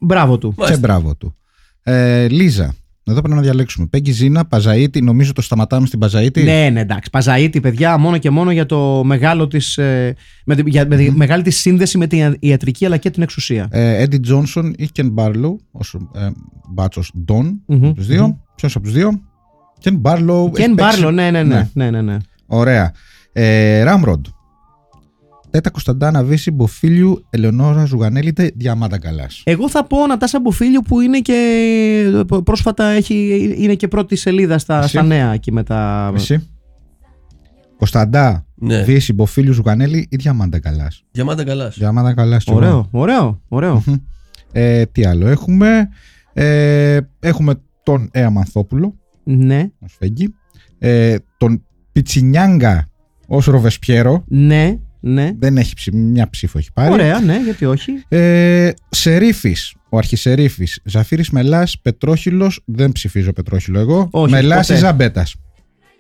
Speaker 1: Μπράβο του.
Speaker 3: Και
Speaker 2: Μάλιστα.
Speaker 3: μπράβο του. Ε, Λίζα, εδώ πρέπει να διαλέξουμε. Πέγγι Ζήνα, Παζαήτη, νομίζω το σταματάμε στην Παζαήτη.
Speaker 1: Ναι, ναι, εντάξει. Παζαήτη, παιδιά, μόνο και μόνο για το μεγάλο της, ε, με, τη- για, με τη μεγάλη της σύνδεση με την ιατρική αλλά και την εξουσία.
Speaker 3: Ε, Έντι Τζόνσον ή Κεν Μπάρλο, όσο ε, μπάτσος Ντόν,
Speaker 1: Μμμ,
Speaker 3: από τους δύο. Ποιος από τους δύο; Κεν Μπάρλο.
Speaker 1: Κεν Μπάρλο, ναι, ναι, ναι. ναι, ναι, ναι.
Speaker 3: Ωραία. Ε, Ράμροντ. Τέτα Κωνσταντάνα Βύση, Μποφίλιου, Ελεονόρα Ζουγανέλητε, Διαμάντα Καλάς.
Speaker 1: Εγώ θα πω Νατάσα Μποφίλιου που είναι και πρόσφατα έχει, είναι και πρώτη σελίδα στα,
Speaker 3: Εσύ.
Speaker 1: στα νέα εκεί με τα...
Speaker 3: Εσύ. Κωνσταντά,
Speaker 2: Ναι.
Speaker 3: Βύση, Μποφίλιου, Ζουγανέλη ή Διαμάντα Καλάς.
Speaker 2: Διαμάντα καλάς.
Speaker 3: Διαμάντα Καλάς.
Speaker 1: Ωραίο, ωραίο, ωραίο.
Speaker 3: Ε, τι άλλο έχουμε; Ε, έχουμε τον Έα Μανθόπουλο
Speaker 1: ναι,
Speaker 3: ως Φέγγι. Ε, τον Πιτσινιάγκα ως Ροβεσπιέρο.
Speaker 1: ναι, ναι.
Speaker 3: Δεν έχει ψη, μια ψήφο έχει πάρει.
Speaker 1: Ωραία, ναι, γιατί όχι.
Speaker 3: Ε, Σερίφης, ο αρχισερίφης. Ζαφύρης Μελάς, Πετρόχυλος. Δεν ψηφίζω Πετρόχυλο εγώ.
Speaker 1: Όχι,
Speaker 3: Μελάς
Speaker 1: ποτέ.
Speaker 3: ή Ζαμπέτας.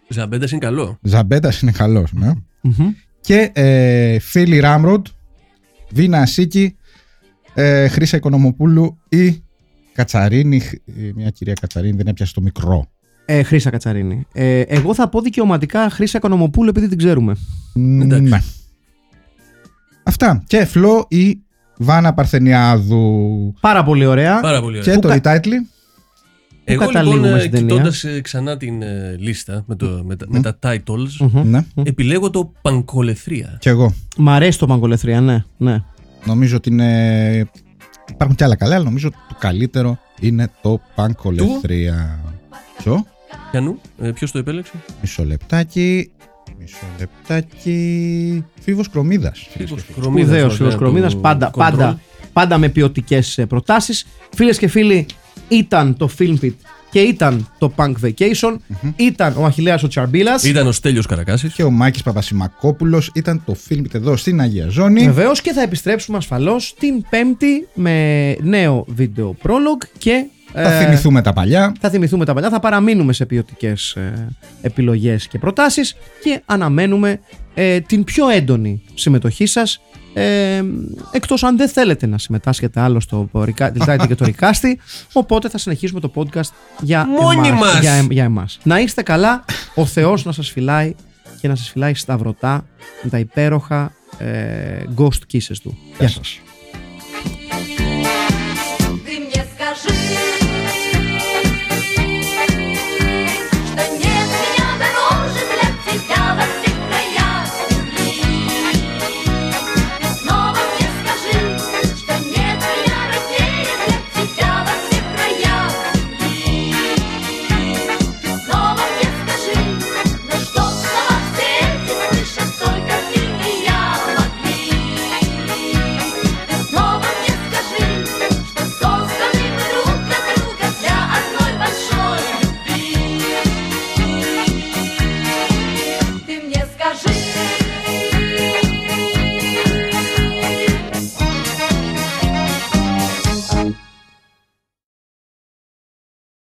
Speaker 2: Ζαμπέντα είναι καλό.
Speaker 3: Ζαμπέτας είναι καλός. Ναι.
Speaker 1: Μμμ.
Speaker 3: Και ε, Φίλη Ράμροντ, Βίνα Ασίκη, ε, Χρύσα Οικονομοπούλου ή Κατσαρίνη. ε, Μια κυρία Κατσαρίνη δεν έπιασε το μικρό.
Speaker 1: Ε, Χρύσα Κατσαρίνη. Ε, εγώ θα πω δικαιωματικά Χρύσα Οικονομοπούλου επειδή την ξέρουμε.
Speaker 3: Μ,
Speaker 2: Εντάξει.
Speaker 3: Ναι. Αυτά. Και Φλό ή Βάνα Παρθενιάδου.
Speaker 1: Πάρα πολύ ωραία.
Speaker 2: Πάρα πολύ ωραία.
Speaker 3: Και το
Speaker 1: κα-
Speaker 3: retitle.
Speaker 2: Εγώ
Speaker 1: καταλήγουμε
Speaker 2: λοιπόν,
Speaker 1: στην ταινία;
Speaker 2: κοιτώντας ξανά την ε, λίστα με, το, με, τα, με τα titles,
Speaker 1: Μμμ.
Speaker 3: Ναι.
Speaker 2: επιλέγω το Πανκολεθρία.
Speaker 3: Και εγώ.
Speaker 1: Μ' αρέσει το Παγκολεθρία, ναι. ναι.
Speaker 3: Νομίζω ότι είναι. Υπάρχουν και άλλα καλά, αλλά νομίζω το καλύτερο είναι το Πανκολεθρία. Ποιο;
Speaker 2: Πιανού, ε, ποιος το επέλεξε;
Speaker 3: Μισό λεπτάκι. Μισό λεπτάκι. Φίβος Κρομίδας.
Speaker 2: Φίλος
Speaker 1: Σπουδαίο
Speaker 2: Κρομίδας,
Speaker 1: φίλο
Speaker 2: ωραία,
Speaker 1: Κρομίδας.
Speaker 2: του
Speaker 1: Πάντα,
Speaker 2: Control.
Speaker 1: πάντα, πάντα με ποιοτικές προτάσεις. Φίλες και φίλοι, ήταν το Filmpit και ήταν το Punk Vacation. Ήταν ο Αχηλέας ο Τσαρμπίλας.
Speaker 2: Ήταν ο Στέλιος Καρακάσης.
Speaker 3: Και ο Μάκης Παπασημακόπουλος ήταν το φιλμ εδώ στην Αγία Ζώνη.
Speaker 1: Βεβαίως και θα επιστρέψουμε ασφαλώς την Πέμπτη με νέο βίντεο prologue και
Speaker 3: Θα
Speaker 1: Ε,
Speaker 3: θυμηθούμε τα παλιά.
Speaker 1: θα θυμηθούμε τα παλιά, θα παραμείνουμε σε ποιοτικές ε, επιλογές και προτάσεις και αναμένουμε ε, την πιο έντονη συμμετοχή σας ε, εκτός αν δεν θέλετε να συμμετάσχετε άλλο στο Rica- Literati και το Ρικάστη οπότε θα συνεχίσουμε το podcast για,
Speaker 2: Μόνοι
Speaker 1: εμάς,
Speaker 2: μας.
Speaker 1: για, εμ- για εμάς. Να είστε καλά, ο Θεός να σας φυλάει και να σας φυλάει σταυρωτά με τα υπέροχα ε, ghost kisses του. Γεια σας.